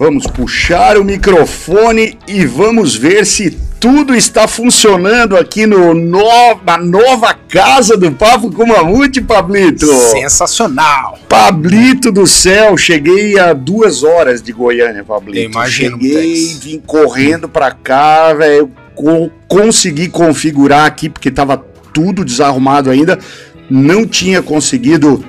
Vamos puxar o microfone e vamos ver se tudo está funcionando aqui no no, na nova casa do Papo com Mamute, Pablito. Sensacional. Pablito do céu, cheguei a duas horas de Goiânia, Pablito. Eu imagino, cheguei, vim correndo pra cá, velho, co- consegui configurar aqui porque tava tudo desarrumado ainda. Não tinha conseguido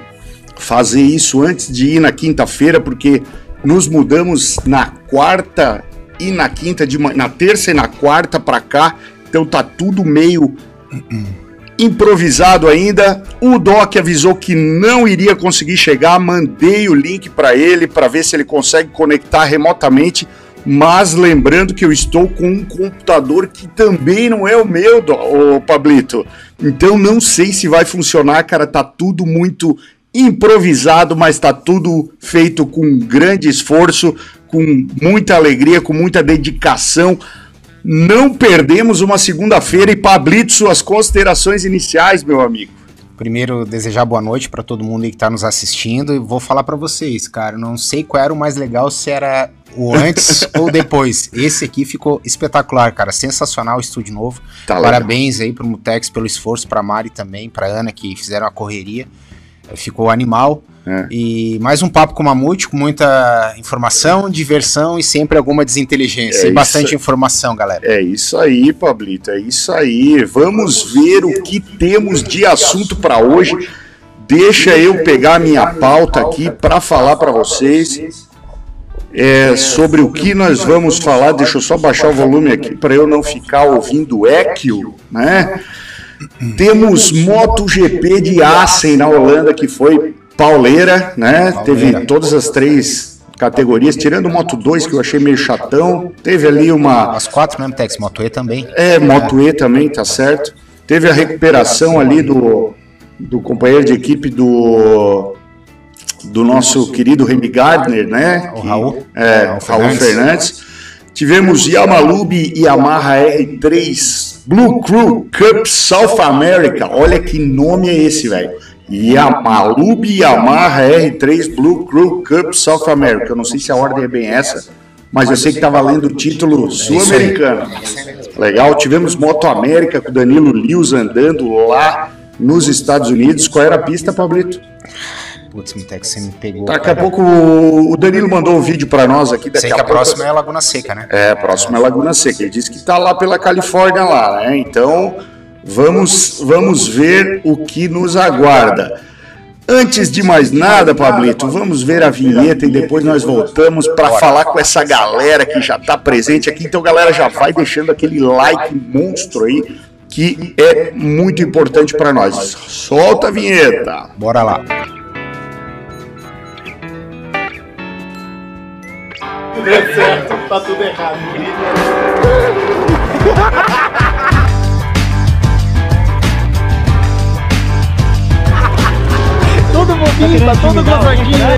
fazer isso antes de ir na quinta-feira, porque nos mudamos na quarta e na quinta de na terça e na quarta pra cá, então tá tudo meio improvisado ainda. O Doc avisou que não iria conseguir chegar, mandei o link para ele para ver se ele consegue conectar remotamente. Mas lembrando que eu estou com um computador que também não é o meu, ô Pablito. Então não sei se vai funcionar, cara. Tá tudo muito improvisado, mas tá tudo feito com grande esforço, com muita alegria, com muita dedicação. Não perdemos uma segunda-feira e Pablito, suas considerações iniciais, meu amigo. Primeiro, desejar boa noite para todo mundo aí que tá nos assistindo. E vou falar para vocês, cara. Não sei qual era o mais legal, se era o antes ou depois. Esse aqui ficou espetacular, cara. Sensacional o estúdio novo. Tá legal. Parabéns aí pro Mutex pelo esforço, pra Mari também, pra Ana, que fizeram a correria. Ficou animal. É. E mais um papo com o Mamute, com muita informação, diversão e sempre alguma desinteligência. É e bastante informação, galera. É isso aí, Pablito, é isso aí. Vamos ver o que temos de assunto para hoje. Deixa eu pegar minha pauta aqui para falar para vocês é, sobre o que nós vamos falar. Deixa eu só baixar o volume aqui para eu não ficar ouvindo eco, né? Temos MotoGP de Assen na Holanda que foi pauleira, né? Teve todas as três categorias, tirando o Moto 2 que eu achei meio chatão. Teve ali uma As quatro, né, Mutex? Moto E também. é, Moto E também, tá certo. Teve a recuperação ali do, do companheiro de equipe do, do nosso querido Remy Gardner, né? O Que-. É, Raul Raul Fernandes. Fernandes. Tivemos Yamalubi e Yamaha R3 Blue Crew Cup South America. Olha que nome é esse, velho. Yamalubi Yamaha R3 Blue Crew Cup South America. Eu não sei se a ordem é bem essa, mas eu sei que tá valendo o título sul-americano. Legal, tivemos Moto América com Danilo Lewis andando lá nos Estados Unidos. Qual era a pista, Pablito? Putz, Mutex, você me pegou. Daqui a pouco o Danilo mandou um vídeo para nós aqui. Daqui Sei que a pouco- próxima é a Laguna Seca, né? É, a próxima é Laguna Seca. Ele disse que está lá pela Califórnia lá, né? Então vamos, vamos ver o que nos aguarda. Antes de mais nada, Pablito, vamos ver a vinheta e depois nós voltamos para falar com essa galera que já está presente aqui. Então, galera, já vai deixando aquele like monstro aí, que é muito importante para nós. Solta a vinheta. Bora lá. Deu certo, tá tudo errado. todo bobinho, tá todo gozadinho, né?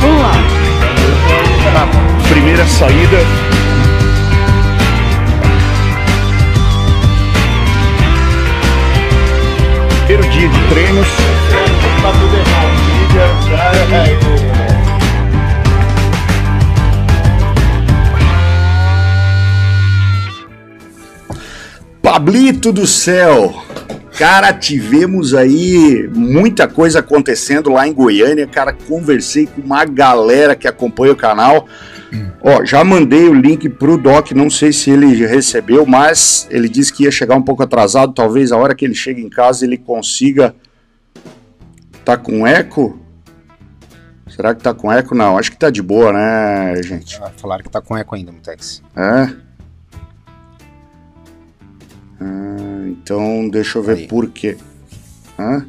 Vamos lá. Primeira saída. Primeiro dia de treinos. Pablito do céu! Cara, tivemos aí muita coisa acontecendo lá em Goiânia. Cara, conversei com uma galera que acompanha o canal. Ó, já mandei o link pro Doc, não sei se ele recebeu, mas ele disse que ia chegar um pouco atrasado. Talvez a hora que ele chegue em casa ele consiga. Tá com eco? Será que tá com eco? Não, acho que tá de boa, né, gente? Ah, Falaram que tá com eco ainda, Mutex. É? Ah, então, deixa eu ver Aí. por quê. Hã?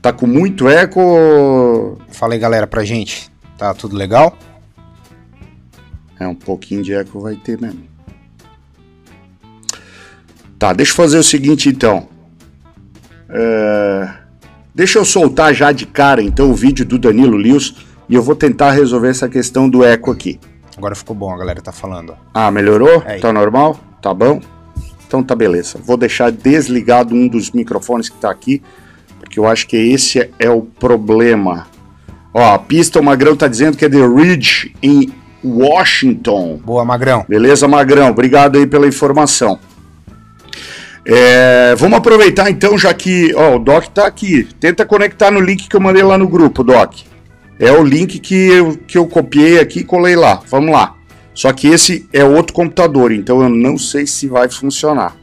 Tá com muito eco? Fala aí, galera, pra gente. Tá tudo legal? É, um pouquinho de eco vai ter mesmo. Tá, deixa eu fazer o seguinte então. É, Deixa eu soltar já de cara então o vídeo do Danilo Lewis e eu vou tentar resolver essa questão do eco aqui. Agora ficou bom, a galera tá falando. Ah, melhorou? Aí. Tá normal? Tá bom? Então tá beleza. Vou deixar desligado um dos microfones que tá aqui, porque que eu acho que esse é o problema. Ó, a pista, o Magrão tá dizendo que é The Ridge, em Washington. Boa, Magrão. Beleza, Magrão? Obrigado aí pela informação. É, vamos aproveitar então, já que ó, o Doc tá aqui. Tenta conectar no link que eu mandei lá no grupo, Doc. É o link que eu, que eu copiei aqui e colei lá. Vamos lá. Só que esse é outro computador, então eu não sei se vai funcionar.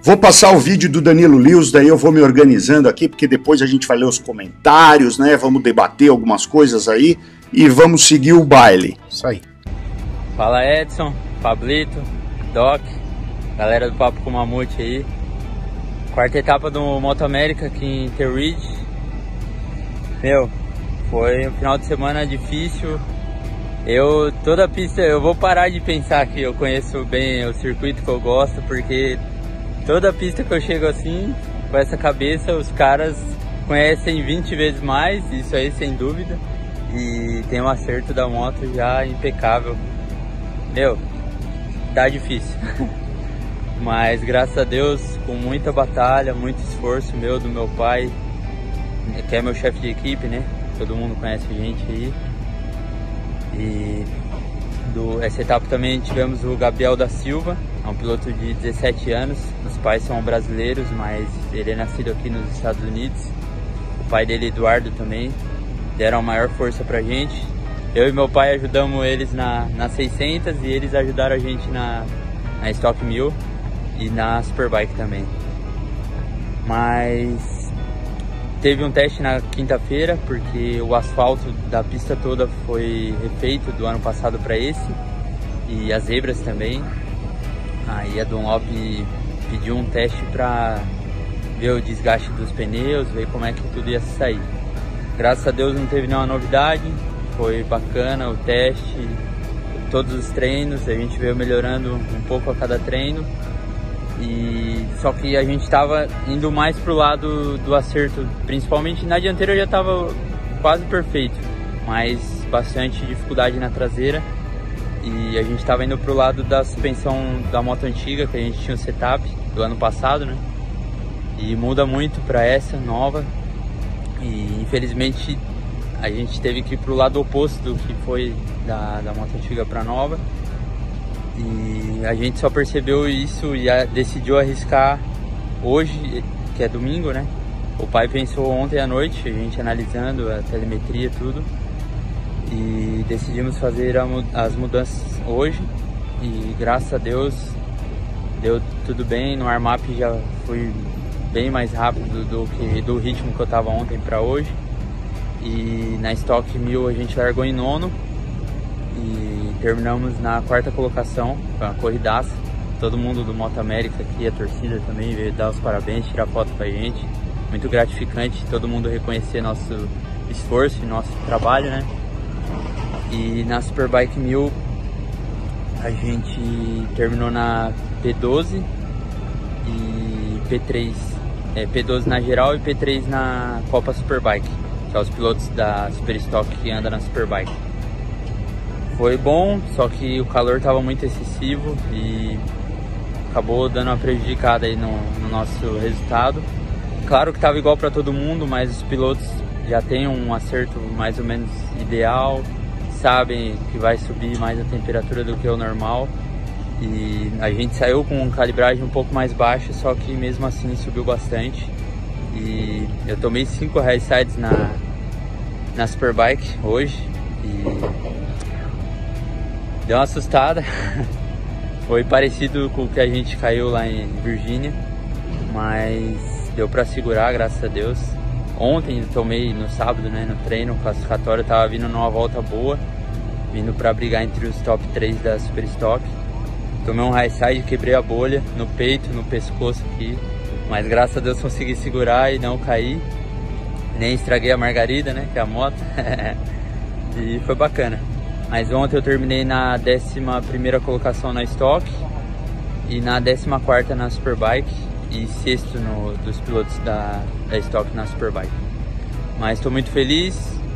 Vou passar o vídeo do Danilo Lewis, daí eu vou me organizando aqui, porque depois a gente vai ler os comentários, né? Vamos debater algumas coisas aí e vamos seguir o baile. Isso aí. Fala Edson, Pablito, Doc, galera do Papo com Mamute aí. Quarta etapa do Moto América aqui em Interridge. Meu, foi um final de semana difícil. Eu, toda a pista, eu vou parar de pensar que eu conheço bem o circuito que eu gosto, porque toda pista que eu chego assim, com essa cabeça, os caras conhecem 20 vezes mais, isso aí sem dúvida. E tem um acerto da moto já impecável. Meu, tá difícil. Mas graças a Deus, com muita batalha, muito esforço meu, do meu pai, que é meu chefe de equipe, né? Todo mundo conhece a gente aí. E do, essa etapa também tivemos o Gabriel da Silva, é um piloto de 17 anos. Os pais são brasileiros, mas ele é nascido aqui nos Estados Unidos. O pai dele, Eduardo, também deram a maior força pra gente. Eu e meu pai ajudamos eles na, na 600 e eles ajudaram a gente na, na Stock 1000 e na Superbike também. Mas teve um teste na quinta-feira porque o asfalto da pista toda foi refeito do ano passado para esse e as zebras também. Aí a Dunlop pediu um teste para ver o desgaste dos pneus, ver como é que tudo ia sair. Graças a Deus não teve nenhuma novidade, foi bacana o teste, todos os treinos, a gente veio melhorando um pouco a cada treino. E só que a gente estava indo mais pro lado do acerto, principalmente na dianteira já estava quase perfeito, mas bastante dificuldade na traseira. E a gente estava indo pro lado da suspensão da moto antiga, que a gente tinha o setup do ano passado, né? E muda muito para essa nova. E infelizmente a gente teve que ir pro lado oposto do que foi da, da moto antiga para nova. E a gente só percebeu isso e a, decidiu arriscar hoje, que é domingo, né? O pai pensou ontem à noite, a gente analisando a telemetria tudo e decidimos fazer a, as mudanças hoje e graças a Deus deu tudo bem. No Armap já fui bem mais rápido do que do ritmo que eu estava ontem para hoje. E na Stock 1000 a gente largou em nono e terminamos na quarta colocação, com a corridaça. Todo mundo do Moto América aqui, a torcida também veio dar os parabéns, tirar foto com a gente. Muito gratificante todo mundo reconhecer nosso esforço e nosso trabalho, né? E na Superbike 1000 a gente terminou na P12 e P3, é, P12 na geral e P3 na Copa Superbike, que é os pilotos da Superstock que andam na Superbike. Foi bom, só que o calor estava muito excessivo e acabou dando uma prejudicada aí no, no nosso resultado. Claro que estava igual para todo mundo, mas os pilotos já têm um acerto mais ou menos ideal, sabem que vai subir mais a temperatura do que o normal. E a gente saiu com calibragem um pouco mais baixa, só que mesmo assim subiu bastante. E eu tomei 5 sides na, na Superbike hoje e deu uma assustada. Foi parecido com o que a gente caiu lá em Virgínia, mas deu para segurar, graças a Deus. Ontem tomei no sábado, né, no treino classificatório, tava vindo numa volta boa, vindo para brigar entre os top 3 da Super Stock. Tomei um high side, quebrei a bolha no peito, no pescoço aqui, mas graças a Deus consegui segurar e não cair. Nem estraguei a margarida, né, que é a moto. e foi bacana. Mas ontem eu terminei na 11 colocação na Stock e na 14 na Superbike e sexto no, dos pilotos da, da Stock na Superbike. Mas estou muito feliz,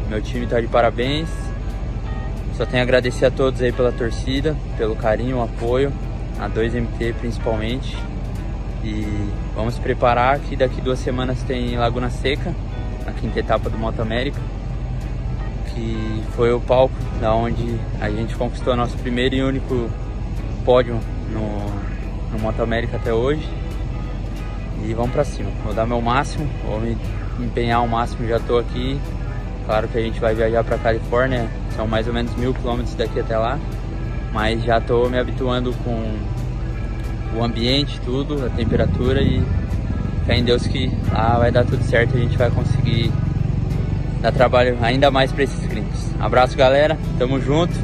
meu time está de parabéns. Só tenho a agradecer a todos aí pela torcida, pelo carinho, o apoio, a 2MT principalmente. E vamos preparar que daqui duas semanas tem Laguna Seca, a quinta etapa do Moto América, que foi o palco da onde a gente conquistou nosso primeiro e único pódio no, no Moto América até hoje. E vamos para cima. Vou dar meu máximo, vou me empenhar ao máximo, já estou aqui. Claro que a gente vai viajar para Califórnia, são mais ou menos mil quilômetros daqui até lá, mas já estou me habituando com o ambiente, tudo, a temperatura e fé em Deus que lá vai dar tudo certo e a gente vai conseguir dar trabalho ainda mais para esses gringos. Abraço galera, tamo junto.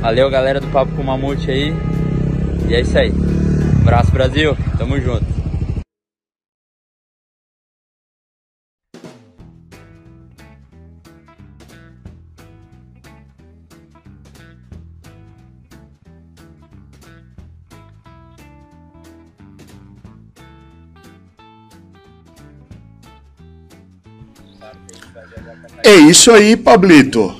Valeu galera do Papo com Mamute aí. E é isso aí. Abraço Brasil, tamo junto. É isso aí, Pablito.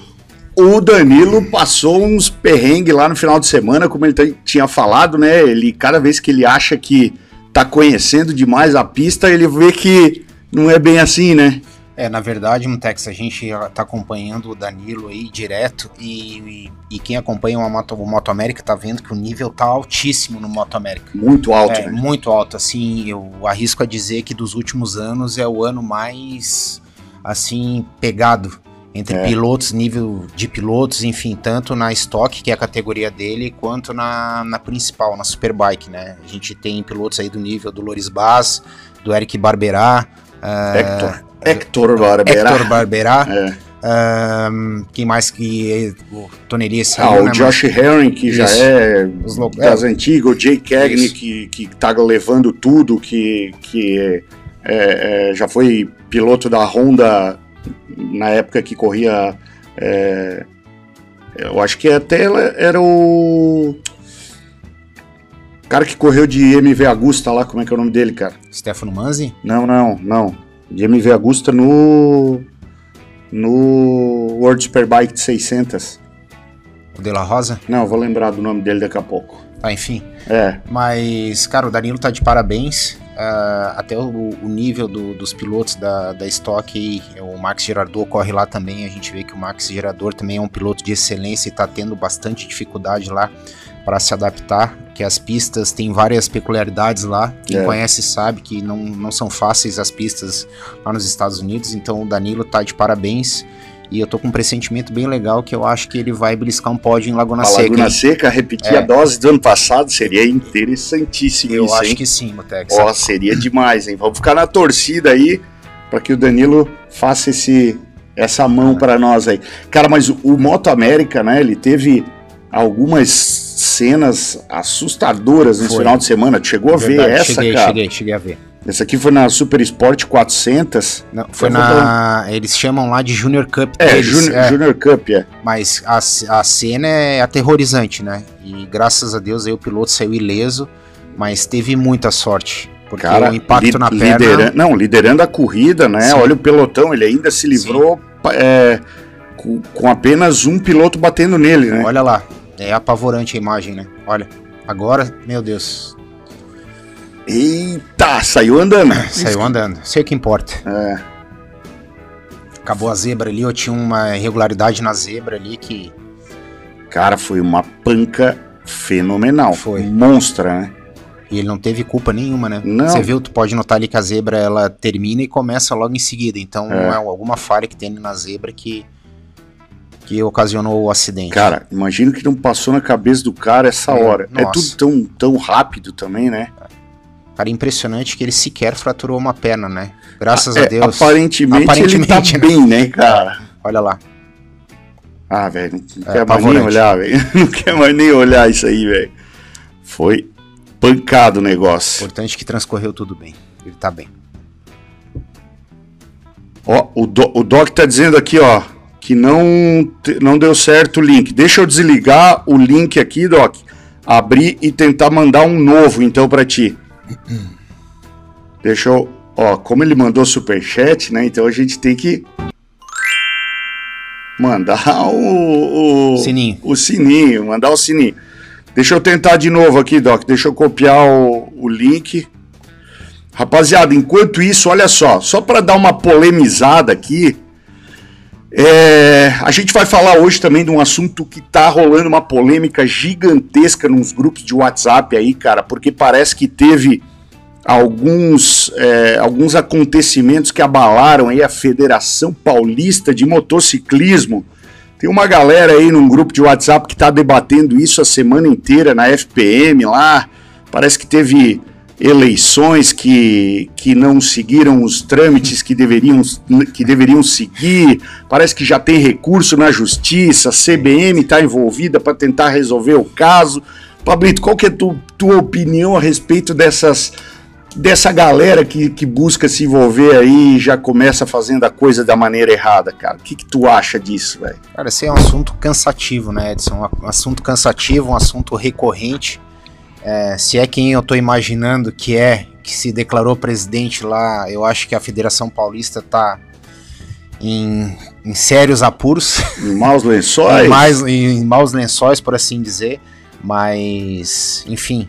O Danilo passou uns perrengues lá no final de semana, como ele tinha falado, né? Ele, cada vez que ele acha que tá conhecendo demais a pista, ele vê que não é bem assim, né? É, na verdade, Mutex, a gente tá acompanhando o Danilo aí direto e, e, e quem acompanha o Moto, o Moto América tá vendo que o nível tá altíssimo no Moto América. Muito alto, é, né? Muito alto, assim, eu arrisco a dizer que dos últimos anos é o ano mais assim, pegado entre é. pilotos, nível de pilotos, enfim, tanto na Stock, que é a categoria dele, quanto na, na principal, na Superbike, né? A gente tem pilotos aí do nível do Loris Bass, do Eric Barberá. Uh, Hector. Hector Barberá. Hector Barberá. É. Um, quem mais que o Toneria saiu, Ah, o né, Josh mas... Herring, que Isso. já é das é. antigas, o Jay Cagney, que, que tá levando tudo, que, que é, é, já foi piloto da Honda na época que corria. É, eu acho que até era o. cara que correu de MV Agusta lá, como é que é o nome dele, cara? Stefano Manzi? Não, não, não. De MV Agusta no. No World Superbike de 600. O De La Rosa? Não, vou lembrar do nome dele daqui a pouco. Ah, enfim. É. Mas, cara, o Danilo tá de parabéns. Uh, até o, o nível do, dos pilotos da, da Stock, o Max Gerador corre lá também. A gente vê que o Max Gerador também é um piloto de excelência e está tendo bastante dificuldade lá para se adaptar. Que as pistas têm várias peculiaridades lá. Quem é. conhece sabe que não, não são fáceis as pistas lá nos Estados Unidos. Então o Danilo tá de parabéns. E eu tô com um pressentimento bem legal que eu acho que ele vai beliscar um pódio em Laguna a Seca. Laguna Seca, repetir é. a dose do ano passado, seria interessantíssimo eu isso, acho hein? que sim, Motex. Ó, seria demais, hein? Vamos ficar na torcida aí para que o Danilo faça esse, essa mão para nós aí. Cara, mas o, o Moto América, né, ele teve algumas cenas assustadoras no final de semana. Tu chegou a Verdade, ver essa, cheguei, cara? Cheguei, cheguei a ver. Essa aqui foi na Super Sport 400. Não, foi na. Eles chamam lá de Junior Cup. É, deles, Junior, é. Junior Cup, é. Mas a, a cena é aterrorizante, né? E graças a Deus aí o piloto saiu ileso, mas teve muita sorte. Porque Cara, o impacto na perna. Não, liderando a corrida, né? Sim. Olha o pelotão, ele ainda se livrou é, com, com apenas um piloto batendo nele, né? Olha lá, é apavorante a imagem, né? Olha, agora, meu Deus, Eita, saiu andando. Saiu andando. Sei o que importa. É. Acabou a zebra ali, eu tinha uma irregularidade na zebra ali que. Cara, foi uma panca fenomenal. Foi. Monstra, né? E ele não teve culpa nenhuma, né? Não. Você viu, tu pode notar ali que a zebra ela termina e começa logo em seguida. Então é, é alguma falha que tem na zebra que que ocasionou o acidente. Cara, imagino que não passou na cabeça do cara essa hora. É tudo tão, tão rápido também, né? Cara, impressionante que ele sequer fraturou uma perna, né? Graças é, a Deus. Aparentemente, aparentemente ele tá né? bem, né, cara? Olha lá. Ah, velho, não, não é, quer mais nem olhar, velho. Não quer mais nem olhar isso aí, velho. Foi pancado o negócio. Importante que transcorreu tudo bem. Ele tá bem. Ó, o, do, o Doc tá dizendo aqui, ó, que não, não deu certo o link. Deixa eu desligar o link aqui, Doc. Abrir e tentar mandar um novo, então, para ti. Deixa eu. Ó, como ele mandou superchat, né? Então a gente tem que mandar o, o sininho. O sininho, mandar o sininho. Deixa eu tentar de novo aqui, Doc. Deixa eu copiar o, o link. Rapaziada, enquanto isso, olha só, só para dar uma polemizada aqui, é, a gente vai falar hoje também de um assunto que tá rolando uma polêmica gigantesca nos grupos de WhatsApp aí, cara, porque parece que teve alguns, é, alguns acontecimentos que abalaram aí a Federação Paulista de Motociclismo. Tem uma galera aí num grupo de WhatsApp que tá debatendo isso a semana inteira na FPM lá. Parece que teve eleições que, que não seguiram os trâmites que deveriam, que deveriam seguir, parece que já tem recurso na justiça, a CBM está envolvida para tentar resolver o caso. Pablito, qual que é a tu, tua opinião a respeito dessas dessa galera que, que busca se envolver aí e já começa fazendo a coisa da maneira errada, cara? O que, que tu acha disso, velho? Cara, esse é um assunto cansativo, né, Edson? Um assunto cansativo, um assunto recorrente é, se é quem eu estou imaginando que é, que se declarou presidente lá, eu acho que a Federação Paulista está em, em, sérios apuros. Em maus lençóis. em, mais, em maus lençóis, por assim dizer. Mas, enfim,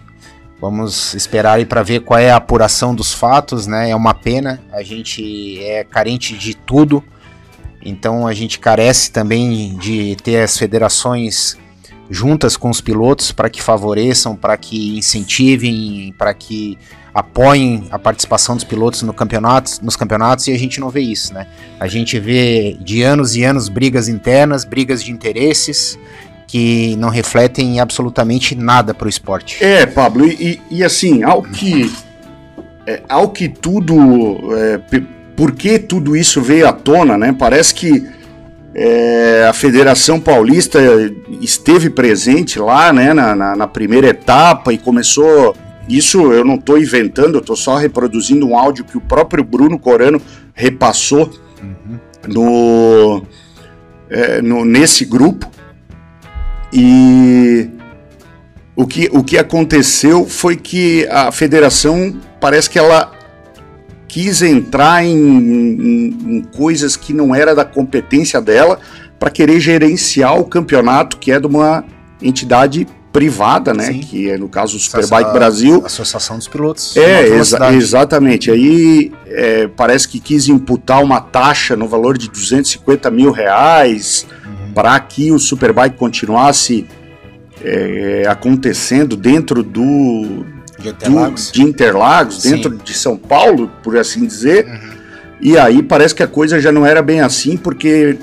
vamos esperar aí para ver qual é a apuração dos fatos, né? É uma pena, a gente é carente de tudo. Então a gente carece também de ter as federações juntas com os pilotos para que favoreçam, para que incentivem, para que apoiem a participação dos pilotos no campeonatos, nos campeonatos e a gente não vê isso, né? A gente vê de anos e anos brigas internas, brigas de interesses que não refletem absolutamente nada para o esporte. É, Pablo, e, e assim, ao que, é, ao que tudo, é, por que tudo isso veio à tona, né? Parece que é, a Federação Paulista esteve presente lá né, na, na, na primeira etapa e começou. Isso eu não estou inventando, eu estou só reproduzindo um áudio que o próprio Bruno Corano repassou uhum. no, é, no, nesse grupo. E o que, o que aconteceu foi que a federação parece que ela quis entrar em, em, em coisas que não era da competência dela para querer gerenciar o campeonato que é de uma entidade privada, né? Sim. Que é no caso o Superbike Brasil. Associação dos Pilotos. É, exa exatamente. Aí é, parece que quis imputar uma taxa no valor de 250 mil reais uhum. para que o Superbike continuasse é, acontecendo dentro do, de Interlagos, do, de Interlagos dentro de São Paulo, por assim dizer. Uhum. E aí parece que a coisa já não era bem assim, porque,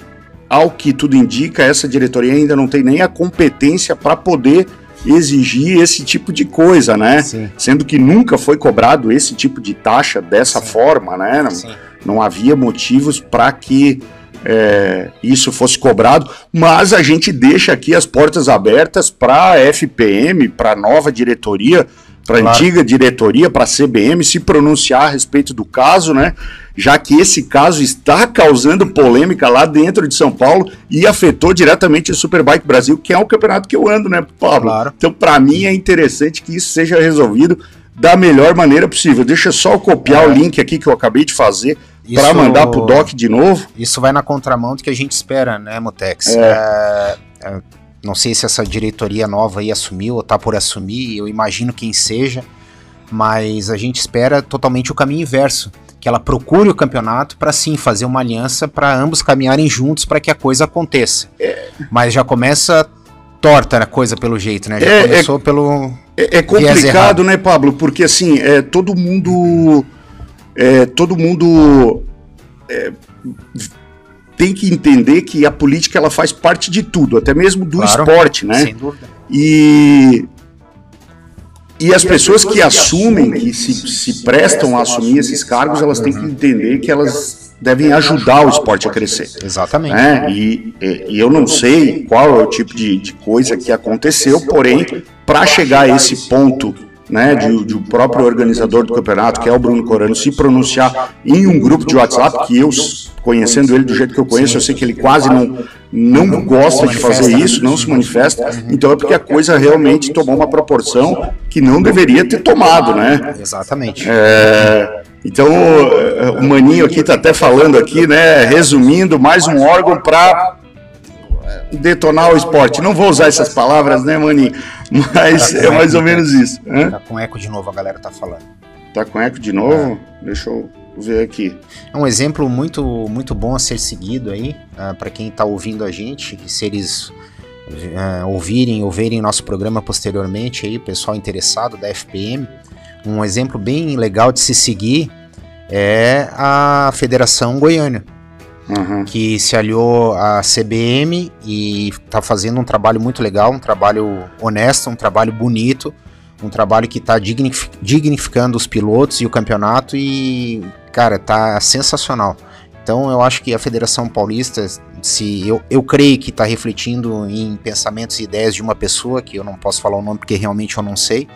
ao que tudo indica, essa diretoria ainda não tem nem a competência para poder exigir esse tipo de coisa, né? Sim. Sendo que nunca foi cobrado esse tipo de taxa dessa Sim. forma, né? Não, não havia motivos para que é, isso fosse cobrado, mas a gente deixa aqui as portas abertas para a FPM, para a nova diretoria, para a claro. antiga diretoria, para a CBM, se pronunciar a respeito do caso, né? Já que esse caso está causando polêmica lá dentro de São Paulo e afetou diretamente o Superbike Brasil, que é um campeonato que eu ando, né, Pablo? Claro. Então, para mim, é interessante que isso seja resolvido da melhor maneira possível. Deixa eu só copiar é. o link aqui que eu acabei de fazer para mandar pro Doc de novo. Isso vai na contramão do que a gente espera, né, Motex? É. É, é não sei se essa diretoria nova aí assumiu ou tá por assumir, eu imagino quem seja, mas a gente espera totalmente o caminho inverso, que ela procure o campeonato para sim fazer uma aliança para ambos caminharem juntos para que a coisa aconteça. É. Mas já começa torta a coisa pelo jeito, né? Já é, começou é, pelo é, é complicado, né, Pablo? Porque assim, é todo mundo é, todo mundo é, tem que entender que a política ela faz parte de tudo, até mesmo do claro, esporte, né? Sem dúvida. E e as, e pessoas, pessoas que, que assumem, que se, se prestam a assumir esses cargos, elas têm que entender que elas devem ajudar o esporte a crescer. Exatamente. Né? E, e, eu não sei qual é o tipo de, de coisa que aconteceu, porém, para chegar a esse ponto né, de, de o próprio organizador do campeonato, que é o Bruno Corano, se pronunciar em um grupo de WhatsApp, que eu, conhecendo ele do jeito que eu conheço, eu sei que ele quase não, não gosta de fazer isso, não se manifesta, então é porque a coisa realmente tomou uma proporção que não deveria ter tomado, né? Exatamente. É, então, o Maninho aqui está até falando aqui, né, resumindo, mais um órgão para detonar o esporte. Não vou usar essas palavras, né, Maninho? Mas tá é mais ou menos isso. Tá com eco de novo, a galera tá falando. Tá com eco de novo? Deixa eu ver aqui. É um exemplo muito, muito bom a ser seguido aí, uh, para quem está ouvindo a gente, que se eles uh, ouvirem ou verem nosso programa posteriormente aí, pessoal interessado da FPM, um exemplo bem legal de se seguir é a Federação Goiânia. Uhum. que se aliou à CBM e está fazendo um trabalho muito legal, um trabalho honesto, um trabalho bonito, um trabalho que está dignificando os pilotos e o campeonato e, cara, tá sensacional. Então eu acho que a Federação Paulista, se eu, eu creio que está refletindo em pensamentos e ideias de uma pessoa, que eu não posso falar o nome porque realmente eu não sei,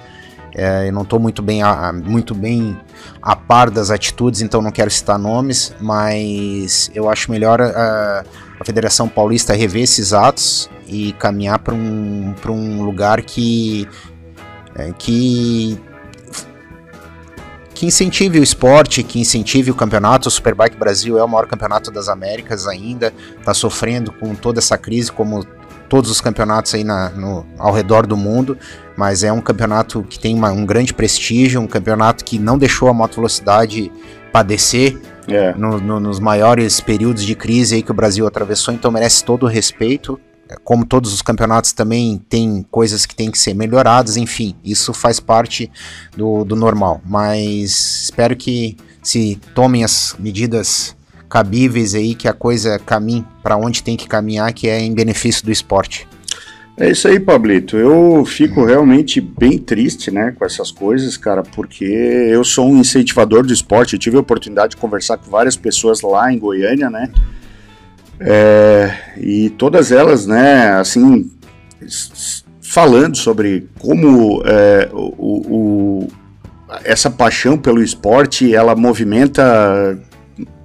é, eu não estou muito bem, a, muito bem a par das atitudes, então não quero citar nomes, mas eu acho melhor a, a Federação Paulista rever esses atos e caminhar para um, um lugar que, é, que que incentive o esporte, que incentive o campeonato. O Superbike Brasil é o maior campeonato das Américas ainda, está sofrendo com toda essa crise, como todos os campeonatos aí na, no, ao redor do mundo mas é um campeonato que tem uma, um grande prestígio, um campeonato que não deixou a moto velocidade padecer é. no, no, nos maiores períodos de crise aí que o Brasil atravessou, então merece todo o respeito. Como todos os campeonatos também tem coisas que têm que ser melhoradas, enfim, isso faz parte do, do normal. Mas espero que se tomem as medidas cabíveis aí, que a coisa caminhe para onde tem que caminhar, que é em benefício do esporte. É isso aí, Pablito. Eu fico realmente bem triste, né, com essas coisas, cara, porque eu sou um incentivador do esporte. Eu tive a oportunidade de conversar com várias pessoas lá em Goiânia, né, é, e todas elas, né, assim, falando sobre como é, o, o, essa paixão pelo esporte, ela movimenta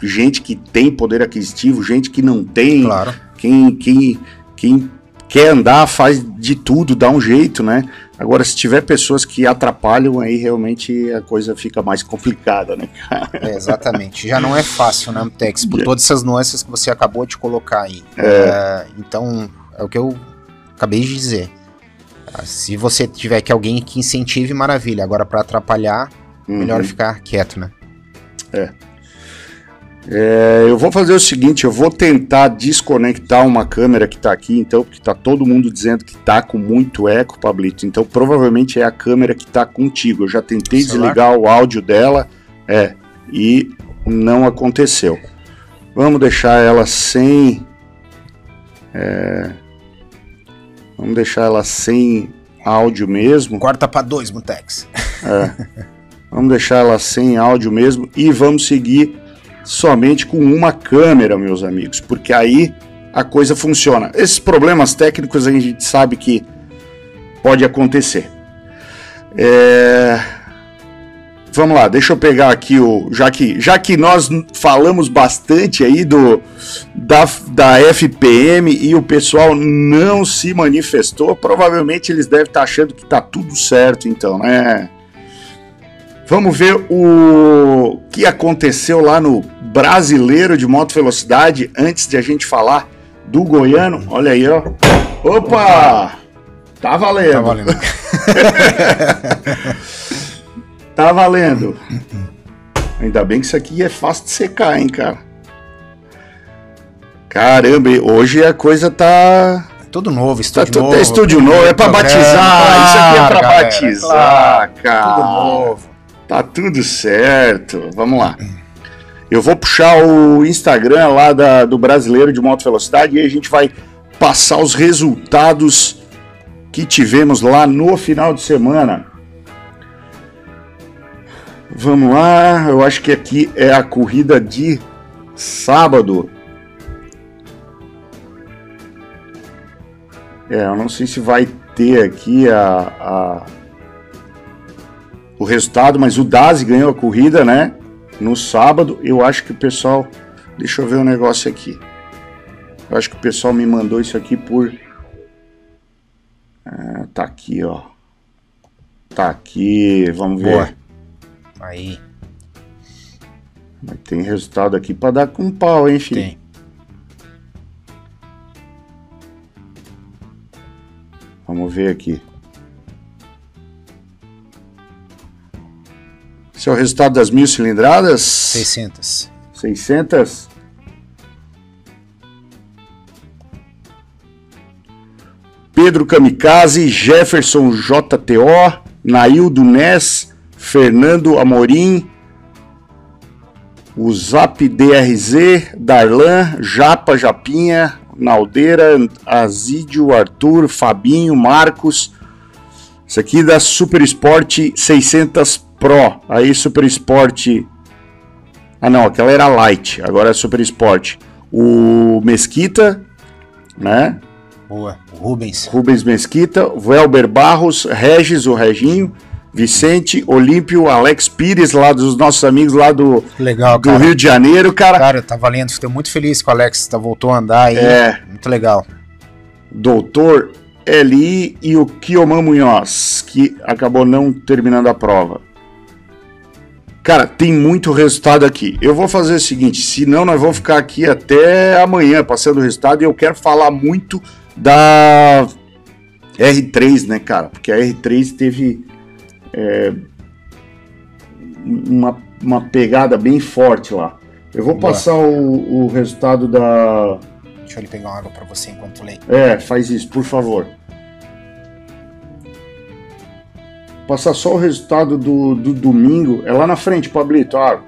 gente que tem poder aquisitivo, gente que não tem, claro. quem, quem, quem quer andar, faz de tudo, dá um jeito, né? Agora, se tiver pessoas que atrapalham, aí realmente a coisa fica mais complicada, né, É, exatamente. Já não é fácil, né, Amtex? Por todas essas nuances que você acabou de colocar aí. É. É, então, é o que eu acabei de dizer. Ah, se você tiver que alguém que incentive, maravilha. Agora, para atrapalhar, uhum. melhor ficar quieto, né? É. É, eu vou fazer o seguinte, eu vou tentar desconectar uma câmera que está aqui, então, porque está todo mundo dizendo que está com muito eco, Pablito. Então, provavelmente é a câmera que está contigo. Eu já tentei desligar o áudio dela, é, e não aconteceu. Vamos deixar ela sem. É, vamos deixar ela sem áudio mesmo. Corta para dois, Mutex. É, vamos deixar ela sem áudio mesmo e vamos seguir somente com uma câmera, meus amigos, porque aí a coisa funciona. Esses problemas técnicos a gente sabe que pode acontecer. É... Vamos lá, deixa eu pegar aqui o. Já que, já que nós falamos bastante aí do da, da FPM e o pessoal não se manifestou, provavelmente eles devem estar achando que está tudo certo, então, né? Vamos ver o que aconteceu lá no Brasileiro de Moto Velocidade antes de a gente falar do Goiano. Olha aí, ó. Opa! Tá valendo. Tá valendo. tá valendo. Ainda bem que isso aqui é fácil de secar, hein, cara. Caramba, hoje a coisa tá tudo novo, estúdio tá, novo. É estúdio novo, é pra batizar. Claro, isso aqui é pra galera, batizar, claro, cara. Tudo novo. Tá tudo certo. Vamos lá. Eu vou puxar o Instagram lá da, do Brasileiro de Moto Velocidade e a gente vai passar os resultados que tivemos lá no final de semana. Vamos lá, eu acho que aqui é a corrida de sábado. É, eu não sei se vai ter aqui a, a o resultado, mas o Dazi ganhou a corrida, né? No sábado. Eu acho que o pessoal. Deixa eu ver um negócio aqui. Eu acho que o pessoal me mandou isso aqui por. Ah, tá aqui, ó. Tá aqui, vamos ver. Boa. Aí. Mas tem resultado aqui para dar com pau, hein, filho? Tem. Vamos ver aqui. Esse é o resultado das mil cilindradas. 600. 600. Pedro Kamikaze, Jefferson JTO, Naildo Ness, Fernando Amorim, o Zap DRZ, Darlan, Japa Japinha, Naldeira, Azídio, Arthur, Fabinho, Marcos. Isso aqui da Super Sport 600 Pro. Aí Super Sport. Ah não, aquela era Light, agora é Super Sport. O Mesquita, né? Boa. O Rubens. Rubens Mesquita, Welber Barros, Regis, o Reginho, Vicente, Olímpio, Alex Pires, lá dos nossos amigos lá do, Legal, do cara. Rio de Janeiro, cara. Cara, tá valendo. Fiquei muito feliz que o Alex tá, voltou a andar aí. É. Muito legal. Doutor Eli e o Kioman Munhoz, que acabou não terminando a prova. Cara, tem muito resultado aqui. Eu vou fazer o seguinte, senão nós vamos ficar aqui até amanhã passando o resultado e eu quero falar muito da R3, né, cara? Porque a R3 teve é, uma, uma pegada bem forte lá. Eu vou Boa. passar o, o resultado da, Deixa eu pegar uma água pra você enquanto lê. é, faz isso, por favor. Passar só o resultado do, do domingo. É lá na frente, Pablito. Ah.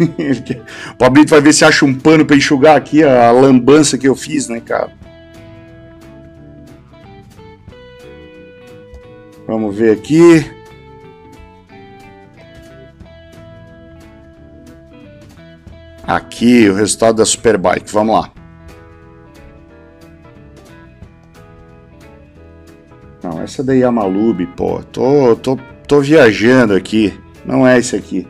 Ele o Pablito vai ver se acha um pano pra enxugar aqui a lambança que eu fiz, né, cara? Vamos ver aqui. Aqui o resultado da Superbike. Vamos lá. Não, essa daí é a Malube, pô. Tô, tô, tô viajando aqui. Não é esse aqui.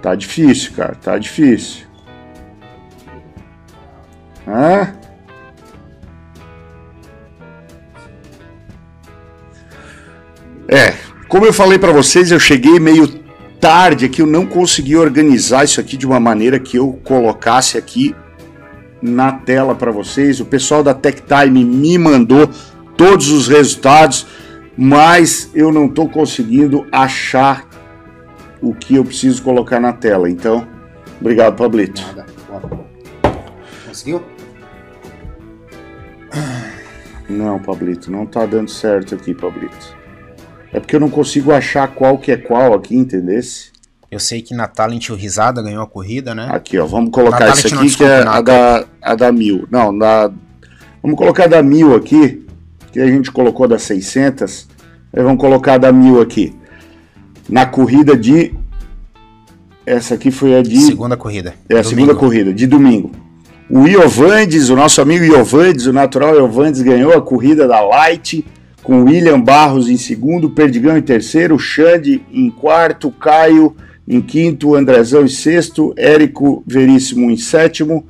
Tá difícil, cara. Tá difícil. Hã? É, como eu falei pra vocês, eu cheguei meio tarde aqui, eu não consegui organizar isso aqui de uma maneira que eu colocasse aqui na tela para vocês. O pessoal da Tech Time me mandou todos os resultados, mas eu não estou conseguindo achar o que eu preciso colocar na tela. Então, obrigado, Pablito. Nada. Conseguiu? Não, Pablito, não tá dando certo aqui, Pablito. É porque eu não consigo achar qual que é qual aqui, entendesse? Eu sei que na Talent o Risada ganhou a corrida, né? Aqui, ó, vamos colocar isso não aqui que é a da, a da mil. Não, da, vamos colocar a da mil aqui, que a gente colocou da 600. Aí vamos colocar a da mil aqui. Na corrida de. Essa aqui foi a de. Segunda corrida. É a Domingo. segunda corrida, de domingo. O Iovandes, o nosso amigo Iovandes, o natural Iovandes, ganhou a corrida da Light, com William Barros em segundo, Perdigão em terceiro, Xande em quarto, Caio em quinto, Andrezão em sexto, Érico Veríssimo em sétimo,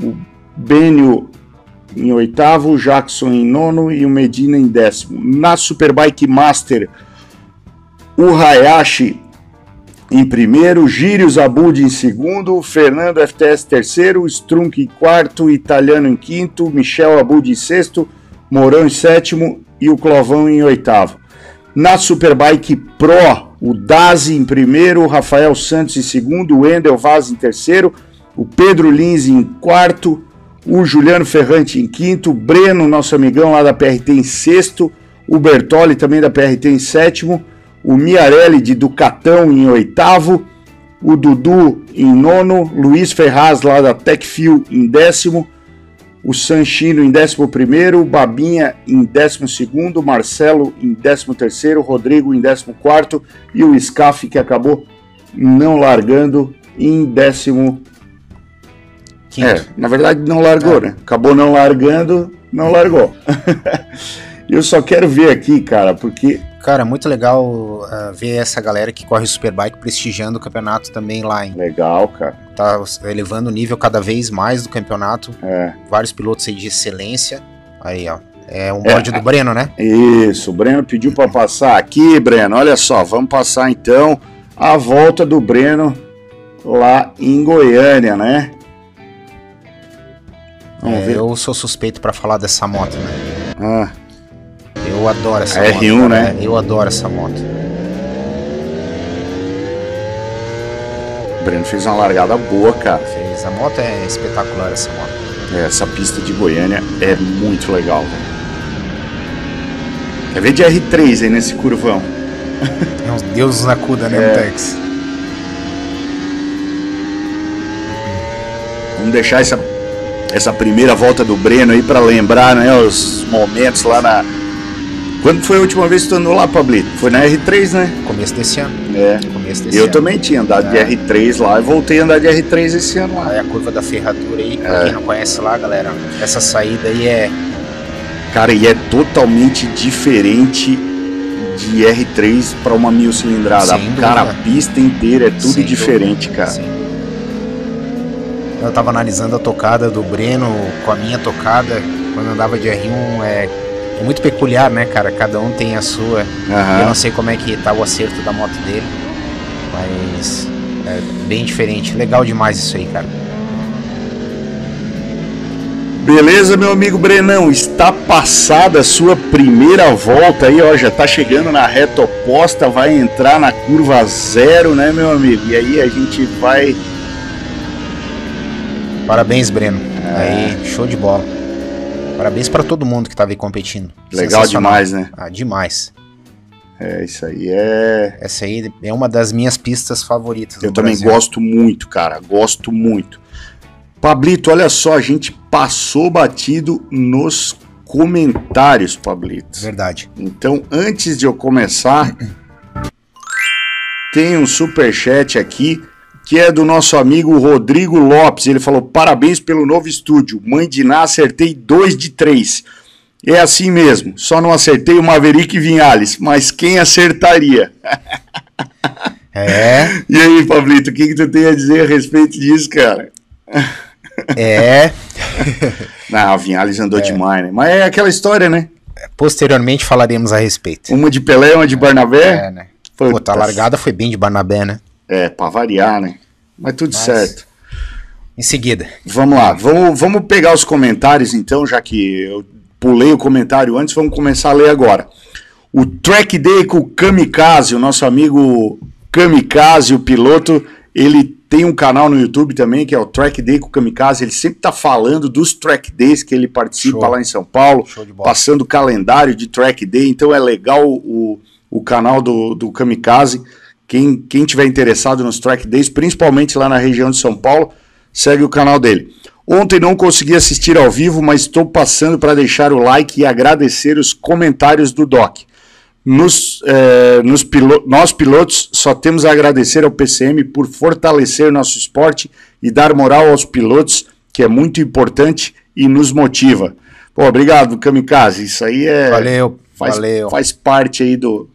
o Bênio em oitavo, Jackson em nono e o Medina em décimo. Na Superbike Master, o Hayashi em primeiro, Gírios Abud em segundo, Fernando FTS terceiro, Strunk em quarto, Italiano em quinto, Michel Abud em sexto, Mourão em sétimo e o Clovão em oitavo. Na Superbike Pro, o Dazi em primeiro, o Rafael Santos em segundo, o Wendel Vaz em terceiro, o Pedro Lins em quarto, o Juliano Ferrante em quinto, o Breno, nosso amigão lá da PRT em sexto, o Bertoli também da PRT em sétimo, o Miarelli de Ducatão em oitavo, o Dudu em nono, Luiz Ferraz lá da Techfil em décimo, o Sanchino em décimo primeiro, o Babinha em décimo segundo, Marcelo em décimo terceiro, Rodrigo em décimo quarto e o Scaf que acabou não largando em décimo Quinto. é, na verdade não largou, né? Acabou não largando, não largou. Eu só quero ver aqui, cara, porque Cara, muito legal ah, ver essa galera que corre Superbike prestigiando o campeonato também lá, hein? legal, cara. Tá elevando o nível cada vez mais do campeonato. É, Vários pilotos aí de excelência. Aí, ó. É um bode do Breno, né? isso. O Breno pediu para passar aqui, Breno. Olha só, vamos passar então a volta do Breno lá em Goiânia, né? Vamos É, ver. eu sou suspeito pra falar dessa moto, né? Ah, Eu adoro essa A moto. R1, cara. né? Eu adoro essa moto. o Breno fez uma largada boa, cara. Fez. A moto é espetacular, essa moto. É, Essa pista de Goiânia é muito legal, velho. Quer ver de R3 aí nesse curvão? É uns deuses na cuda, né, É. Mutex? Vamos deixar essa, essa primeira volta do Breno aí pra lembrar, né, os momentos lá na... Quando foi a última vez que tu andou lá, Pablito? Foi na R3, né? Começo desse ano. É. Começo desse Eu ano. também tinha andado É. de R3 lá e voltei a andar de R3 esse ano lá. Aí a curva da ferradura aí, pra É. quem não conhece lá, galera, essa saída aí é. Cara, e é totalmente diferente de R3 para uma mil cilindrada. Sem Cara, a dúvida. pista inteira é tudo Sem diferente, dúvida, cara. sim. Eu tava analisando a tocada do Breno com a minha tocada, quando eu andava de R1, é, é muito peculiar, né, cara? Cada um tem a sua. E Eu não sei como é que tá o acerto da moto dele, mas é bem diferente. Legal demais isso aí, cara. Beleza, meu amigo Brenão, está passada a sua primeira volta aí, ó, já tá chegando na reta oposta, vai entrar na curva zero, né, meu amigo? E aí a gente vai Parabéns, Breno. É. Aí, show de bola. Parabéns pra todo mundo que tava aí competindo. legal demais, né? Ah, demais. É, isso aí é Essa aí é uma das minhas pistas favoritas. Eu também Brasil. gosto muito, cara. Gosto muito. Pablito, olha só, a gente passou batido nos comentários, Pablito. Verdade. Então, antes de eu começar, tem um superchat aqui que é do nosso amigo Rodrigo Lopes. Ele falou: parabéns pelo novo estúdio. Mãe de Ná, acertei dois de três. É assim mesmo, só não acertei o Maverick Vinhales, mas quem acertaria? É, E aí, Pablito, o que, que tu tem a dizer a respeito disso, cara? é. Não, a Vinhales andou demais, né? Mas é aquela história, né? Posteriormente falaremos a respeito. Uma de Pelé, uma de Barnabé. É, né? Pô, tá largada foi bem de Barnabé, né? É, pra variar, né? Mas tudo Mas- certo. Em seguida. Vamos lá, vamos, vamos pegar os comentários então, já que eu pulei o comentário antes, vamos começar a ler agora. O Track Day com o Kamikaze, o nosso amigo Kamikaze, o piloto, ele tem um canal no YouTube também, que é o Track Day com o Kamikaze, ele sempre tá falando dos Track Days que ele participa Show. lá em São Paulo, passando o calendário de Track Day, então é legal o, o canal do, do Kamikaze, quem, quem tiver interessado nos Track Days, principalmente lá na região de São Paulo, segue o canal dele. Ontem não consegui assistir ao vivo, mas estou passando para deixar o like e agradecer os comentários do Doc. Nos, eh, nos pilo- nós pilotos só temos a agradecer ao PCM por fortalecer nosso esporte e dar moral aos pilotos, que é muito importante e nos motiva. Pô, obrigado, Kamikaze. Isso aí é. Valeu, faz, valeu. faz parte aí do.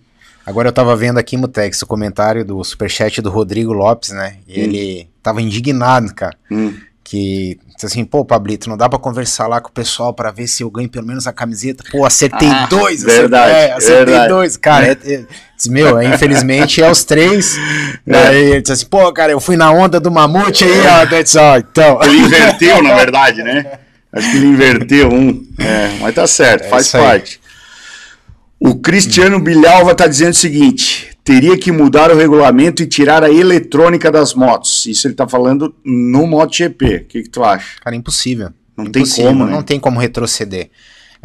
Agora eu tava vendo aqui, Mutex, o comentário do superchat do Rodrigo Lopes, né? E ele tava indignado, cara. Hum. Que disse assim, pô, Pablito, não dá pra conversar lá com o pessoal pra ver se eu ganho pelo menos a camiseta. Pô, acertei Ah, dois, verdade, acertei, é, acertei verdade. dois. Cara, é, é, disse, meu, é, infelizmente é os três. Aí ele disse assim, pô, cara, eu fui na onda do mamute aí, ó. disse, ó, então. Ele inverteu, na verdade, né? Acho que ele inverteu um. É, mas tá certo, É faz parte. O Cristiano Bilhalva tá dizendo o seguinte: teria que mudar o regulamento e tirar a eletrônica das motos. Isso ele tá falando no MotoGP. O que, que tu acha? Cara, impossível. Não tem Impossível, como, né? Não tem como retroceder.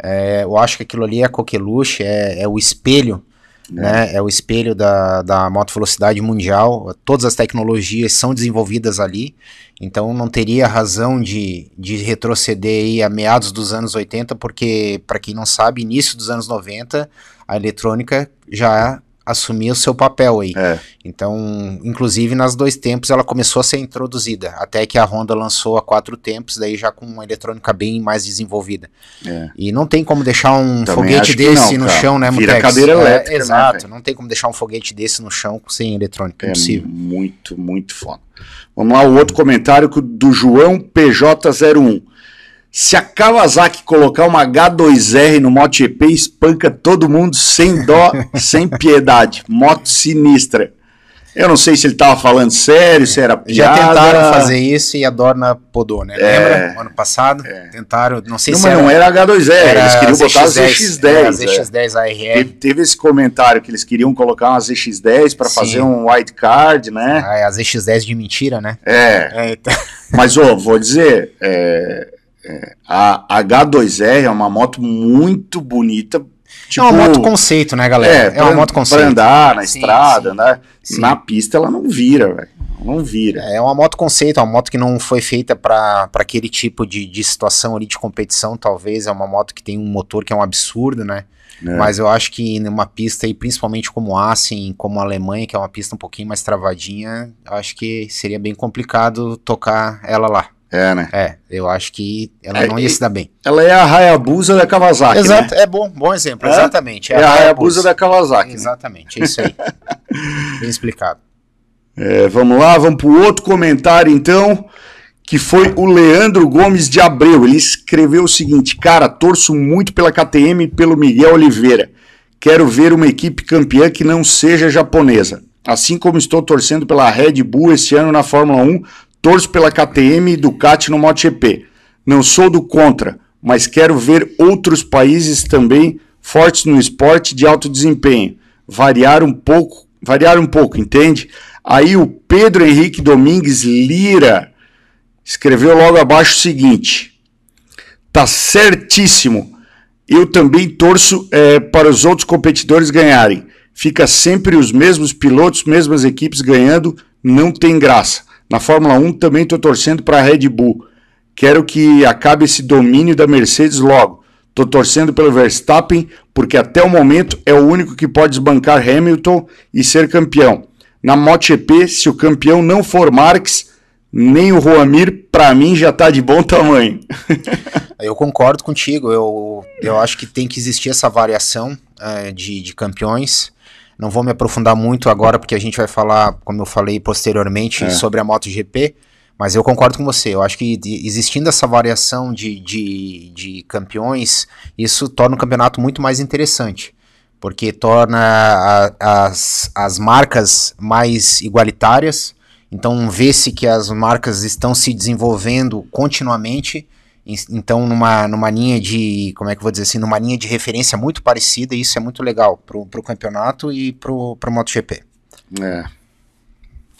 É, eu acho que aquilo ali é coqueluche, é, é o espelho, né? É o espelho da, da moto velocidade mundial. Todas as tecnologias são desenvolvidas ali, então não teria razão de, de retroceder aí a meados dos anos 80, porque, para quem não sabe, início dos anos 90, a eletrônica já assumia o seu papel aí. É, Então, inclusive nas dois tempos ela começou a ser introduzida, até que a Honda lançou a quatro tempos, daí já com uma eletrônica bem mais desenvolvida. é. E não tem como deixar um Também foguete desse não, no chão, né, Vira Mutex? cadeira É, elétrica, né, Exato, velho? não tem como deixar um foguete desse no chão sem eletrônica, É impossível. muito, muito foda. Vamos lá, o outro comentário do João PJ01. Se a Kawasaki colocar uma H2R no MotoGP, espanca todo mundo sem dó, sem piedade. Moto sinistra. Eu não sei se ele tava falando sério, se era Já piada. tentaram fazer isso e a Dorna podou, né? É. Lembra? Ano passado? Tentaram, não sei Não, se mas não era H2R, eles queriam botar a ZX10. Era ZX10. é. ZX10 ARR. Teve, teve esse comentário que eles queriam colocar uma ZX10 para fazer um white card, né? Ah, é a ZX10 de mentira, né? É, É, então- mas ô, vou dizer, é, é, a H2R é uma moto muito bonita. é uma moto conceito, né, galera? É, uma pra- moto conceito. Pra andar na Sim, estrada, sim. né? Sim. Na pista ela não vira, velho. Não vira. É uma moto conceito, é uma moto que não foi feita para aquele tipo de, de situação ali de competição, talvez. É uma moto que tem um motor que é um absurdo, né? É. Mas eu acho que numa pista aí, principalmente como Assen, como a Alemanha, que é uma pista um pouquinho mais travadinha, eu acho que seria bem complicado tocar ela lá. É, né? É, eu acho que ela É, não ia se dar bem. Ela é a Hayabusa da Kawasaki, Exato, né? é bom, bom exemplo, É? exatamente. É a Hayabusa da Kawasaki. né? Exatamente, é isso aí. bem explicado. É, vamos lá, vamos para o outro comentário então, que foi o Leandro Gomes de Abreu. Ele escreveu o seguinte: Cara, torço muito pela KTM e pelo Miguel Oliveira. Quero ver uma equipe campeã que não seja japonesa. Assim como estou torcendo pela Red Bull este ano na Fórmula 1, torço pela KTM e Ducati no MotoGP. Não sou do contra, mas quero ver outros países também fortes no esporte de alto desempenho. Variar um pouco, variar um pouco, entende? Aí o Pedro Henrique Domingues Lira escreveu logo abaixo o seguinte: Tá certíssimo. Eu também torço eh, para os outros competidores ganharem. Fica sempre os mesmos pilotos, mesmas equipes ganhando, não tem graça. Na Fórmula 1 também estou torcendo para a Red Bull. Quero que acabe esse domínio da Mercedes logo. Estou torcendo pelo Verstappen, porque até o momento é o único que pode desbancar Hamilton e ser campeão. Na MotoGP, se o campeão não for Marques, nem o Roamir, para mim já está de bom tamanho. Eu concordo contigo, eu, eu acho que tem que existir essa variação eh, de, de campeões. Não vou me aprofundar muito agora, porque a gente vai falar, como eu falei posteriormente, É. sobre a MotoGP, mas eu concordo com você. Eu acho que existindo essa variação de, de, de campeões, isso torna o campeonato muito mais interessante. Porque torna a- as, as marcas mais igualitárias, então vê-se que as marcas estão se desenvolvendo continuamente, então numa, numa linha de, como é que eu vou dizer assim, numa linha de referência muito parecida, e isso é muito legal pro, pro campeonato e pro, pro MotoGP. É.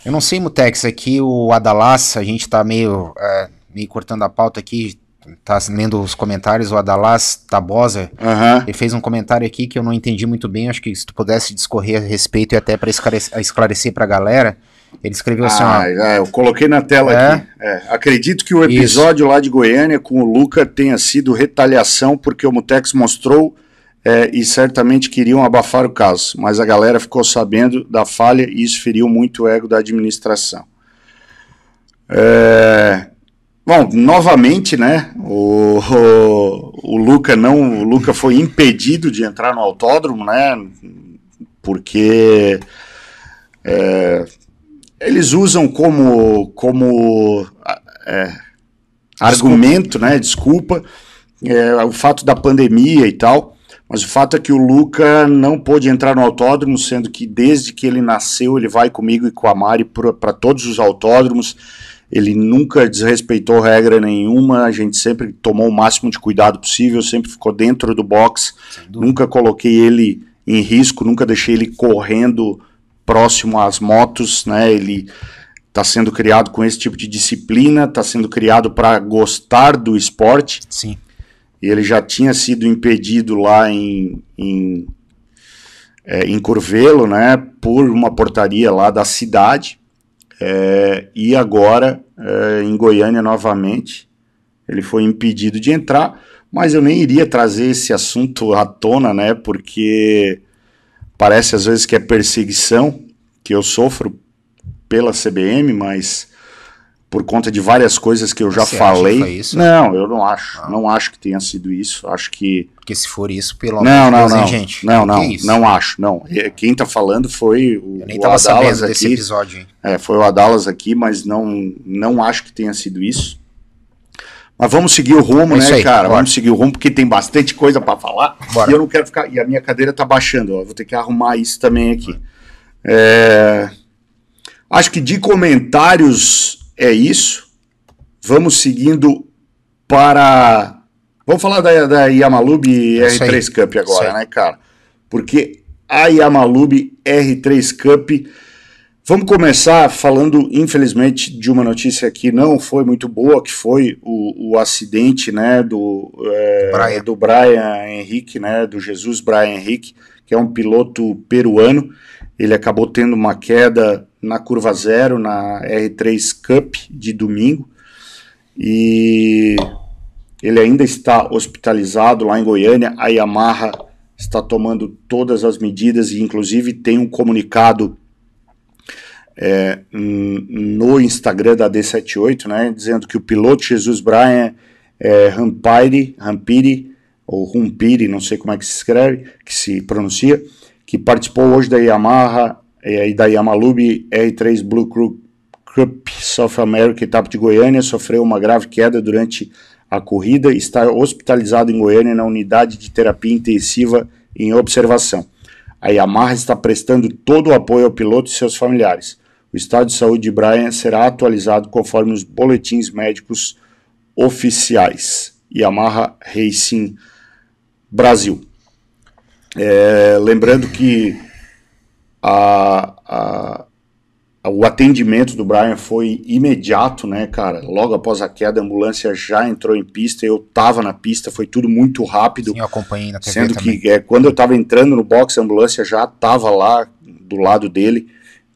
Eu não sei, Mutex, aqui o Adalas, a gente tá meio, é, meio cortando a pauta aqui, tá lendo os comentários, o Adalas Tabosa, Aham. ele fez um comentário aqui que eu não entendi muito bem, acho que se tu pudesse discorrer a respeito e até para esclarecer, esclarecer pra galera, ele escreveu assim, Ah, ó, é, eu coloquei na tela É? aqui. É, acredito que o episódio lá de Goiânia com o Luca tenha sido retaliação porque o Mutex mostrou é, e certamente queriam abafar o caso, mas a galera ficou sabendo da falha e isso feriu muito o ego da administração. É, bom, novamente, né? O, o, o Luca não, o Luca foi impedido de entrar no autódromo, né? Porque é, eles usam como, como é, argumento, né? Desculpa, é, o fato da pandemia e tal. Mas o fato é que o Luca não pôde entrar no autódromo, sendo que desde que ele nasceu ele vai comigo e com a Mari para todos os autódromos. Ele nunca desrespeitou regra nenhuma, a gente sempre tomou o máximo de cuidado possível, sempre ficou dentro do box, nunca coloquei ele em risco, nunca deixei ele correndo próximo às motos, né? Ele está sendo criado com esse tipo de disciplina, está sendo criado para gostar do esporte. Sim, e ele já tinha sido impedido lá em, em, é, em Curvelo, né, por uma portaria lá da cidade, é, e agora é, em Goiânia novamente ele foi impedido de entrar, mas eu nem iria trazer esse assunto à tona, né, porque parece às vezes que é perseguição que eu sofro pela CBM, mas por conta de várias coisas que eu já Você falei. isso? Não, eu não acho. Ah. Não acho que tenha sido isso. Acho que. porque se for isso, pelo amor Não, de não, hein, não. gente? Não, não. isso? Não acho. Não. Quem tá falando foi o, Eu nem o Adalas desse aqui. episódio, hein? É, foi o Adalas aqui, mas não, não acho que tenha sido isso. Mas vamos seguir o rumo, É né, aí, cara? bora. Vamos seguir o rumo, porque tem bastante coisa para falar. Bora. E eu não quero ficar. E a minha cadeira tá baixando, ó. Vou ter que arrumar isso também aqui. É, Acho que de comentários é isso. Vamos seguindo para. Vamos falar da, da Yamalube R3 Cup agora, né, cara? Porque a Yamalube R3 Cup. Vamos começar falando, infelizmente, de uma notícia que não foi muito boa, que foi o, o acidente né, do, é, Brian. do Brian Henrique, né, do Jesus Brian Henrique, que é um piloto peruano. Ele acabou tendo uma queda na curva zero, na R3 Cup de domingo, e ele ainda está hospitalizado lá em Goiânia. A Yamaha está tomando todas as medidas e, inclusive, tem um comunicado é, no Instagram da D78, né, dizendo que o piloto Jesus Brian é, Rampiri, ou Rumpiri, não sei como é que se escreve, que se pronuncia, que participou hoje da Yamaha é, e da Yamalube R3 Blue Crew Cup South America, etapa de Goiânia, sofreu uma grave queda durante a corrida e está hospitalizado em Goiânia na unidade de terapia intensiva em observação. A Yamaha está prestando todo o apoio ao piloto e seus familiares. O estado de saúde de Brian será atualizado conforme os boletins médicos oficiais. Yamaha Racing Brasil. É, lembrando que a, a, o atendimento do Brian foi imediato, né, cara? Logo após a queda, a ambulância já entrou em pista, eu tava na pista, foi tudo muito rápido. Sim, eu acompanhei na TV Sendo também. que é, quando eu tava entrando no box, a ambulância já tava lá do lado dele.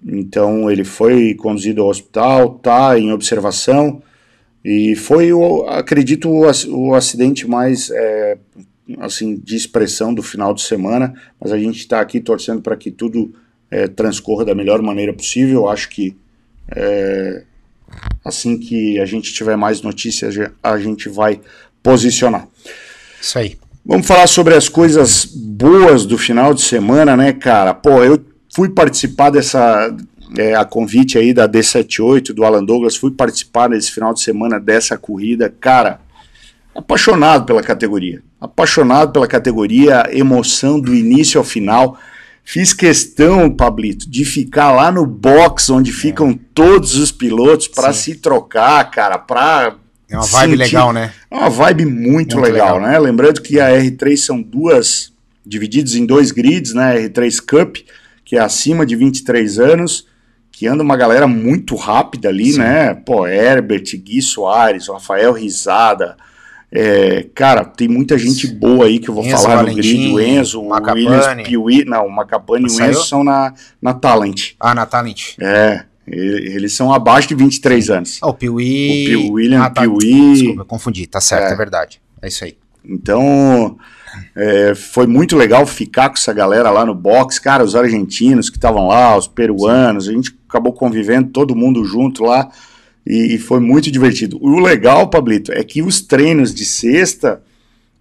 Então ele foi conduzido ao hospital, tá em observação. E foi, eu acredito, o, acidente mais é, assim de expressão do final de semana. Mas a gente está aqui torcendo para que tudo é, transcorra da melhor maneira possível. Acho que é, assim que a gente tiver mais notícias, a gente vai posicionar. Isso aí. Vamos falar sobre as coisas boas do final de semana, né, cara? Pô, eu fui participar dessa. É, a convite aí da D78 do Alan Douglas, fui participar nesse final de semana dessa corrida. Cara, apaixonado pela categoria. Apaixonado pela categoria, emoção do início ao final. Fiz questão, Pablito, de ficar lá no box onde ficam é. todos os pilotos para se trocar, cara, para é uma vibe sentir... legal, né? É uma vibe muito, muito legal, legal, né? Lembrando que a R3 são duas divididas em dois grids, né? R3 Cup, que é acima de 23 anos, que anda uma galera muito rápida ali, Sim. né? Pô, Herbert, Gui Soares, Rafael Risada, é, cara, tem muita gente boa aí que eu vou Enzo falar Valentim, no grid. O Enzo, Macapane. o Williams Piuí. Não, o Macapane e o Enzo são na, na Talent. Ah, na Talent. É, eles são abaixo de 23 anos. Ah, o Piuí. O Piuí, William ah, tá, Piuí. Desculpa, eu confundi. Tá certo, é, é verdade. É isso aí. Então, é, foi muito legal ficar com essa galera lá no box. Cara, os argentinos que estavam lá, os peruanos, Sim. a gente acabou convivendo todo mundo junto lá e, e foi muito divertido. O legal, Pablito, é que os treinos de sexta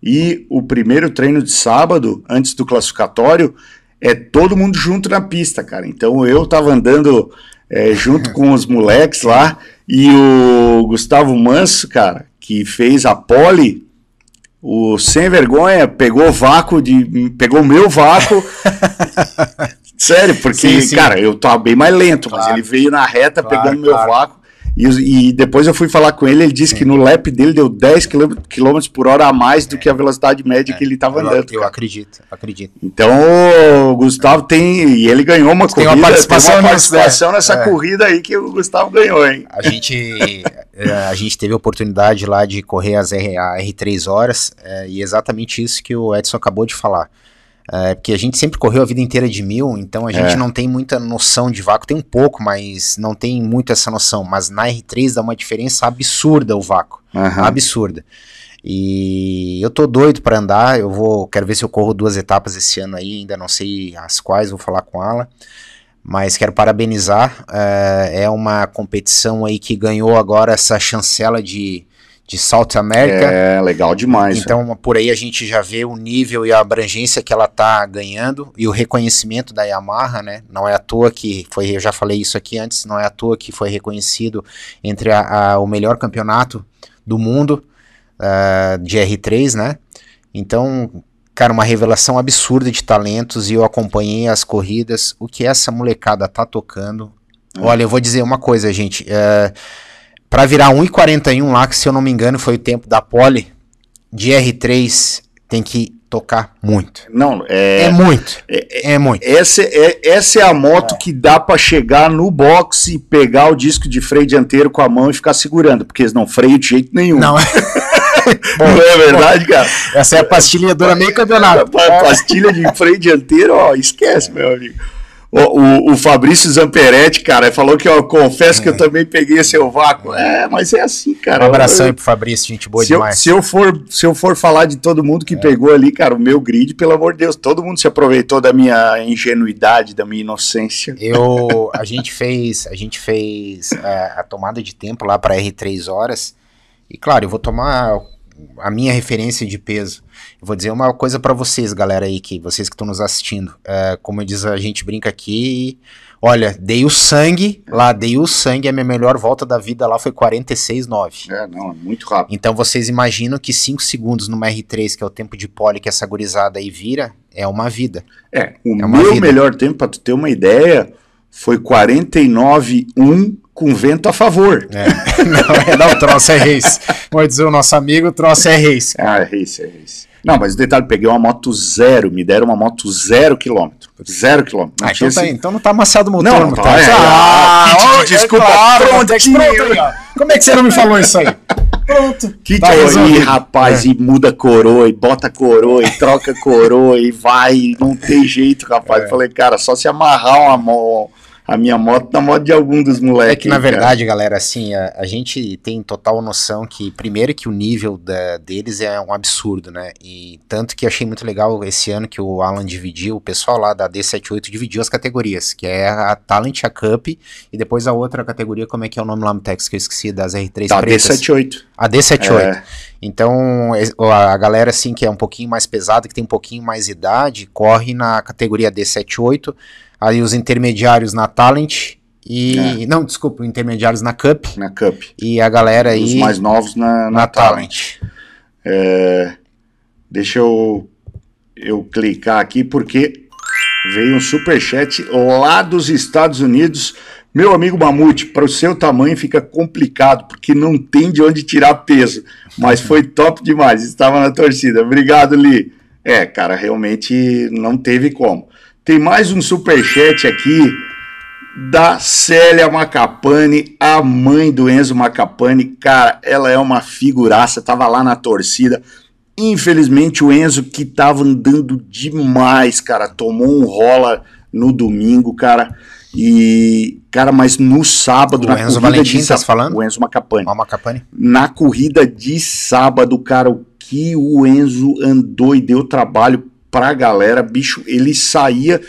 e o primeiro treino de sábado, antes do classificatório, é todo mundo junto na pista, cara. Então eu tava andando é, junto com os moleques lá e o Gustavo Manso, cara, que fez a pole, o sem vergonha pegou vácuo de. pegou meu vácuo. Sério, porque, sim, sim. cara, eu tava bem mais lento, claro. mas ele veio na reta claro, pegando claro. meu vácuo. E, e, depois eu fui falar com ele, ele disse Sim. que no lap dele deu 10 km por hora a mais do que a velocidade média é, que ele estava andando. Eu cara. acredito, acredito. Então o Gustavo tem. E ele ganhou uma corrida. Tem uma participação, tem uma participação nessa é. corrida aí que o Gustavo ganhou, hein? A gente, é, a gente teve a oportunidade lá de correr as R, a R3 horas, é, e exatamente isso que o Edson acabou de falar. É, porque a gente sempre correu a vida inteira de mil, então a gente é. não tem muita noção de vácuo. Tem um pouco, mas não tem muito essa noção. Mas na R3 dá uma diferença absurda o vácuo. Uhum. Absurda. E eu tô doido para andar. Eu vou, quero ver se eu corro duas etapas esse ano aí. Ainda não sei as quais, vou falar com ela. Mas quero parabenizar. É, é uma competição aí que ganhou agora essa chancela de de South America. É, legal demais. Então, é. por aí a gente já vê o nível e a abrangência que ela tá ganhando e o reconhecimento da Yamaha, né? Não é à toa que foi, eu já falei isso aqui antes, não é à toa que foi reconhecido entre a, a, o melhor campeonato do mundo uh, de R3, né? Então, cara, uma revelação absurda de talentos e eu acompanhei as corridas. O que essa molecada tá tocando Olha, eu vou dizer uma coisa, gente. É, para virar 1,41 lá, que se eu não me engano foi o tempo da Pole, de R3 tem que tocar muito. Não, é. É muito. É, muito. Essa é, essa é a moto que dá pra chegar no box e pegar o disco de freio dianteiro com a mão e ficar segurando, porque eles não freiam de jeito nenhum. Não, Não é verdade, cara? essa é a pastilha dura meio campeonato. Pa- Pastilha de freio dianteiro, ó, esquece, meu amigo. O, o, o Fabrício Zamperetti, cara, falou que eu confesso que eu também peguei seu vácuo. É, mas é assim, Um cara. abração Eu- aí pro Fabrício, gente boa se eu, demais. se, eu for, se eu for falar de todo mundo que pegou ali, cara, o meu grid, pelo amor de Deus, todo mundo se aproveitou da minha ingenuidade, da minha inocência. Eu, a gente fez, a gente fez é, a tomada de tempo lá para R3 horas. E claro, eu vou tomar a minha referência de peso. Eu vou dizer uma coisa para vocês, galera aí que vocês que estão nos assistindo. É, como diz a gente brinca aqui, olha, dei o sangue lá, dei o sangue, a minha melhor volta da vida lá foi 46,9. É, não, é muito rápido. Então vocês imaginam que 5 segundos numa R3, que é o tempo de pole que essa gurizada aí vira, é uma vida. É, o É meu vida. melhor tempo, pra tu ter uma ideia, foi 49,1 com vento a favor. É. Não, é, não, o troço é race. Pode dizer o nosso amigo, o troço é race. Ah, é isso, é isso. Não, mas o detalhe, peguei uma moto zero, me deram uma moto zero quilômetro. Zero quilômetro. Não Ah, então, tá, esse- então não tá amassado o motor, Não, não tá, tá? é, ah, kit de ó, desculpa, é claro, prontinho. pronto aí. Como é que você não me falou isso aí? Pronto. Que Tá aí, resolvido. rapaz, É. e muda coroa, e bota coroa, e troca coroa, e vai, e não tem jeito, rapaz. É. Falei, cara, só se amarrar uma mo- a minha moto na moto de algum dos moleques. É que na aí, cara. verdade, galera, assim, a, a gente tem total noção que, primeiro, que o nível da- deles é um absurdo, né? E tanto que achei muito legal esse ano que o Alan dividiu, o pessoal lá da D78 dividiu as categorias, que é a Talent, a Cup, e depois a outra categoria, como é que é o nome lá no Tex, que eu esqueci, das R3 Tá, pretas. D78. A D78. É. Então, a galera assim que é um pouquinho mais pesada, que tem um pouquinho mais idade, corre na categoria D78, aí os intermediários na Talent e É. não, desculpa, intermediários na Cup Na Cup. e a galera aí Os mais novos na, na, na Talent. Talent. É, deixa eu, eu clicar aqui porque veio um superchat lá dos Estados Unidos. Meu amigo Mamute, para o seu tamanho fica complicado, porque não tem de onde tirar peso. Mas foi top demais, estava na torcida. Obrigado, Li. É, cara, realmente não teve como. Tem mais um superchat aqui da Célia Macapane, a mãe do Enzo Macapane. Cara, ela é uma figuraça, tava lá na torcida. Infelizmente, o Enzo, que tava andando demais, cara, tomou um rola no domingo, cara. E, cara, mas no sábado, O na Enzo corrida Valentim, de tá sá- falando? O Enzo Macapane Macapane. na corrida de sábado, cara, o que o Enzo andou e deu trabalho pra galera, bicho, ele saía,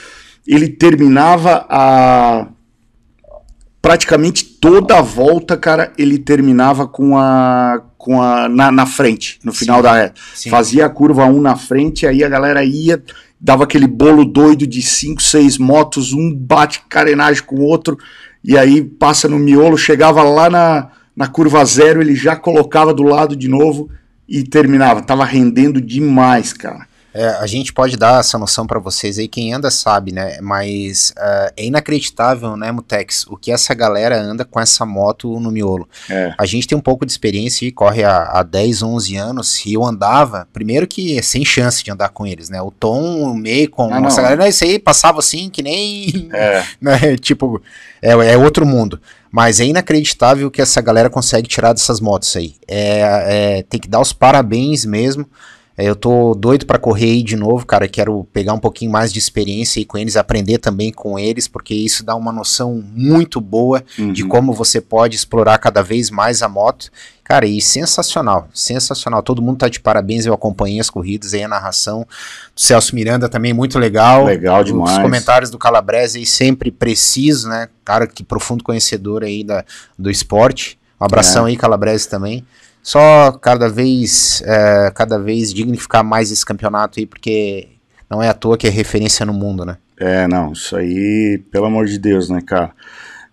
ele terminava a praticamente toda a volta, cara, ele terminava com a com a na, na frente, no final Sim, da reta. sim. Fazia a curva 1 na frente, aí a galera ia dava aquele bolo doido de 5, 6 motos, um bate carenagem com o outro, e aí passa no miolo, chegava lá na, na curva zero, ele já colocava do lado de novo e terminava. Tava rendendo demais, cara. É, a gente pode dar essa noção pra vocês aí, quem anda sabe, né? Mas ah, é inacreditável, né, Mutex, o que essa galera anda com essa moto no miolo. É. A gente tem um pouco de experiência e corre há, há 10, 11 anos e eu andava, primeiro que sem chance de andar com eles, né? O Tom, o Macon, Ah, não. essa galera, isso aí passava assim que nem É, né, tipo, é, é outro mundo. Mas é inacreditável o que essa galera consegue tirar dessas motos aí. É, é, tem que dar os parabéns mesmo. É, eu tô doido pra correr aí de novo, cara. Quero pegar um pouquinho mais de experiência aí com eles, aprender também com eles, porque isso dá uma noção muito boa de uhum. como você pode explorar cada vez mais a moto. Cara, e sensacional, sensacional. Todo mundo tá de parabéns, eu acompanhei as corridas aí, a narração do Celso Miranda também, muito legal. Legal Os demais. comentários do Calabrese aí sempre precisos, né? Cara, que profundo conhecedor aí da, do esporte. Um abração É. aí, Calabrese também. Só cada vez, é, cada vez dignificar mais esse campeonato aí, porque não é à toa que é referência no mundo, né? É, não, isso aí, pelo amor de Deus, né, cara?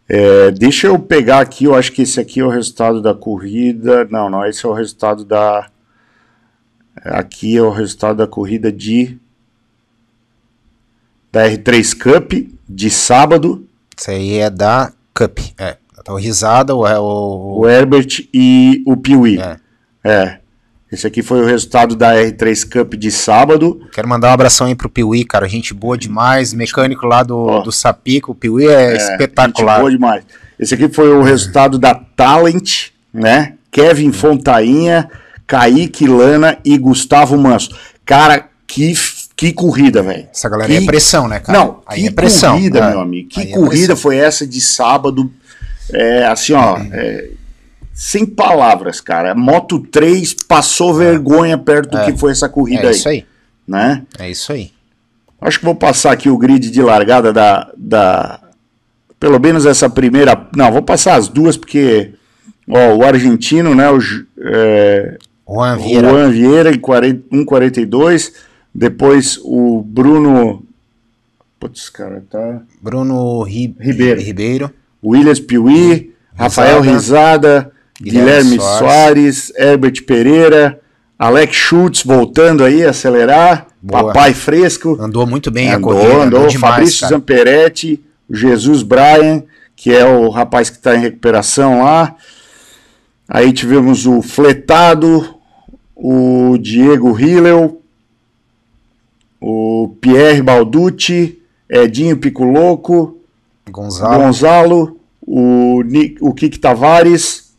É, deixa eu pegar aqui, eu acho que esse aqui é o resultado da corrida. Não, não, esse é o resultado da. Aqui é o resultado da corrida de. Da R3 Cup de sábado. Isso aí é da Cup, é. Tá o Risada, o, o, o Herbert e o Piuí. É. é. Esse aqui foi o resultado da R3 Cup de sábado. Quero mandar um abração aí pro Piuí, cara. Gente boa demais. Mecânico lá do, do Sapico. O Piuí é, é espetacular. Gente boa demais. Esse aqui foi o resultado da Talent, né? Kevin Fontainha, Kaique Lana e Gustavo Manso. Cara, que, que corrida, velho. Essa galera que... é pressão, né, cara? Não, Aí que é pressão, corrida, é. meu amigo. Que Aí é corrida é foi essa de sábado? É, assim, ó. É, sem palavras, cara. Moto 3 passou é. vergonha perto do é. que foi essa corrida aí. É isso aí. Né? É isso aí. Acho que vou passar aqui o grid de largada da. da pelo menos essa primeira. Não, vou passar as duas, porque. Ó, o argentino, né? O, é, Juan Vieira. Juan Vieira em 1,42. Depois o Bruno. Putz, cara, tá. Bruno Ri... Ribeiro. Ribeiro. Williams Piuí. Rafael Risada. Guilherme, Guilherme Soares. Soares, Herbert Pereira, Alex Schultz voltando aí, acelerar, Boa. Papai Fresco. Andou muito bem andou, a corrida. Andou, andou demais, Fabrício cara. Zamperetti, Jesus Bryan, que é o rapaz que está em recuperação lá. Aí tivemos o Fletado, o Diego Hillel, o Pierre Balducci, Edinho Piculoco, Gonzalo, Gonzalo o, o Kik Tavares,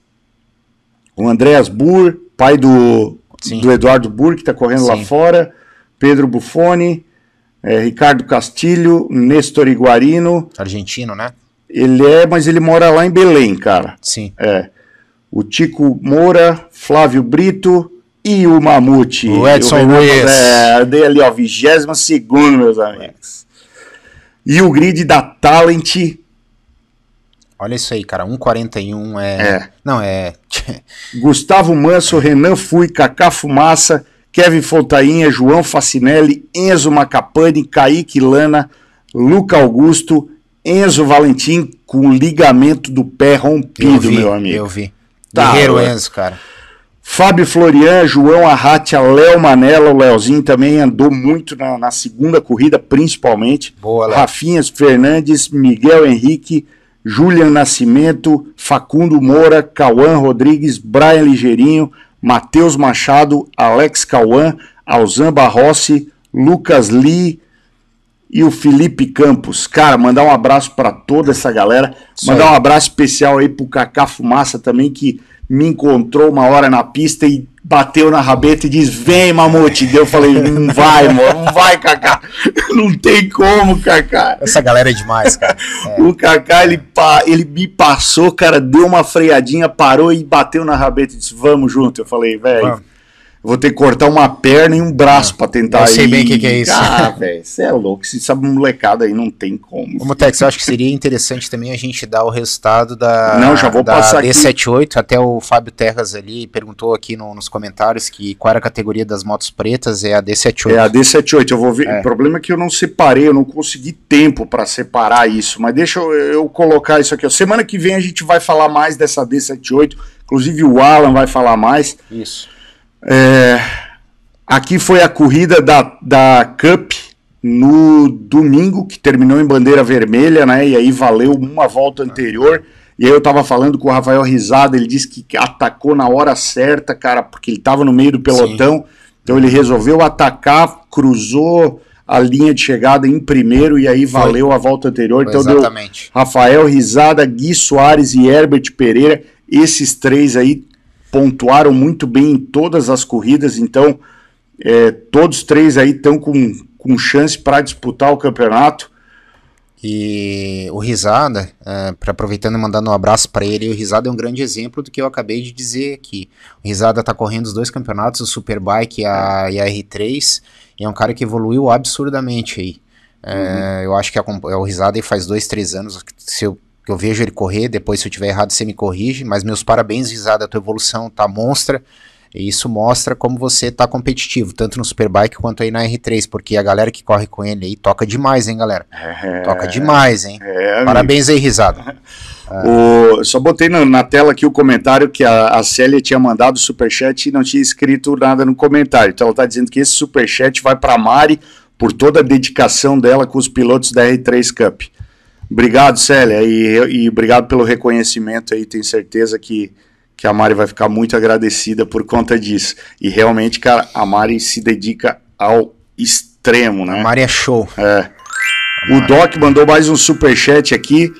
o Andreas Burr, pai do, do Eduardo Burr, que está correndo Sim. lá fora, Pedro Buffoni, é, Ricardo Castilho, Nestor Iguarino. Argentino, né? Ele é, mas ele mora lá em Belém, cara. Sim. É. O Tico Moura, Flávio Brito e o Mamute. O Edson Luiz. É, dei ali, ó, 22 segundo, meus amigos. E o grid da Talent Olha isso aí, cara. 1,41 é... é. Não, é. Gustavo Manso, Renan Fui, Cacá Fumaça, Kevin Fontainha, João Facinelli, Enzo Macapane, Kaique Lana, Luca Augusto, Enzo Valentim com ligamento do pé rompido, vi, meu amigo. Eu vi. Tá, Guerreiro Enzo, cara. Fábio Florian, João Arratia, Léo Manela, o Léozinho também andou muito na, na segunda corrida, principalmente. Boa, Léo. Rafinhas Fernandes, Miguel Henrique, Julian Nascimento, Facundo Moura, Cauã Rodrigues, Brian Ligeirinho, Matheus Machado, Alex Cauã, Alzan Barrossi, Lucas Lee e o Felipe Campos. Cara, mandar um abraço para toda essa galera. Isso mandar aí. um abraço especial aí pro Cacá Fumaça também, que me encontrou uma hora na pista e bateu na rabeta e diz: Vem, mamute. eu falei: Não vai, mano, não vai, Kaká. Não tem como, Kaká. Essa galera é demais, cara. É. O Kaká, ele, ele me passou, cara, deu uma freadinha, parou e bateu na rabeta e disse: Vamos junto. Eu falei: Velho vou ter que cortar uma perna e um braço ah, para tentar Eu sei ir. bem o que, que, é isso. Ah, velho, você é louco. Se sabe molecada aí não tem como. Como Tex, eu acho que seria interessante também a gente dar o resultado da, não, já vou da passar D78. Aqui. Até o Fábio Terras ali perguntou aqui no, nos comentários que qual era a categoria das motos pretas, é a D78. É a D78, eu vou ver. É. O problema é que eu não separei, eu não consegui tempo para separar isso. Mas deixa eu, eu colocar isso aqui. Ó. Semana que vem a gente vai falar mais dessa D78. Inclusive o Alan vai falar mais. Isso. É, aqui foi a corrida da, da Cup no domingo, que terminou em bandeira vermelha, né? E aí valeu uma volta anterior. E aí eu tava falando com o Rafael Risada, ele disse que atacou na hora certa, cara, porque ele tava no meio do pelotão. Sim. Então ele resolveu atacar, cruzou a linha de chegada em primeiro e aí valeu a volta anterior. Foi então exatamente. deu Rafael Risada, Gui Soares e Herbert Pereira. Esses três aí pontuaram muito bem em todas as corridas, então é, todos três aí estão com, com chance para disputar o campeonato. E o Risada, é, aproveitando e mandando um abraço para ele, o Risada é um grande exemplo do que eu acabei de dizer aqui. O Risada está correndo os dois campeonatos, o Superbike e a, e a R3, e é um cara que evoluiu absurdamente aí. É, uhum. Eu acho que a, o Risada faz dois, três anos, se eu que eu vejo ele correr, depois se eu tiver errado você me corrige, mas meus parabéns, Risada, a tua evolução tá monstra, e isso mostra como você tá competitivo, tanto no Superbike quanto aí na R3, porque a galera que corre com ele aí toca demais, hein, galera? É, toca demais, hein? É, parabéns aí, Risada. O, só botei na, na, tela aqui o comentário que a, a Célia tinha mandado o superchat e não tinha escrito nada no comentário. Então ela está dizendo que esse superchat vai para Mari por toda a dedicação dela com os pilotos da R3 Cup. Obrigado, Célia, e, e obrigado pelo reconhecimento aí. Tenho certeza que, que a Mari vai ficar muito agradecida por conta disso. E realmente, cara, a Mari se dedica ao extremo, né? A Mari é show. É. O Doc mandou mais um superchat aqui.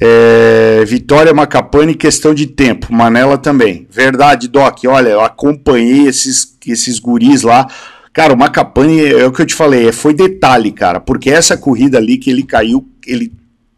É, Vitória Macapane, questão de tempo. Manela também. Verdade, Doc. Olha, eu acompanhei esses, esses guris lá. Cara, o Macapane, é o que eu te falei, é, foi detalhe, cara. Porque essa corrida ali que ele caiu, ele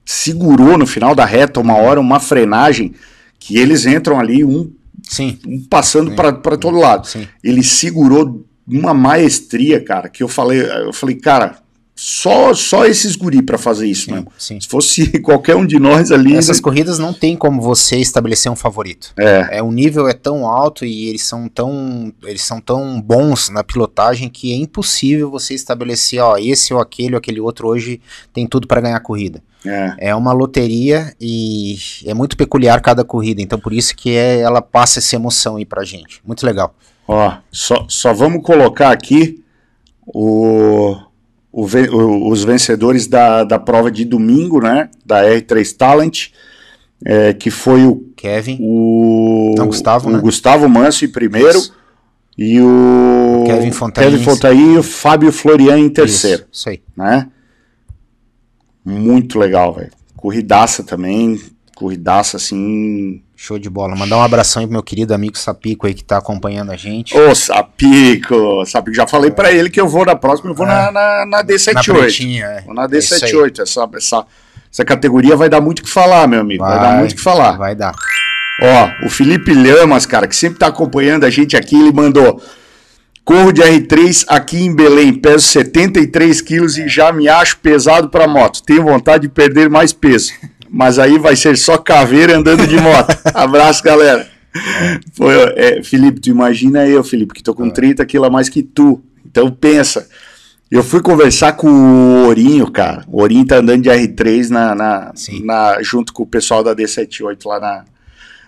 segurou no final da reta uma hora, uma frenagem, que eles entram ali, um, Sim. um passando para todo lado. Sim. Ele segurou uma maestria, cara, que eu falei, eu falei, cara, só, só esses guri para fazer isso Sim, mesmo. sim. Se fosse qualquer um de nós ali. Essas corridas não tem como você estabelecer um favorito. É, É, o nível é tão alto e eles são tão, eles são tão bons na pilotagem que é impossível você estabelecer, ó, esse ou aquele ou aquele outro hoje tem tudo para ganhar a corrida. é. É uma loteria e é muito peculiar cada corrida, então por isso que é- ela passa essa emoção aí pra gente. Muito legal. Ó, só, só vamos colocar aqui o, o os vencedores da, da prova de domingo, né? Da R3 Talent, é, que foi o, Kevin, o, Não, Gustavo, o né? Gustavo Manso em primeiro Isso. e o Kevin Fontaine. Kevin Fontaine e o Fábio Florian em terceiro. Isso, isso aí. né? Muito legal, velho. Corridaça também, corridaça assim. Show de bola. Mandar um abração aí pro meu querido amigo Sapico aí que tá acompanhando a gente. Ô, Sapico! Sapico, já falei pra ele que eu vou na próxima, eu vou na, na, na Na D78. pretinha, é. Vou na É isso aí. D78. Essa, essa, essa categoria vai dar muito o que falar, meu amigo. Vai, dar muito o que falar. Vai dar. Ó, o Felipe Lamas, cara, que sempre tá acompanhando a gente aqui, ele mandou. Corro de R3 aqui em Belém, peso 73 quilos e já me acho pesado pra moto. Tenho vontade de perder mais peso. Mas aí vai ser só caveira andando de moto. Abraço, galera. Pô, é, Felipe, tu imagina eu, Felipe, que tô com 30 quilos a mais que tu. Então pensa. Eu fui conversar com o Ourinho, cara. O Ourinho tá andando de R3 na, na, na- junto com o pessoal da D78 lá na.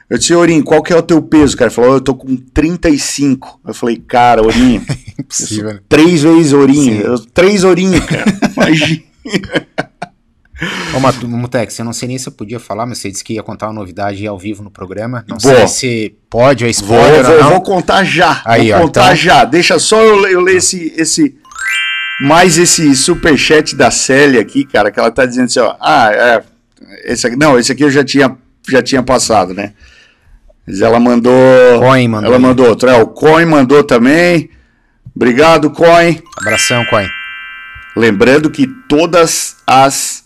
Eu disse, Ourinho, qual que é o teu peso, cara? Ele falou, eu tô com 35. Eu falei, cara, Ourinho, Impossível, três vezes Ourinho. Eu- três Ourinho, cara. Imagina. Ô, Mutex, eu não sei nem se eu podia falar, mas você disse que ia contar uma novidade ao vivo no programa. Não Vou. sei se pode ou é Vou, spoiler vou, ou não. vou contar já. Aí, vou ó, contar então- já. Deixa só eu, eu ler esse, esse. Mais esse superchat da Célia aqui, cara, que ela tá dizendo assim, ó. Ah, é. Esse aqui, não, esse aqui eu já tinha, já tinha passado, né? Mas ela mandou. Coin mandou Ela mandou outro. É, o Coin mandou também. Obrigado, Coin. Abração, Coin. Lembrando que todas as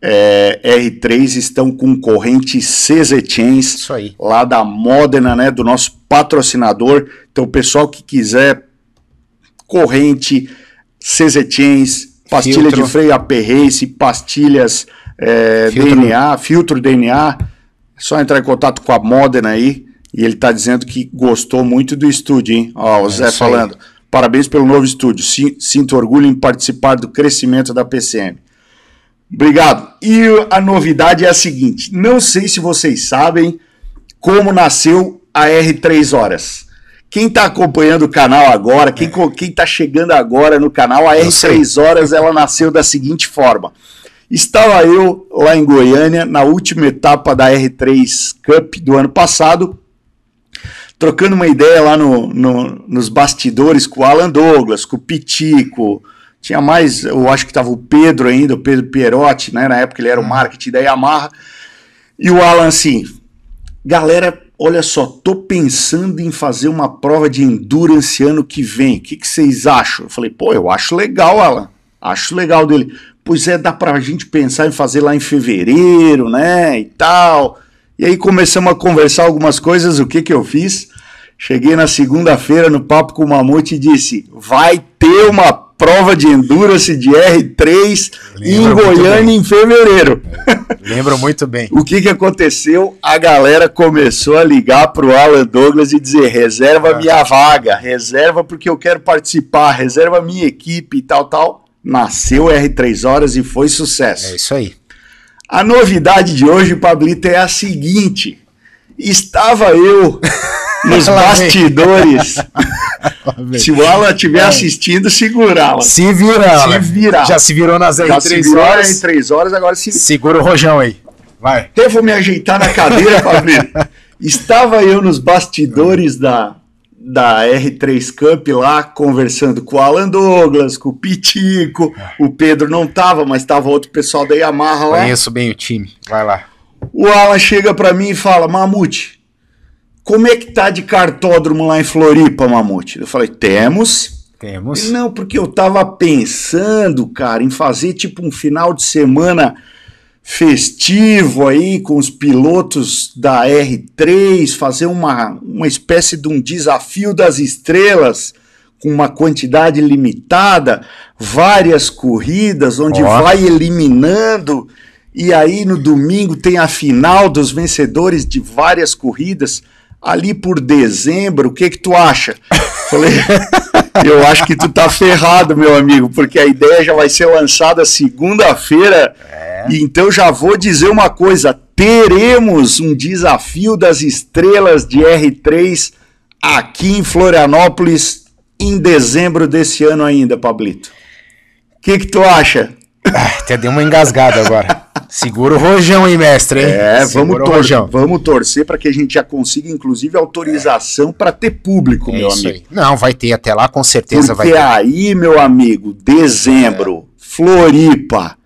é, R3 estão com corrente CZ Chains Isso aí. lá da Modena, né, do nosso patrocinador. Então, o pessoal que quiser corrente, CZ Chains, pastilha Filtro. de freio AP Race, pastilhas é, Filtro. DNA, filtro DNA, é só entrar em contato com a Modena aí. E ele tá dizendo que gostou muito do estúdio, hein? Ó, o Zé É aí. falando. Parabéns pelo novo estúdio. Si- Sinto orgulho em participar do crescimento da PCM. Obrigado. E a novidade é a seguinte: não sei se vocês sabem como nasceu a R3 Horas. Quem está acompanhando o canal agora, quem, co- quem tá chegando agora no canal, a Eu sei. R3 Horas ela nasceu da seguinte forma. Estava eu lá em Goiânia, na última etapa da R3 Cup do ano passado, trocando uma ideia lá no, no- nos bastidores com o Alan Douglas, com o Pitico. Tinha mais, eu acho que estava o Pedro ainda, o Pedro Pierotti, né? Na época ele era o marketing da Yamaha. E o Alan assim, galera, olha só, tô pensando em fazer uma prova de endurance ano que vem. O que, que vocês acham? Eu falei, pô, eu acho legal, Alan. Acho legal dele. Pois é, dá pra gente pensar em fazer lá em fevereiro, né? E tal. E aí começamos a conversar algumas coisas. O que que eu fiz? Cheguei na segunda-feira no Papo com o Mamute e disse: vai ter uma prova de endurance de R3 em Lembro muito Goiânia bem. em fevereiro. Lembro muito bem. O que que aconteceu? A galera começou a ligar pro Alan Douglas e dizer: reserva minha vaga, reserva porque eu quero participar, reserva minha equipe e tal, tal. Nasceu R3 Horas e foi É sucesso. isso aí. A novidade de hoje, Pablito, é a seguinte: estava eu nos bastidores Se o Alan estiver É. assistindo, segura, Alan. Se vira, Se Alan. vira. Já se virou nas Já se R3 virou horas. em três horas, agora se Segura o rojão aí. Vai. Até vou me ajeitar na cadeira, Fabrício. Estava eu nos bastidores da, da R3 Cup lá, conversando com o Alan Douglas, com o Pitico. O Pedro não tava, mas tava outro pessoal da Yamaha lá. Conheço bem o time. Vai lá. O Alan chega pra mim e fala: Mamute, como é que tá de cartódromo lá em Floripa, Mamute? Eu falei: temos. Temos. Não, porque eu tava pensando, cara, em fazer tipo um final de semana festivo aí com os pilotos da R3, fazer uma, uma espécie de um desafio das estrelas com uma quantidade limitada, várias corridas onde Ó. vai eliminando e aí no domingo tem a final dos vencedores de várias corridas ali por dezembro. O que que tu acha? Falei, eu acho que tu tá ferrado, meu amigo, porque a ideia já vai ser lançada segunda-feira. E então já vou dizer uma coisa: teremos um desafio das estrelas de R3 aqui em Florianópolis em dezembro desse ano ainda, Pablito. O que que tu acha? Até deu uma engasgada agora. Segura o rojão aí, mestre. Hein? É, vamos, Segura tor rojão. vamos torcer para que a gente já consiga, inclusive, autorização para ter público, É meu amigo. aí. Não, vai ter até lá, com certeza Porque vai ter. aí, meu amigo, dezembro, Floripa,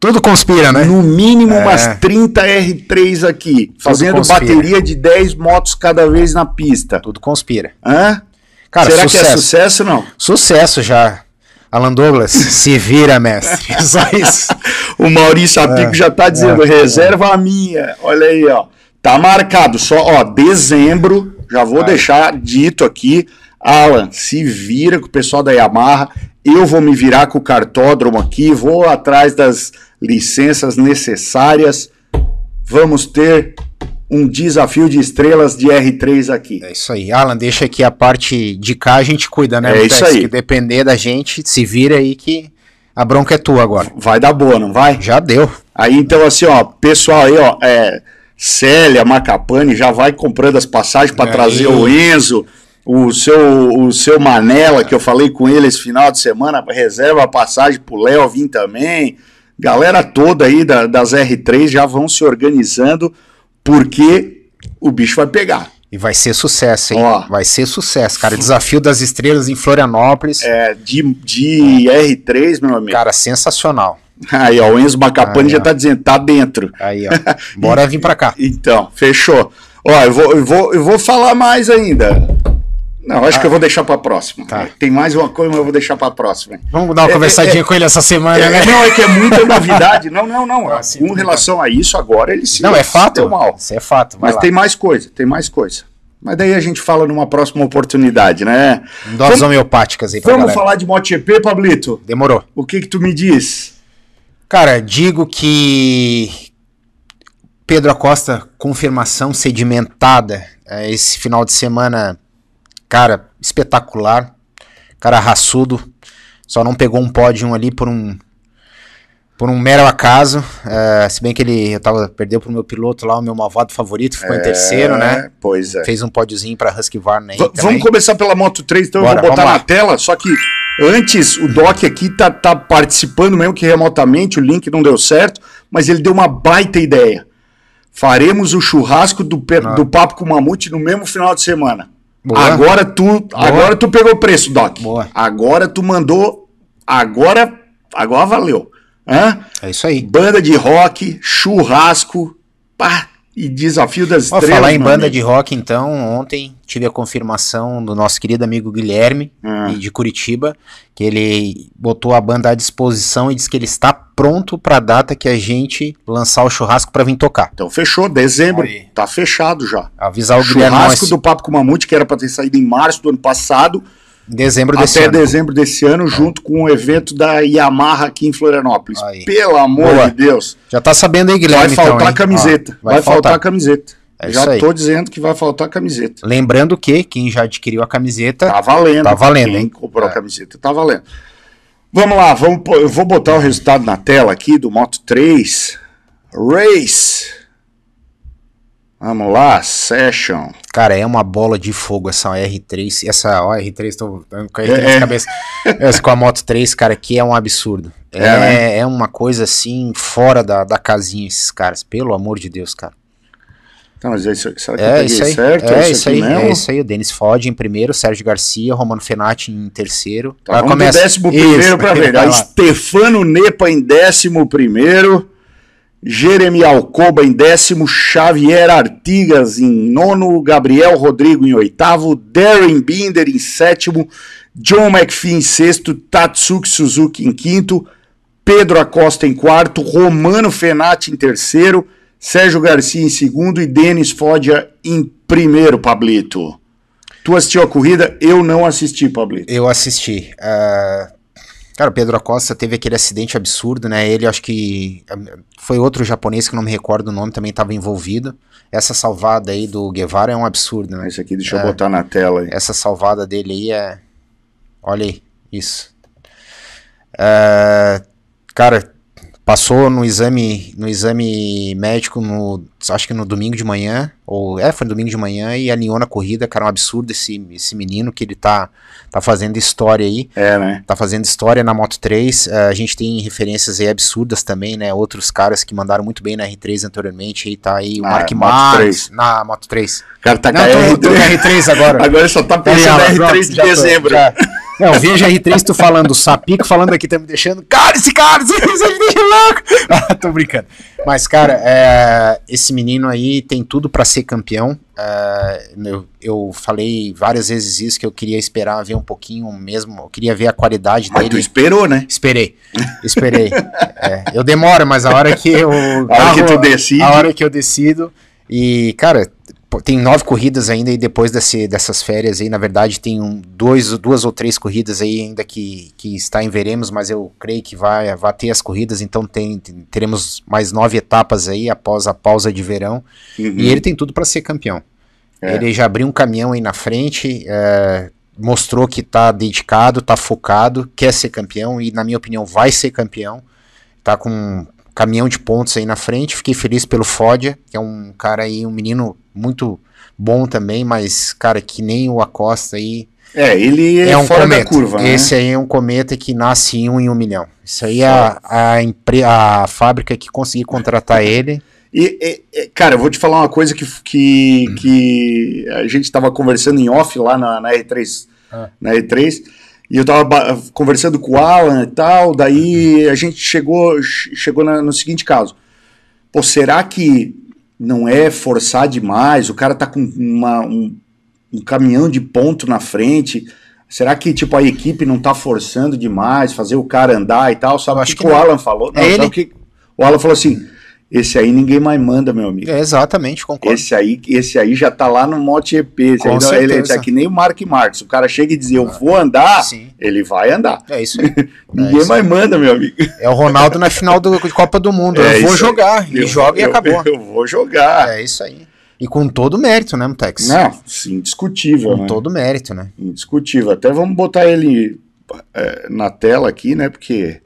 Tudo conspira, né? no mínimo É. umas 30 R3 aqui, fazendo conspira. bateria de 10 motos cada vez na pista. Tudo conspira. Hã? Cara, Será sucesso. que é sucesso não? Sucesso já. Alan Douglas, se vira, mestre. Só isso. O Maurício Apico já tá dizendo, é, reserva a minha. Olha aí, ó. Tá marcado, só, ó, dezembro, já vou Vai. deixar dito aqui. Alan, se vira com o pessoal da Yamaha. Eu vou me virar com o cartódromo aqui, vou atrás das licenças necessárias. Vamos ter um desafio de estrelas de R3 aqui. É isso aí. Alan, deixa aqui a parte de cá, a gente cuida, né? É isso aí. Que depender da gente, se vira aí que a bronca é tua agora. Vai dar boa, não vai? Já deu. Aí então, assim, ó, pessoal aí, ó, é, Célia, Macapane, já vai comprando as passagens para Aí. trazer o Enzo, o seu, o seu Manela, que eu falei com ele esse final de semana, reserva a passagem pro Léo vir também. Galera toda aí da- das R3 já vão se organizando, porque o bicho vai pegar. E vai ser sucesso, hein? Ó. Vai ser sucesso, cara. Desafio das estrelas em Florianópolis. É, de, de R3, meu amigo. Cara, sensacional. Aí, ó, o Enzo Macapane já tá dizendo, tá dentro. Aí, ó. Bora vir pra cá. Então, fechou. Ó, eu vou, eu vou, eu vou falar mais ainda. Não, acho que eu vou deixar pra próxima. Tá. Tem mais uma coisa, mas eu vou deixar pra próxima. Vamos dar uma É, conversadinha é, com ele essa semana, É, né? não, é que é muita novidade. Não, não, não. Ah, com relação a isso, agora ele se Não, é fato. mal. Isso é fato. Vai Mas lá. tem mais coisa, tem mais coisa. Mas daí a gente fala numa próxima oportunidade, né? Doses Vamos- homeopáticas aí pra Vamos galera. falar de MotoGP, Pablito? Demorou. O que que tu me diz? Cara, digo que Pedro Acosta, confirmação sedimentada. é, esse final de semana, cara, espetacular. Cara raçudo. Só não pegou um pódio ali por um por um mero acaso. é, se bem que ele eu tava, perdeu pro meu piloto lá, o meu malvado favorito, ficou em terceiro, né? É, Pois é. Fez um pódiozinho pra Husky Varney V- também. vamos começar pela Moto 3, então Bora, eu vou botar na tela, só que antes o Doc aqui tá, tá participando mesmo que remotamente, o link não deu certo, mas ele deu uma baita ideia. Faremos o churrasco do, do Papo com o Mamute no mesmo final de semana. Boa. Agora tu, agora tu pegou o preço, Doc. Boa. Agora tu mandou, agora, agora valeu. Hã? É isso aí. Banda de rock, churrasco, pá, e desafio das estrelas. falar em meu banda amigo. de rock, então, ontem tive a confirmação do nosso querido amigo Guilherme, Ah. de Curitiba, que ele botou a banda à disposição e disse que ele está pronto para a data que a gente lançar o churrasco para vir tocar. Então fechou, dezembro, Aí. tá fechado já. Avisar o Guilherme Churrasco nós, do Papo com o Mamute, que era para ter saído em março do ano passado, dezembro desse até ano. dezembro desse ano, junto com o evento da Yamaha aqui em Florianópolis. Aí. Pelo amor Boa. de Deus. Já tá sabendo aí, Guilherme, Vai faltar então, camiseta. Ó, vai, faltar. camiseta. É já tô dizendo que vai faltar camiseta. Lembrando que quem já adquiriu a camiseta, Tá valendo. Tá valendo, Quem hein? comprou É. a camiseta, tá valendo. Vamos lá, vamos, eu vou botar o resultado na tela aqui do Moto 3. Race. Vamos lá, Session. Cara, é uma bola de fogo essa R3. Essa ó, R3, tô com a R3 É, é. na cabeça. Essa com a Moto 3, cara, que é um absurdo. É, É, né? é uma coisa assim, fora da, da casinha, esses caras. Pelo amor de Deus, cara. Tá, mas é isso, será que eu É peguei isso aí. certo? é isso aí. aqui mesmo? É isso aí. O Denis Fod em primeiro, Sérgio Garcia, Romano Fenati em terceiro. Tá, vamos do décimo primeiro para ver. Stefano Nepa em décimo primeiro. Jeremy Alcoba em décimo, Xavier Artigas em nono, Gabriel Rodrigo em oitavo, Darren Binder em sétimo, John McPhee em sexto, Tatsuki Suzuki em quinto, Pedro Acosta em quarto, Romano Fenati em terceiro, Sérgio Garcia em segundo e Denis Foggia em primeiro, Pablito. Tu assistiu a corrida? Eu não assisti, Pablito. Eu assisti. ah, cara, o Pedro Acosta teve aquele acidente absurdo, né? Ele, acho que. ah, Foi outro japonês que não me recordo o nome, também estava envolvido. Essa salvada aí do Guevara é um absurdo, né? Esse aqui deixa eu botar na tela aí. Essa salvada dele aí é. Olha aí, isso. Ah, cara, passou no exame, no exame médico no, acho que no domingo de manhã, ou é, foi no domingo de manhã e alinhou na corrida, cara, um absurdo esse, esse menino que ele tá, tá fazendo história aí, É, né? tá fazendo história na Moto 3, ah, a gente tem referências aí absurdas também, né, outros caras que mandaram muito bem na R3 anteriormente, aí tá aí o Na Mark Moto Marques, 3. na Moto 3. O cara tá Não, com a tô, tô na R3. R3 agora. Agora só tá Aí, pensando na pronto, R3 de já tô, dezembro. já. Não, veja a R3 tu falando, o Sapico falando aqui, tá me deixando. Cara, esse cara, esse me deixa louco. Ah, tô brincando. Mas, cara, é, esse menino aí tem tudo pra ser campeão. É, eu, eu falei várias vezes isso, que eu queria esperar ver um pouquinho mesmo. Eu queria ver a qualidade Mas tu dele. esperou, né? Esperei, esperei. É, eu demoro, mas a hora que eu. A hora que tu decide. A hora que eu decido. E, cara, tem nove corridas ainda e depois desse, dessas férias aí, na verdade, tem um, dois, duas ou três corridas aí ainda que, que está em veremos, mas eu creio que vai, vai ter as corridas, então tem, teremos mais nove etapas aí após a pausa de verão. Uhum. E ele tem tudo para ser campeão. É. Ele já abriu um caminhão aí na frente, é, mostrou que tá dedicado, tá focado, quer ser campeão e, na minha opinião, vai ser campeão. Tá com um caminhão de pontos aí na frente. Fiquei feliz pelo Foggia, que é um cara aí, um menino muito bom também, mas, cara, que nem o Acosta aí. É, ele é, É, um fora cometa. da curva, né? Esse aí é um cometa que nasce em um em um milhão. Isso aí é a, a, empre- a fábrica que conseguir contratar ele. E, e- cara, eu vou te falar uma coisa que, que, que a gente estava conversando em off lá na, na R3, Ah. na R3, e eu tava ba- conversando com o Alan e tal, daí a gente chegou, che- chegou na- no seguinte caso. Pô, será que não é forçar demais? O cara tá com uma- um, um caminhão de ponto na frente. Será que, tipo, a equipe não tá forçando demais, fazer o cara andar e tal? Sabe Eu o acho que, que que o não. Alan falou? É sabe ele. que o Alan falou assim: esse aí ninguém mais manda, meu amigo. É, exatamente, concordo. Esse aí, esse aí já tá lá no MotoGP. Esse Com aí, não- ele certeza. é que nem o Mark Marques. O cara chega e diz, eu vou andar, Sim. ele vai andar. É isso aí. Ninguém isso mais manda, meu amigo. É o Ronaldo na final do, de Copa do Mundo. É eu vou isso aí. jogar. E Eu- joga e eu- acabou. Eu vou jogar. É isso aí. E com todo mérito, né, Mutex? Não, sim, indiscutível, Com né? todo mérito, né? Indiscutível. Até vamos botar ele é, na tela aqui, né? Porque.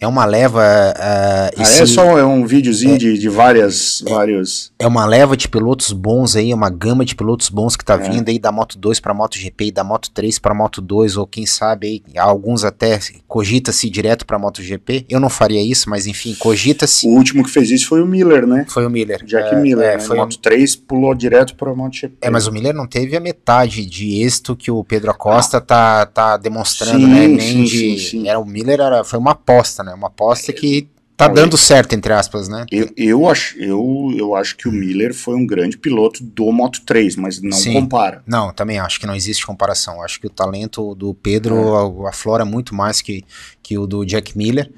É uma leva. ah, Ah, esse- é só é um videozinho de, de várias, vários. é uma leva de pilotos bons aí, é uma gama de pilotos bons que tá É. vindo aí da Moto 2 para Moto GP e da Moto 3 para Moto 2, ou quem sabe aí, alguns até cogita-se direto para Moto GP. Eu não faria isso, mas enfim, cogita-se. O último que fez isso foi o Miller, né? Foi o Miller. Jack É, Miller. é, né? foi Moto 3 pulou direto para MotoGP. É, mas o Miller não teve a metade de êxito que o Pedro Acosta tá, tá demonstrando, Sim, né? Nem sim, de. sim, sim. Era, o Miller era, foi uma aposta, né? Uma aposta que tá Não, dando certo, entre aspas, né? Eu, eu, acho, eu, eu acho que o Miller foi um grande piloto do Moto 3, mas não Sim. compara. Não, também acho que não existe comparação. Acho que o talento do Pedro É. aflora muito mais que, que o do Jack Miller.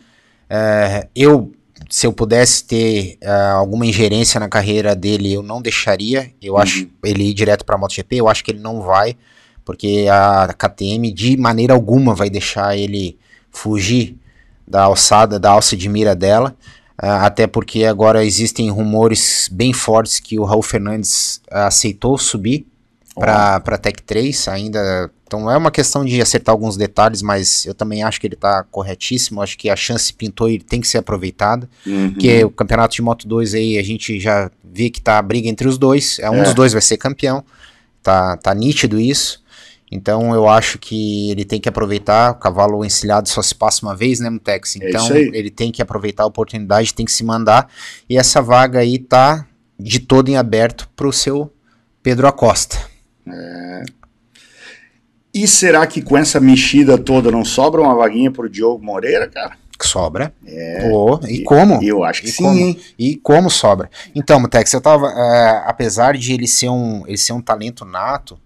É, eu, se eu pudesse ter ah, alguma ingerência na carreira dele, eu não deixaria. Eu Uhum. acho ele ir direto para a MotoGP. Eu acho que ele não vai, porque a KTM de maneira alguma vai deixar ele fugir da alçada, da alça de mira dela. Ah, até porque agora existem rumores bem fortes que o Raul Fernandes aceitou subir para a Tech 3, ainda Então é uma questão de acertar alguns detalhes, mas eu também acho que ele está corretíssimo. Acho que a chance pintou e tem que ser aproveitada. Uhum. Porque o campeonato de Moto 2 aí a gente já vê que tá a briga entre os dois. É, um É. dos dois vai ser campeão. Tá, tá nítido isso. Então eu acho que ele tem que aproveitar. O cavalo encilhado só se passa uma vez, né, Mutex? É Então aí. ele tem que aproveitar a oportunidade, tem que se mandar. E essa vaga aí tá de todo em aberto pro seu Pedro Acosta. E será que com essa mexida toda não sobra uma vaguinha pro Diogo Moreira, cara? Sobra. Pô, e como? Eu acho que E sim, como? E como sobra? Então, Mutex, eu tava. é, apesar de ele ser um, ele ser um talento nato,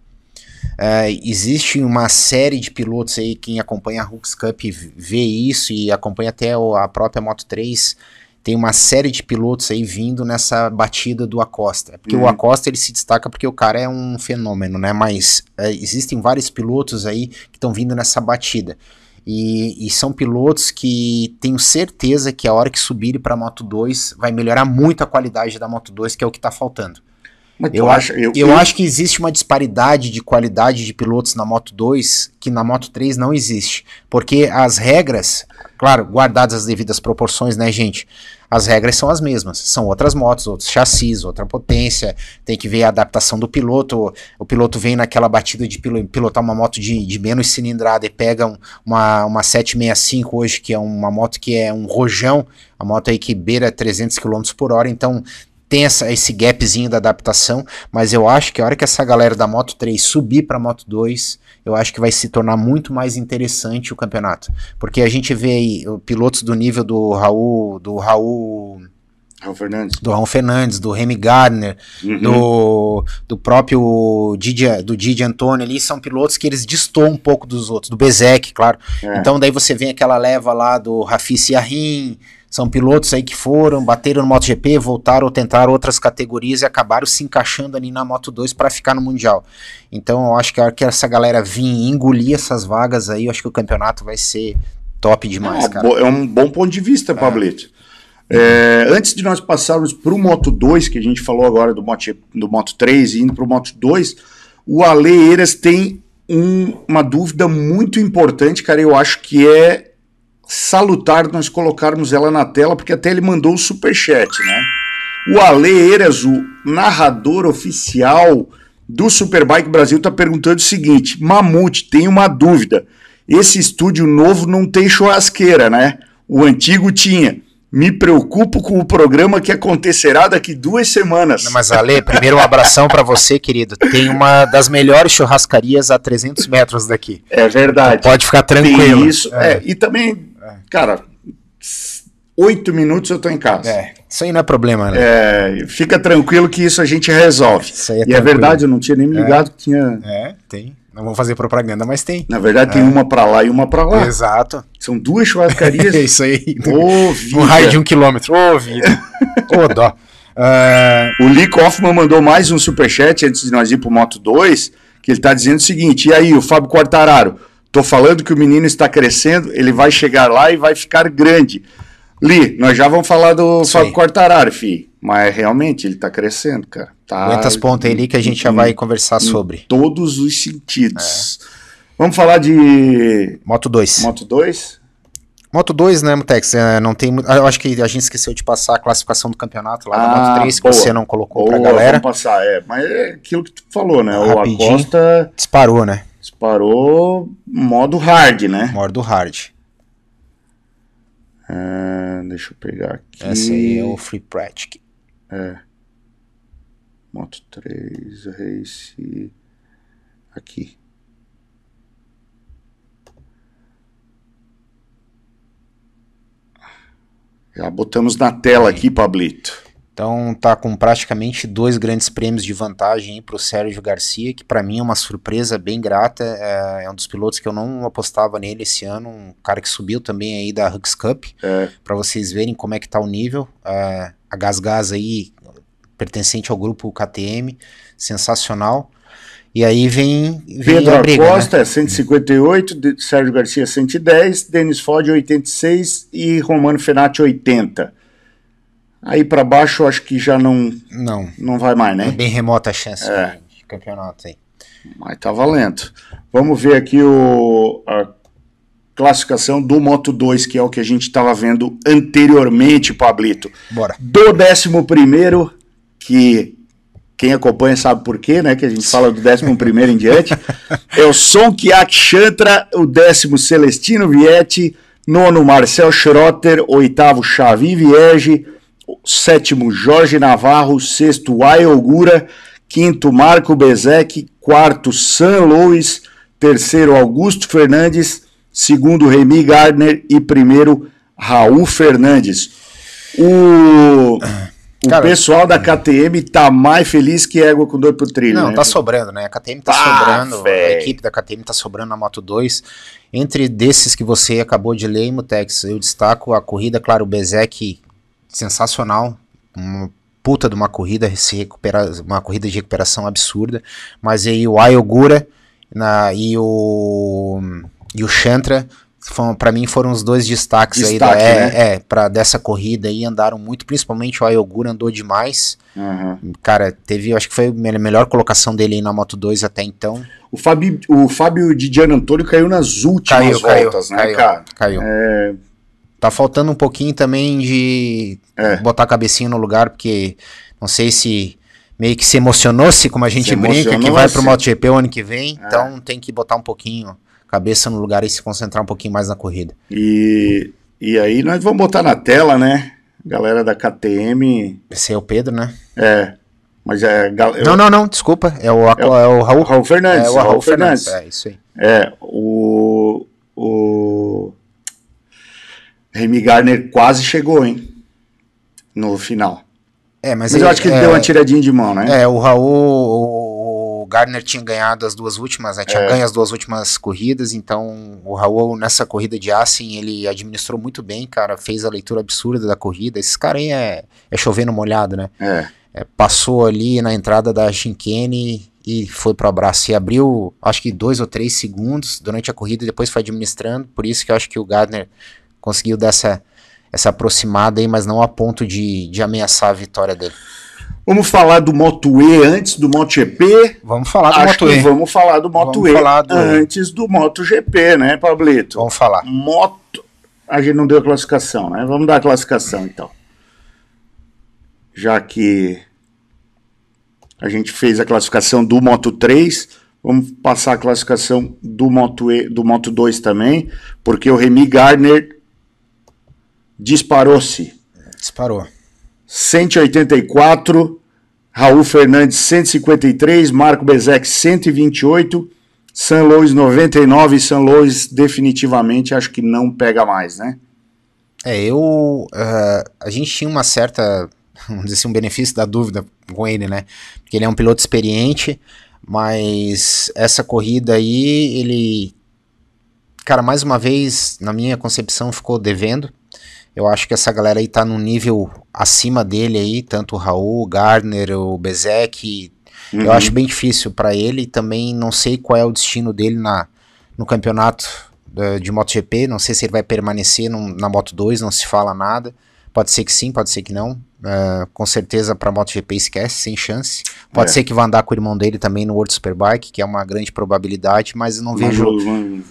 é, existe uma série de pilotos aí, quem acompanha a Hooks Cup vê isso e acompanha até a própria Moto 3. Tem uma série de pilotos aí vindo nessa batida do Acosta. É Porque Uhum. o Acosta ele se destaca porque o cara é um fenômeno, né? Mas é, existem vários pilotos aí que estão vindo nessa batida. E, e são pilotos que tenho certeza que a hora que subirem para a Moto 2 vai melhorar muito a qualidade da Moto 2, que é o que está faltando. Mas tu Eu, acho, eu, acho que existe uma disparidade de qualidade de pilotos na Moto 2 que na Moto 3 não existe. Porque as regras, claro, guardadas as devidas proporções, né, gente? As regras são as mesmas. São outras motos, outros chassis, outra potência. Tem que ver a adaptação do piloto. O piloto vem naquela batida de pilo- pilotar uma moto de, de menos cilindrada e pega um- uma, uma 765 hoje, que é uma moto que é um rojão, a moto aí que beira 300 km por hora. Então tem essa, esse gapzinho da adaptação, mas eu acho que a hora que essa galera da Moto 3 subir para Moto 2, eu acho que vai se tornar muito mais interessante o campeonato. Porque a gente vê aí pilotos do nível do Raul, do Raul, Raul Fernandes. do Raul Fernandes, do Remy Gardner, Uhum. do, do próprio Didi, do Didi Antônio ali, são pilotos que eles destoam um pouco dos outros, do Bezek, claro. É. Então daí você vem aquela leva lá do Rafi Yarrim, são pilotos aí que foram, bateram no MotoGP, voltaram ou tentaram outras categorias e acabaram se encaixando ali na Moto 2 para ficar no Mundial. Então eu acho que a hora que essa galera vir e engolir essas vagas aí, eu acho que o campeonato vai ser top demais, Ah, cara. é um bom ponto de vista, Pablito. É, antes de nós passarmos para o Moto 2, que a gente falou agora do Moto, do Moto 3 e indo para o Moto 2, o Ale Eiras tem um- uma dúvida muito importante, cara. Eu acho que é salutar nós colocarmos ela na tela, porque até ele mandou o superchat, né? O Ale Eiras, o narrador oficial do Superbike Brasil, está perguntando o seguinte: Mamute, tem uma dúvida. Esse estúdio novo não tem churrasqueira, né? O antigo tinha. Me preocupo com o programa que acontecerá daqui duas semanas. Não, Mas Ale, primeiro um abração pra você, querido. Tem uma das melhores churrascarias a 300 metros daqui. É verdade. Pode ficar Tem tranquilo. isso. É, e também, cara, s- oito minutos eu tô em casa. É, isso aí não é problema, Ale. É, fica tranquilo que isso a gente resolve. Isso aí é e é tranquilo. verdade, eu não tinha nem me ligado que tinha. É, tem. Não vou fazer propaganda, mas tem. Na verdade, tem uma pra lá e uma pra lá. Exato. São duas churrascarias. É isso aí. Ô, vida. Um raio de um quilômetro. Ô, vida. Ô, dó. O Lee Kaufman mandou mais um superchat antes de nós ir pro Moto 2, que ele tá dizendo o seguinte: e aí, o Fábio Quartararo? Tô falando que o menino está crescendo, ele vai chegar lá e vai ficar grande. Lee, nós já vamos falar do Fábio. Quartararo, fi. Mas realmente ele tá crescendo, cara. Tá aguenta as pontas aí ali que a gente já vai conversar sobre. todos os sentidos. Vamos falar de Moto 2. Moto 2? Moto 2, né, Mutex? É, não tem, eu acho que a gente esqueceu de passar a classificação do campeonato lá Ah, Moto 3, que boa. você não colocou Boa, pra galera. vamos passar, é. Mas é aquilo que tu falou, né? O Rapidinho. Acosta Disparou, né? Disparou modo hard, né? Modo hard. Ah, deixa eu pegar aqui. Essa aí é o Free Pratic. Moto 3, Race. Aqui. Já botamos na tela aqui, Pablito. Então tá com praticamente dois grandes prêmios de vantagem para o Sérgio Garcia, que para mim é uma surpresa bem grata. É, é um dos pilotos que eu não apostava nele esse ano, um cara que subiu também aí da Hux Cup, É. para vocês verem como é que tá o nível. É, a Gas Gas aí, pertencente ao grupo KTM, sensacional. E aí vem, vem Pedro a briga, né? Acosta é 158, de- Sérgio Garcia 110, Denis Ford 86 e Romano Fenati 80. Aí para baixo eu acho que já não, Não, não vai mais, é né? bem remota a chance É. de, campeonato aí. Mas tá valendo. Vamos ver aqui o, a classificação do Moto 2, que é o que a gente estava vendo anteriormente, Pablito. Bora. Do 11 primeiro, que quem acompanha sabe por quê, né? Que a gente fala do 11 primeiro em diante. É o Sonkiak Chantra, o décimo Celestino Vietti, nono Marcel Schrotter, oitavo Xavi Vierge, sétimo Jorge Navarro, sexto Ayogura, quinto Marco Bezek, quarto San Luis, terceiro Augusto Fernandes, segundo Remy Gardner e primeiro Raul Fernandes. O, o Cara, pessoal da KTM tá mais feliz que égua com dor pro trilho. Não, né? tá sobrando, né? A KTM tá Ah, sobrando, a equipe da KTM tá sobrando na Moto 2. Entre desses que você acabou de ler, Mutex, eu destaco a corrida, claro, o Bezek, sensacional, uma puta de uma corrida, se recupera, uma corrida de recuperação absurda, mas aí o Ayogura na, e o e o Chantra para mim foram os dois destaques aí da, Destaque, é, né? é, para dessa corrida aí andaram muito, principalmente o Ayogura andou demais. Aham. Cara, teve, acho que foi a me- melhor colocação dele aí na Moto 2 até então. O, Fabi, o Fábio de Gian Antônio caiu nas últimas Caiu, caiu, voltas, né, caiu, cara? caiu. É, Tá faltando um pouquinho também de É. botar a cabecinha no lugar, porque não sei se meio que se emocionou-se, como a gente Se brinca, que vai pro. MotoGP o ano que vem, então tem que botar um pouquinho a cabeça no lugar e se concentrar um pouquinho mais na corrida. e, e aí nós vamos botar na tela, né? Galera da KTM. Esse é o Pedro, né? É. Mas é. gal- Não, não, não, desculpa, é o, é o Raul. Raul Fernandes. É o Raul Fernandes. É, isso aí. É, o. O. Remy Garner quase chegou, hein? No final. É, mas, Mas eu acho que ele é, deu uma tiradinha de mão, né? É, o Raul, o, Gardner tinha ganhado as duas últimas, né? Tinha É. ganho as duas últimas corridas, então o Raul nessa corrida de Assen, ele administrou muito bem, cara, fez a leitura absurda da corrida. Esses caras aí é, é chovendo molhado, né? É. É, passou ali na entrada da Shinkane e foi pro abraço. E abriu, acho que dois ou três segundos durante a corrida e depois foi administrando. Por isso que eu acho que o Gardner conseguiu dar essa, essa aproximada aí, mas não a ponto de, de ameaçar a vitória dele. Vamos falar do Moto E antes do MotoGP. Vamos falar do Acho Moto E. vamos falar do Moto Vamos E do- antes do MotoGP, né, Pablito? Vamos falar. Moto. A gente não deu a classificação, né? Vamos dar a classificação então. Já que a gente fez a classificação do Moto 3, vamos passar a classificação do Moto, e, do Moto 2 também, porque o Remy Gardner disparou-se. Disparou. 184, Raul Fernandes 153, Marco Bezek 128, San Luis 99 e San Luis definitivamente acho que não pega mais, né? É, eu. ah, a gente tinha uma certa. Vamos dizer assim, um benefício da dúvida com ele, né? Porque ele é um piloto experiente, mas essa corrida aí, ele. Cara, mais uma vez, na minha concepção, ficou devendo. Eu acho que essa galera aí tá num nível acima dele aí, tanto o Raul, o Gardner, o Bezek. Uhum. Eu acho bem difícil para ele e também não sei qual é o destino dele na, no campeonato eh, de MotoGP. Não sei se ele vai permanecer num- na Moto 2, não se fala nada. Pode ser que sim, pode ser que não. Eh, com certeza para MotoGP esquece, sem chance. Pode É. ser que vá andar com o irmão dele também no World Superbike, que é uma grande probabilidade, mas eu não vejo, No- no-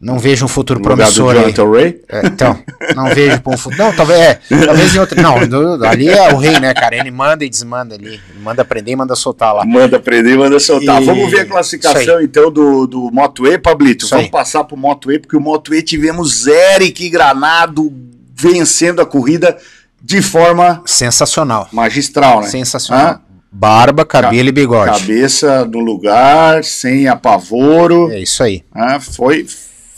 não vejo um futuro no lugar do promissor aí. Jonathan Ray. É, então, não vejo um futuro. Não, talvez é. Talvez em outro. Não, do- ali é o rei, né, cara? Ele manda e desmanda ali. Ele manda prender e manda soltar lá. Manda prender, manda soltar. E- Vamos ver a classificação então do, do Moto E, Pablito. Isso Vamos aí. passar pro Moto E, porque o Moto E tivemos Eric Granado vencendo a corrida de forma Sensacional. magistral, né? Sensacional. Ah, Barba, cabelo e bigode. Cabeça no lugar, sem apavoro. É isso aí. Ah, foi,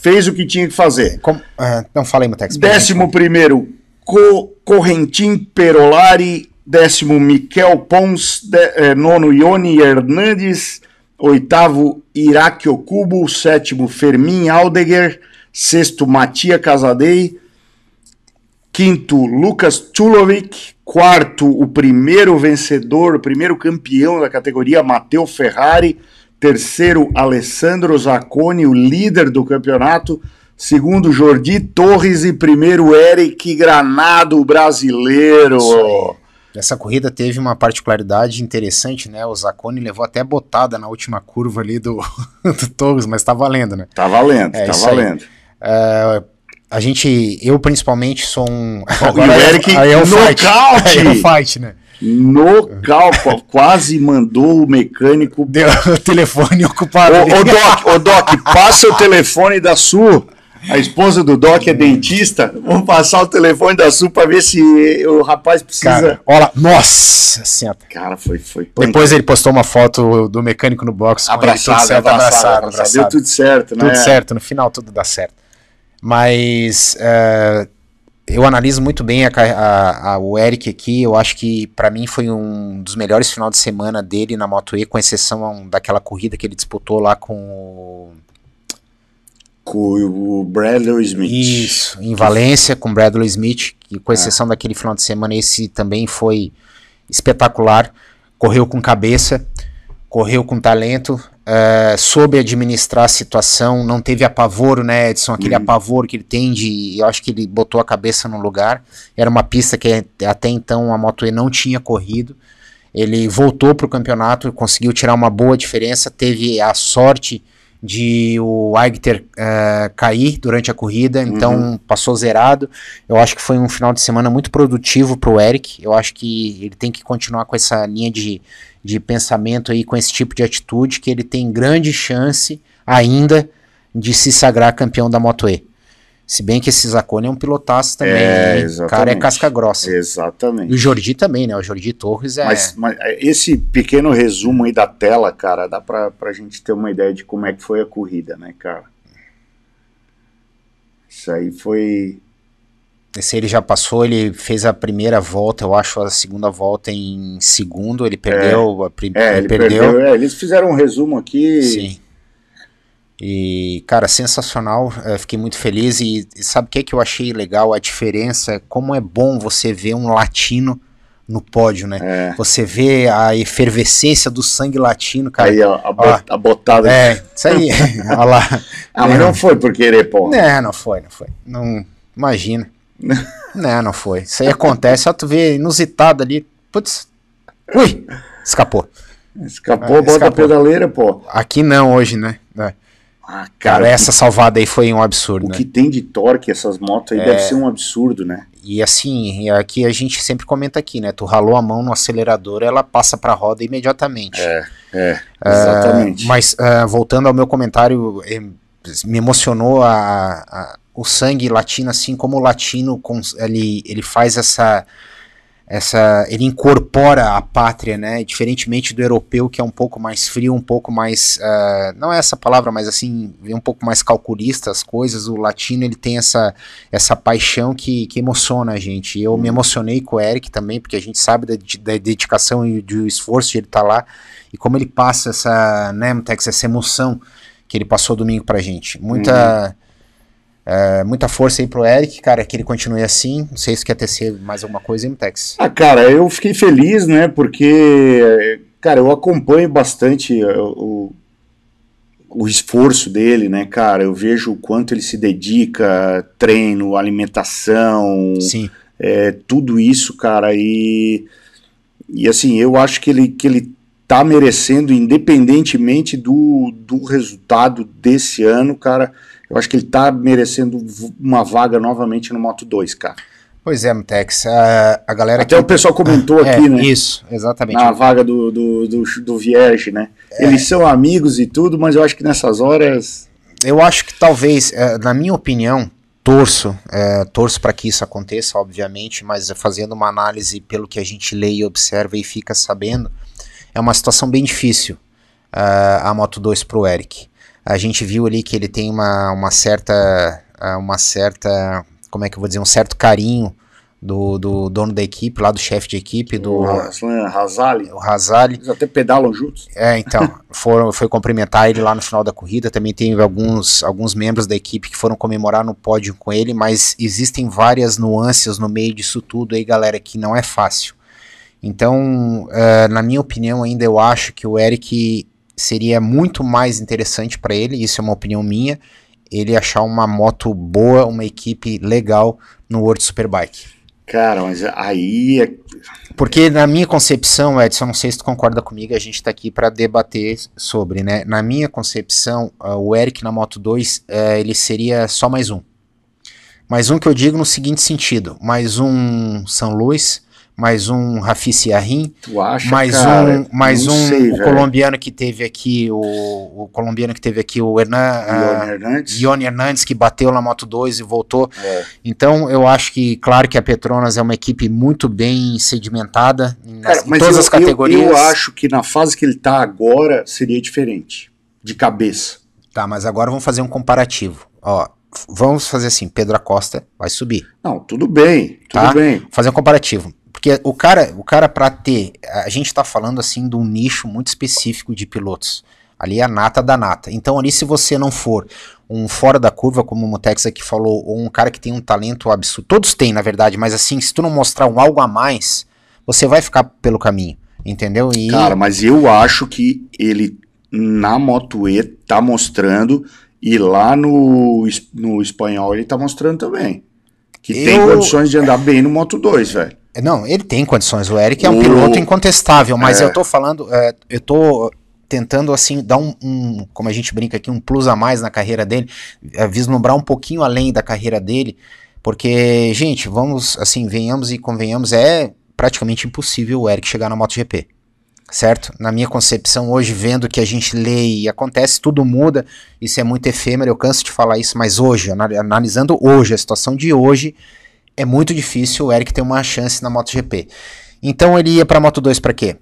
fez o que tinha que fazer. Como, ah, não falei, Mutex. Décimo primeiro, Co Correntim Perolari. Décimo, Miquel Pons. De- eh, nono, Ione Hernandes. Oitavo, Iraque Okubo. Sétimo, Fermin Aldeguer. Sexto, Matia Casadei. Quinto, Lucas Tulovic. Quarto, o primeiro vencedor, o primeiro campeão da categoria, Matteo Ferrari. Terceiro, Alessandro Zacconi, o líder do campeonato. Segundo, Jordi Torres. E primeiro, Eric Granado, brasileiro. Essa corrida teve uma particularidade interessante, né? O Zacone levou até botada na última curva ali do, do Torres, mas tá valendo, né? Tá valendo, É, tá aí. valendo. É, a gente, eu principalmente sou um. e o Eric, aí é o fight. nocaute! Aí é o fight, né? Nocal, pô, quase mandou o mecânico. Deu o telefone ocupado. Ô, ô Doc, ô Doc, passa o telefone da Su. A esposa do Doc é dentista. Vamos passar o telefone da Su pra ver se o rapaz precisa. Cara, olha. Nossa senhora. Cara, foi, foi. punk. Depois ele postou uma foto do mecânico no box. com ele, tudo abraçado, certo, abraçado, abraçado, Deu tudo certo, né? Tudo certo, no final tudo dá certo. Mas é, eu analiso muito bem a, a- a- o Eric aqui. Eu acho que pra mim foi um dos melhores final de semana dele na Moto E, com exceção daquela corrida que ele disputou lá com o. Com o Bradley Smith. Isso, em Valência, com Bradley Smith, que com exceção daquele final de semana, esse também foi espetacular. Correu com cabeça, correu com talento, eh, soube administrar a situação, não teve apavoro, né, Edson? Aquele apavoro que ele tem de. Eu acho que ele botou a cabeça no lugar. Era uma pista que até então a Moto E não tinha corrido. Ele voltou para o campeonato, conseguiu tirar uma boa diferença, teve a sorte de o Aigter eh, cair durante a corrida, então passou zerado. Eu acho que foi um final de semana muito produtivo para o Eric. Eu acho que ele tem que continuar com essa linha de, de pensamento aí, com esse tipo de atitude, que ele tem grande chance ainda de se sagrar campeão da Moto E. Se bem que esse Zacone é um pilotaço também. É, o cara é casca grossa. E Exatamente. o Jordi também, né? O Jordi Torres é. Mas, mas esse pequeno resumo aí da tela, cara, dá pra, pra gente ter uma ideia de como é que foi a corrida, né, cara? Isso aí foi. Esse ele já passou, ele fez a primeira volta, eu acho a segunda volta em segundo, ele perdeu a primeira. É, ele perdeu. é, eles fizeram um resumo aqui. Sim. E, cara, sensacional. eh, fiquei muito feliz. E, e sabe o que, que eu achei legal? A diferença, como é bom você ver um latino no pódio, né? É. Você vê a efervescência do sangue latino, cara. Aí, ó, a, bot- a botada. É, isso aí. Olha lá. ah, mas não foi por querer, pô. Não, não foi, não foi. Não, imagina. Não, não foi. Isso aí acontece, só tu vê inusitado ali. Putz. Ui, escapou. Escapou, É, bota escapou. a pedaleira, pô. Aqui não hoje, né? É. Ah, Cara, cara, essa salvada aí foi um absurdo, o né? que tem de torque essas motos aí É. deve ser um absurdo, né? E assim, e aqui a gente sempre comenta aqui, né? Tu ralou a mão no acelerador, ela passa pra roda imediatamente. É, exatamente. Mas ah, voltando ao meu comentário, eh, me emocionou a, a- o sangue latino, assim como o latino ele, ele faz essa essa ele incorpora a pátria, né? Diferentemente do europeu que é um pouco mais frio, um pouco mais ah, não é essa palavra, mas assim um pouco mais calculista as coisas. O latino ele tem essa essa paixão que, que emociona a gente. Eu me emocionei com o Eric também, porque a gente sabe da, da dedicação e do esforço de ele estar lá e como ele passa essa, né, Mutex, essa emoção que ele passou domingo pra gente. Muita, é, muita força aí pro Eric, cara, que ele continue assim. Não sei se quer tecer mais alguma coisa, hein, Mutex? Ah, cara, eu fiquei feliz, né? Porque, cara, eu acompanho bastante uh, o, o esforço dele, né, cara? Eu vejo o quanto ele se dedica, treino, alimentação, Sim, é, tudo isso, cara, e, e assim, eu acho que ele, que ele tá merecendo, independentemente do, do resultado desse ano, cara, eu acho que ele tá merecendo uma vaga novamente no Moto 2, cara. pois é, Mutex. A, a galera Até o pessoal comentou é, aqui, né? Isso, exatamente. na vaga do, do, do, do Vierge, né? É. Eles são amigos e tudo, mas eu acho que nessas horas. Eu acho que talvez, é, na minha opinião, torço, é, torço para que isso aconteça, obviamente, mas fazendo uma análise pelo que a gente lê e observa e fica sabendo, é uma situação bem difícil ah, a Moto 2 pro Eric. A gente viu ali que ele tem uma, uma certa, ah, uma certa, como é que eu vou dizer, um certo carinho do, do dono da equipe, lá do chefe de equipe, do Razali. o Hazali. Eles até pedalam juntos. É, então, foram, foi cumprimentar ele lá no final da corrida. Também teve alguns, alguns membros da equipe que foram comemorar no pódio com ele, mas existem várias nuances no meio disso tudo aí, galera, que não é fácil. Então, eh, na minha opinião, ainda eu acho que o Eric seria muito mais interessante para ele, isso é uma opinião minha, ele achar uma moto boa, uma equipe legal no World Superbike. Cara, mas aí é. Porque na minha concepção, Edson, não sei se tu concorda comigo, a gente tá aqui para debater sobre, né? Na minha concepção, uh, o Eric na Moto 2, uh, ele seria só mais um. Mais um que eu digo no seguinte sentido: mais um São Luís, mais um Rafi Ciarrim, Tu acha, mais cara? um, mais um sei, colombiano que teve aqui, o, o colombiano que teve aqui, o Hernan, ah, Hernandes? Ione Hernandes, que bateu na Moto 2 e voltou. É. Então, eu acho que, claro que a Petronas é uma equipe muito bem sedimentada nas, Cara, em todas eu, as categorias. Eu, eu acho que na fase que ele tá agora seria diferente. De cabeça. Tá, mas agora vamos fazer um comparativo. Ó, vamos fazer assim, Pedro Acosta vai subir. Não, tudo bem, tudo Tá. bem. Fazer um comparativo. Porque o cara, o cara para ter, a gente tá falando assim de um nicho muito específico de pilotos. Ali é a nata da nata. Então ali se você não for um fora da curva, como o Mutex aqui falou, ou um cara que tem um talento absurdo, todos têm na verdade, mas assim, se tu não mostrar um algo a mais, você vai ficar pelo caminho, entendeu? E Cara, mas eu acho que ele na Moto E tá mostrando e lá no, no espanhol ele tá mostrando também. Que tem Eu- condições de andar bem no Moto 2, velho. Não, ele tem condições. O Eric é um O- piloto incontestável, mas É. eu tô falando, é, eu tô tentando assim dar um, um- como a gente brinca aqui, um plus a mais na carreira dele, é, vislumbrar um pouquinho além da carreira dele, porque gente, vamos assim, venhamos e convenhamos, é praticamente impossível o Eric chegar na MotoGP. Certo? Na minha concepção, hoje, vendo que a gente lê e acontece, tudo muda, isso é muito efêmero, eu canso de falar isso, mas hoje, anal- analisando hoje, a situação de hoje, é muito difícil o Eric ter uma chance na MotoGP. Então ele ia para Moto 2 para quê?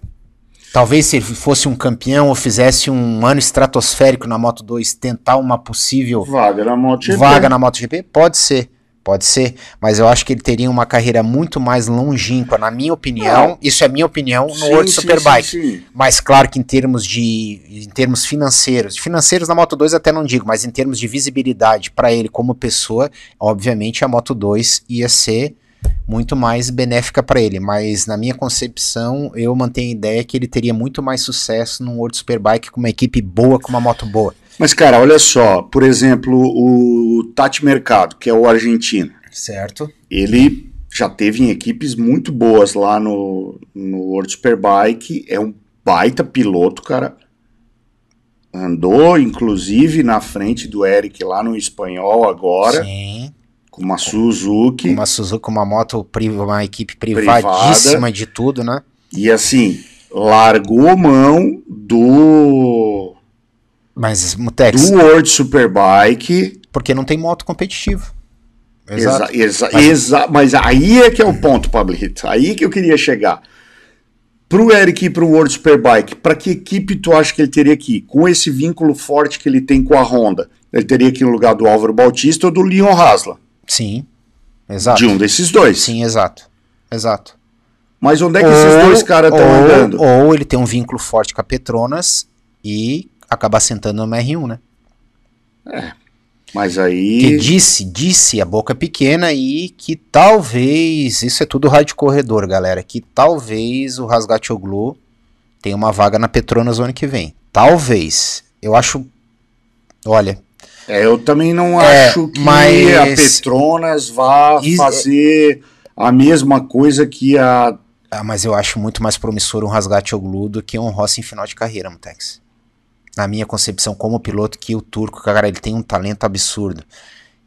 Talvez se ele fosse um campeão ou fizesse um ano estratosférico na Moto 2, tentar uma possível Vaga na MotoGP. vaga na MotoGP? Pode ser, pode ser, mas eu acho que ele teria uma carreira muito mais longínqua, na minha opinião. Não. Isso é minha opinião no Sim, World sim, Superbike. sim, sim. Mas claro que em termos de em termos financeiros, financeiros na Moto 2 até não digo, mas em termos de visibilidade para ele como pessoa, obviamente a Moto 2 ia ser muito mais benéfica para ele, mas na minha concepção eu mantenho a ideia que ele teria muito mais sucesso num World Superbike com uma equipe boa, com uma moto boa. Mas, cara, olha só. Por exemplo, o Tati Mercado, que é o argentino. Certo? Ele já teve em equipes muito boas lá no, no World Superbike. É um baita piloto, cara. Andou, inclusive, na frente do Eric lá no espanhol agora, Sim. com uma Suzuki. Uma Suzuki, uma moto, uma equipe Privada. privadíssima de tudo, né? E assim, largou mão do, Mas Mutex, do World Superbike. porque não tem moto competitivo. Exa, exa, Mas- exa- mas aí é que é o ponto, Pablito. Aí que eu queria chegar. Pro Eric ir pro World Superbike, para que equipe tu acha que ele teria que ir? Com esse vínculo forte que ele tem com a Honda, ele teria que ir no lugar do Álvaro Bautista ou do Leon Haslam? Sim. Exato. De um desses dois. Sim, exato. Exato. Mas onde é que esses dois caras estão ou- andando? Ou ele tem um vínculo forte com a Petronas e acabar sentando no R1, né? Mas Que aí. disse, disse a boca pequena e que talvez, isso é tudo rádio corredor, galera, que talvez o Rasgatoglu tenha uma vaga na Petronas no ano que vem. Talvez. Eu acho, olha, É, eu também não É, acho que mas- a Petronas vá Is- fazer a mesma coisa que a. ah, mas eu acho muito mais promissor um Rasgatoglu do que um Rossi em final de carreira, Mutex. Na minha concepção como piloto, que o turco, cara, ele tem um talento absurdo.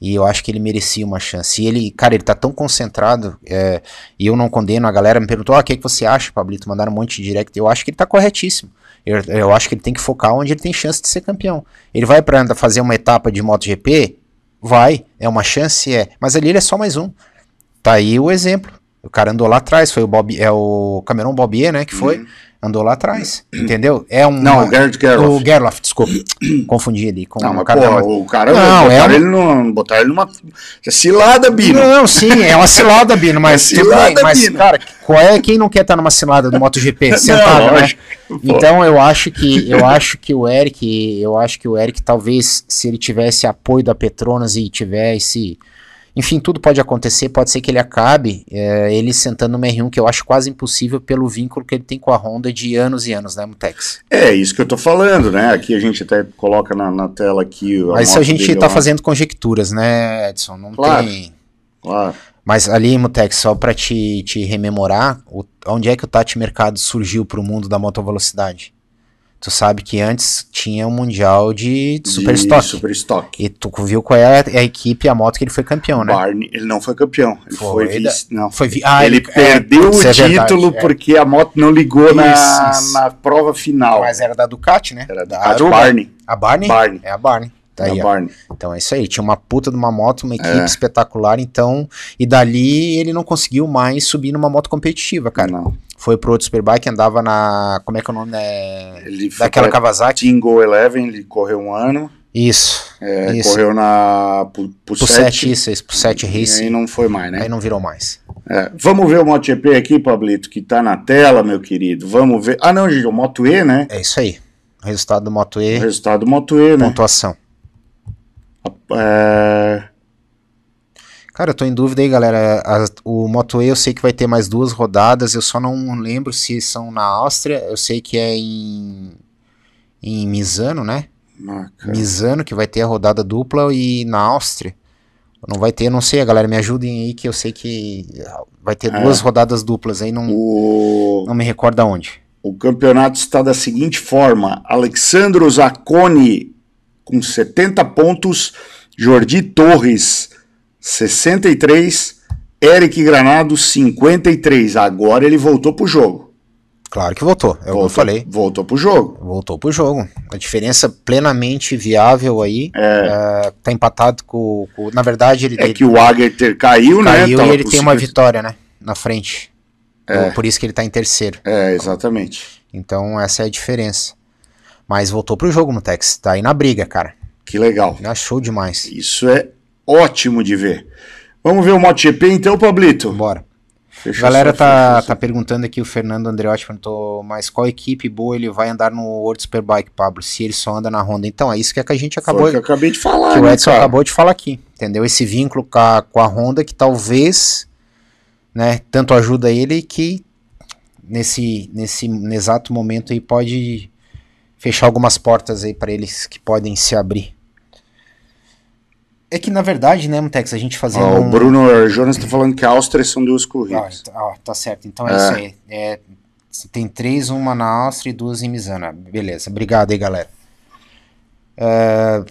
E eu acho que ele merecia uma chance. E ele, cara, ele tá tão concentrado, é, e eu não condeno, a galera me perguntou, ah, o que, é que você acha, Pablito? Mandaram um monte de direct. Eu acho que ele tá corretíssimo. Eu, eu acho que ele tem que focar onde ele tem chance de ser campeão. Ele vai pra fazer uma etapa de MotoGP? Vai. É uma chance? É. Mas ali ele é só mais um. Tá aí o exemplo. O cara andou lá atrás, foi o Bob, é o Cameron Bobier, né, que foi, andou lá atrás, entendeu? É um. Não, o Gerloff. o Gerloff, desculpa. Confundi ali com Não, o mas cara da moto. o cara Não, é uma- ele numa, botaram ele numa cilada, Bino. Não, sim, é uma cilada, Bino, mas É cilada, mas, Bino. cara, qual é quem não quer estar numa cilada do MotoGP sentado, né? lógico, pô. Então eu acho que eu acho que o Eric, eu acho que o Eric talvez se ele tivesse apoio da Petronas e tivesse enfim, tudo pode acontecer, pode ser que ele acabe é, ele sentando no R1, que eu acho quase impossível pelo vínculo que ele tem com a Honda de anos e anos, né, Mutex? É isso que eu tô falando, né? Aqui a gente até coloca na, na tela aqui. Mas isso moto a gente tá lá. fazendo conjecturas, né, Edson? Não Claro. tem. Claro. Mas ali, Mutex, só pra te, te rememorar, o- onde é que o Tati Mercado surgiu pro mundo da motovelocidade? Tu sabe que antes tinha o Mundial de Super De. Super Stock. E tu viu qual é a, a equipe a moto que ele foi campeão, né? Barney, ele não foi campeão. Ele foi, Foi vice. Não. Foi vi- ah, ele, é, perdeu isso o é verdade, título é. porque a moto não ligou na, Isso, isso. na prova final. Mas era da Ducati, né? Era da da Aruba. Barney. A Barney? Barney. É a Barney. Tá aí. Então é isso aí. Tinha uma puta de uma moto, uma equipe É. espetacular, então. E dali ele não conseguiu mais subir numa moto competitiva, cara. Não. Foi pro outro Superbike, andava na. Como é que é o nome? É... Ele Daquela Kawasaki? Tingo Eleven, ele correu um ano. Isso. é, isso. correu na pro, pro Pro 7. 7, isso, isso, pro 7 E aí não foi mais, né? Aí não virou mais. É, Vamos ver o MotoGP aqui, Pablito, que tá na tela, meu querido. Vamos ver. Ah, não, gente, o Moto E, né? É isso aí. Resultado do Moto O E, resultado do Moto E, né? pontuação. É, Cara, eu tô em dúvida aí, galera. A- o Moto E eu sei que vai ter mais duas rodadas, eu só não lembro se são na Áustria. Eu sei que é em, em Misano, né? Misano, que vai ter a rodada dupla, e na Áustria. Não vai ter, não sei, galera, me ajudem aí, que eu sei que vai ter É. duas rodadas duplas aí, não, O, não me recordo aonde. o campeonato está da seguinte forma: Alexandro Zacconi com 70 pontos, Jordi Torres 63, Eric Granado 53. Agora ele voltou pro jogo. Claro que voltou, é o que eu voltou, falei. Voltou pro jogo. Voltou pro jogo. A diferença plenamente viável aí. É, tá empatado com, com- Na verdade, ele, É ele que o Agerter caiu, né? caiu e ele tem uma 50 vitória, né? Na frente. Por- Por isso que ele tá em terceiro. É, exatamente. Então essa é a diferença. Mas voltou pro jogo, Mutex. Tá aí na briga, cara. Que legal. Já show demais. Isso é ótimo de ver. Vamos ver o MotoGP então, Pablito? Bora. Deixa A galera só- tá, tá perguntando aqui, o Fernando Andreotti perguntou, mas qual equipe boa ele vai andar no World Superbike, Pablo, se ele só anda na Honda? Então, é isso que, é que a gente acabou, Foi o que eu acabei de falar, que o né, Edson cara? acabou de falar aqui, entendeu? Esse vínculo com a, com a Honda que talvez, né, tanto ajuda ele que nesse, nesse exato momento aí pode fechar algumas portas aí para eles que podem se abrir. É que na verdade, né, Mutex, a gente fazendo Ó, um... O Bruno Jonas tá falando que a Áustria são duas corridas. tá- ah, tá certo. Então é, É. isso aí. É, tem três, uma na Áustria e duas em Misana. Beleza. Obrigado aí, galera. É,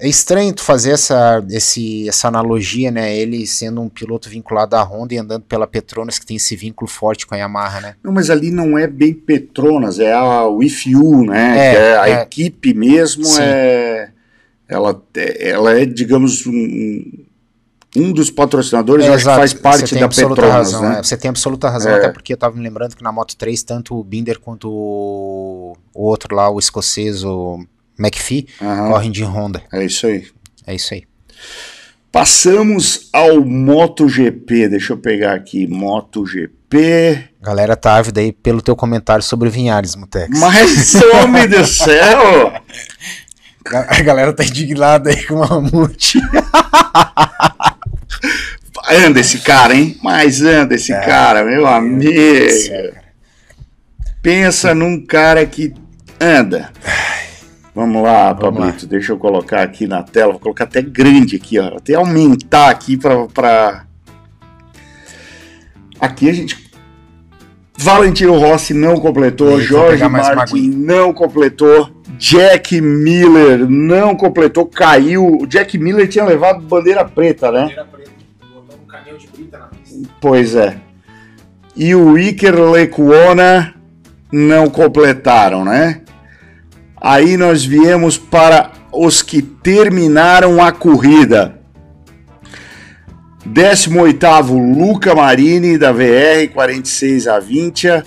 é estranho tu fazer essa, esse, essa analogia, né? Ele sendo um piloto vinculado à Honda e andando pela Petronas, que tem esse vínculo forte com a Yamaha, né? Não, mas ali não é bem Petronas, é a You, né? É, é a é. equipe mesmo Sim. é. Ela, é- ela é, digamos, um, um dos patrocinadores, eu acho que faz parte Você tem da absoluta Petronas, razão. né? é, você tem absoluta razão, É. até porque eu tava me lembrando que na Moto 3, tanto o Binder quanto o, o outro lá, o escocês, o McPhee, Aham, correm de Honda. é isso aí. É isso aí. Passamos ao MotoGP. Deixa eu pegar aqui. MotoGP. Galera tá ávida aí pelo teu comentário sobre Vinhares, Mutex. Mas, homem do céu! A galera tá indignada aí com o Mamute. Anda esse cara, hein? Mas anda esse É. cara, meu amigo. Pensa num cara que anda. Vamos lá, Vamos Pablito. Deixa eu colocar aqui na tela. Vou colocar até grande aqui, ó. Até aumentar aqui pra. pra... Aqui a gente. Valentino Rossi não completou. Jorge Martin não completou. Jack Miller não completou. Caiu. O Jack Miller tinha levado bandeira preta, né? Pois é. E o Iker Lecuona não completaram, né? Aí nós viemos para os que terminaram a corrida. 18º Luca Marini da VR 46 a 20.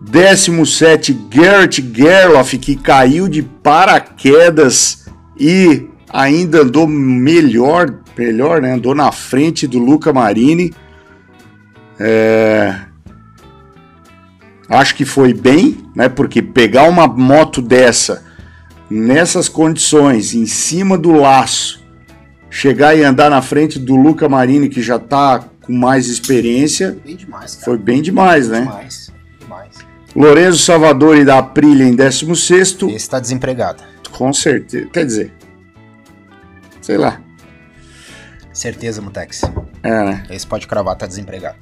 17 Gert Gerloff que caiu de paraquedas e ainda andou melhor, melhor, né? Andou na frente do Luca Marini. É, Acho que foi bem, né? Porque pegar uma moto dessa nessas condições, em cima do laço, chegar e andar na frente do Luca Marini, que já tá com mais experiência, Bem demais, cara. foi bem demais, né? Demais, demais. Lorenzo Salvadori da Aprilia em 16, Esse tá desempregado. com certeza. Quer dizer, sei lá. Certeza, Mutex. É, né? Esse pode cravar, tá desempregado.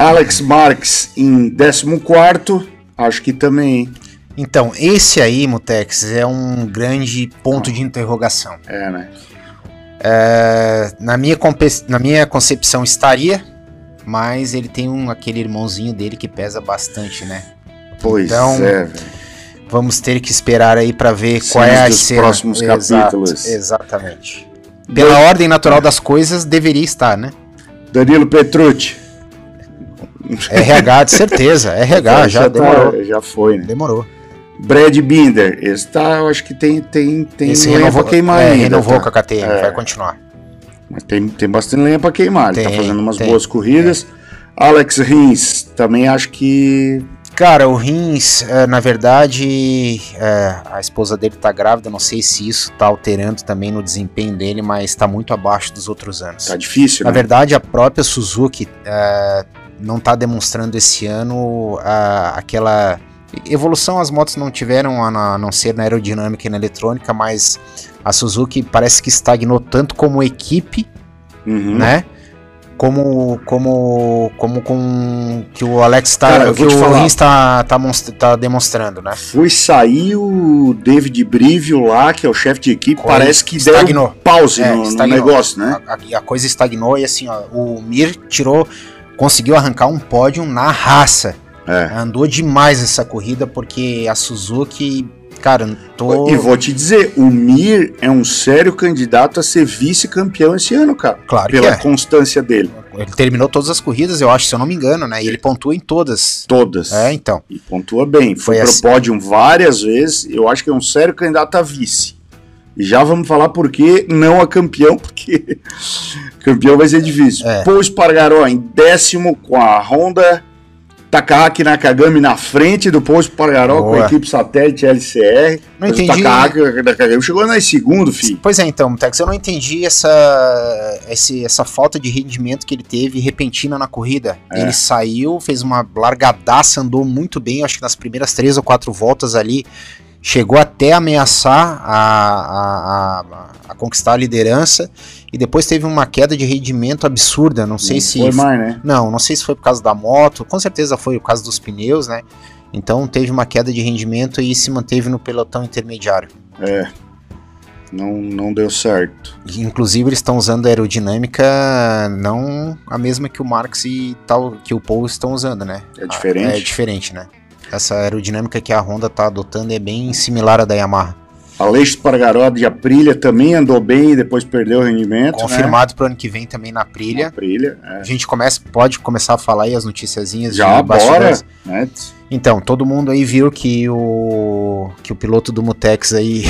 Alex Marques em 14, acho que também. Então, esse aí, Mutex, é um grande ponto de interrogação. É, né? É, na, minha na minha concepção estaria, mas ele tem um, aquele irmãozinho dele que pesa bastante, né? Pois Então, é, velho. Vamos ter que esperar aí pra ver Cenas qual é a cena. próximos capítulos. Exatamente. Pela ordem natural das coisas, deveria estar, né? Danilo Petrucci. RH, de certeza. RH, já, tá- demorou. já foi, né? Demorou. Brad Binder, esse tá, eu acho que tem, tem, tem Esse renovou, pra queimar é, ainda. renovou tá? com a KTM, É. vai continuar. Mas tem, tem bastante lenha pra queimar, ele tá Tem, fazendo umas tem. boas corridas. Alex Rins, também acho que Cara, o Rins, é, na verdade, é, a esposa dele tá grávida, não sei se isso tá alterando também no desempenho dele, mas tá muito abaixo dos outros anos. tá difícil, Na né? verdade, a própria Suzuki é, não está demonstrando esse ano ah, aquela evolução. As motos não tiveram, a na- a não ser na aerodinâmica e na eletrônica, mas a Suzuki parece que estagnou tanto como equipe, Uhum. né? Como, como, como com que o Alex tá, eu que o. Rins tá, tá, monstra- tá demonstrando, né? Foi sair o David Brivio lá, que é o chefe de equipe, Foi, parece que estagnou. deu pause É, no, no negócio, né? A, a- a coisa estagnou e assim, ó, o Mir tirou, conseguiu arrancar um pódio na raça. É. Andou demais essa corrida porque a Suzuki, cara, tô. E vou te dizer, o Mir é um sério candidato a ser vice-campeão esse ano, cara. Claro que Pela é. constância dele. Ele terminou todas as corridas, eu acho, se eu não me engano, né? E ele pontua em todas. Todas. É, então. E pontua bem. Foi, Foi pro assim. pódio várias vezes. Eu acho que é um sério candidato a vice. E já vamos falar por que não a campeão, porque campeão vai ser difícil. É. Paul Espargaró em décimo com a Honda. Takahaki Nakagami na frente do Paul Espargaró com a Boa. equipe satélite LCR. Não Mas o entendi. Takahaki Nakagami chegou na segundo, filho. Pois é, então, Tex, eu não entendi essa, essa falta de rendimento que ele teve repentina na corrida. É. Ele saiu, fez uma largadaça, andou muito bem, acho que nas primeiras três ou quatro voltas ali, chegou até ameaçar a, a, a- a conquistar a liderança e depois teve uma queda de rendimento absurda. Não sei Não se. Foi mais, né? Não, não sei se foi por causa da moto, com certeza foi por causa dos pneus, né? Então teve uma queda de rendimento e se manteve no pelotão intermediário. É. Não, não deu certo. Inclusive eles estão usando aerodinâmica não a mesma que o Marx e tal que o Paul estão usando, né? É diferente? É diferente, né? Essa aerodinâmica que a Honda tá adotando é bem similar à da Yamaha. Aleixo Espargaró de Aprilia também andou bem e depois perdeu o rendimento. Confirmado pro ano que vem também na Né? Aprilia. Aprilia, é. A gente começa, pode começar a falar aí as noticiazinhas Já, de bora. Né? Então, todo mundo aí viu que o que o piloto do Mutex aí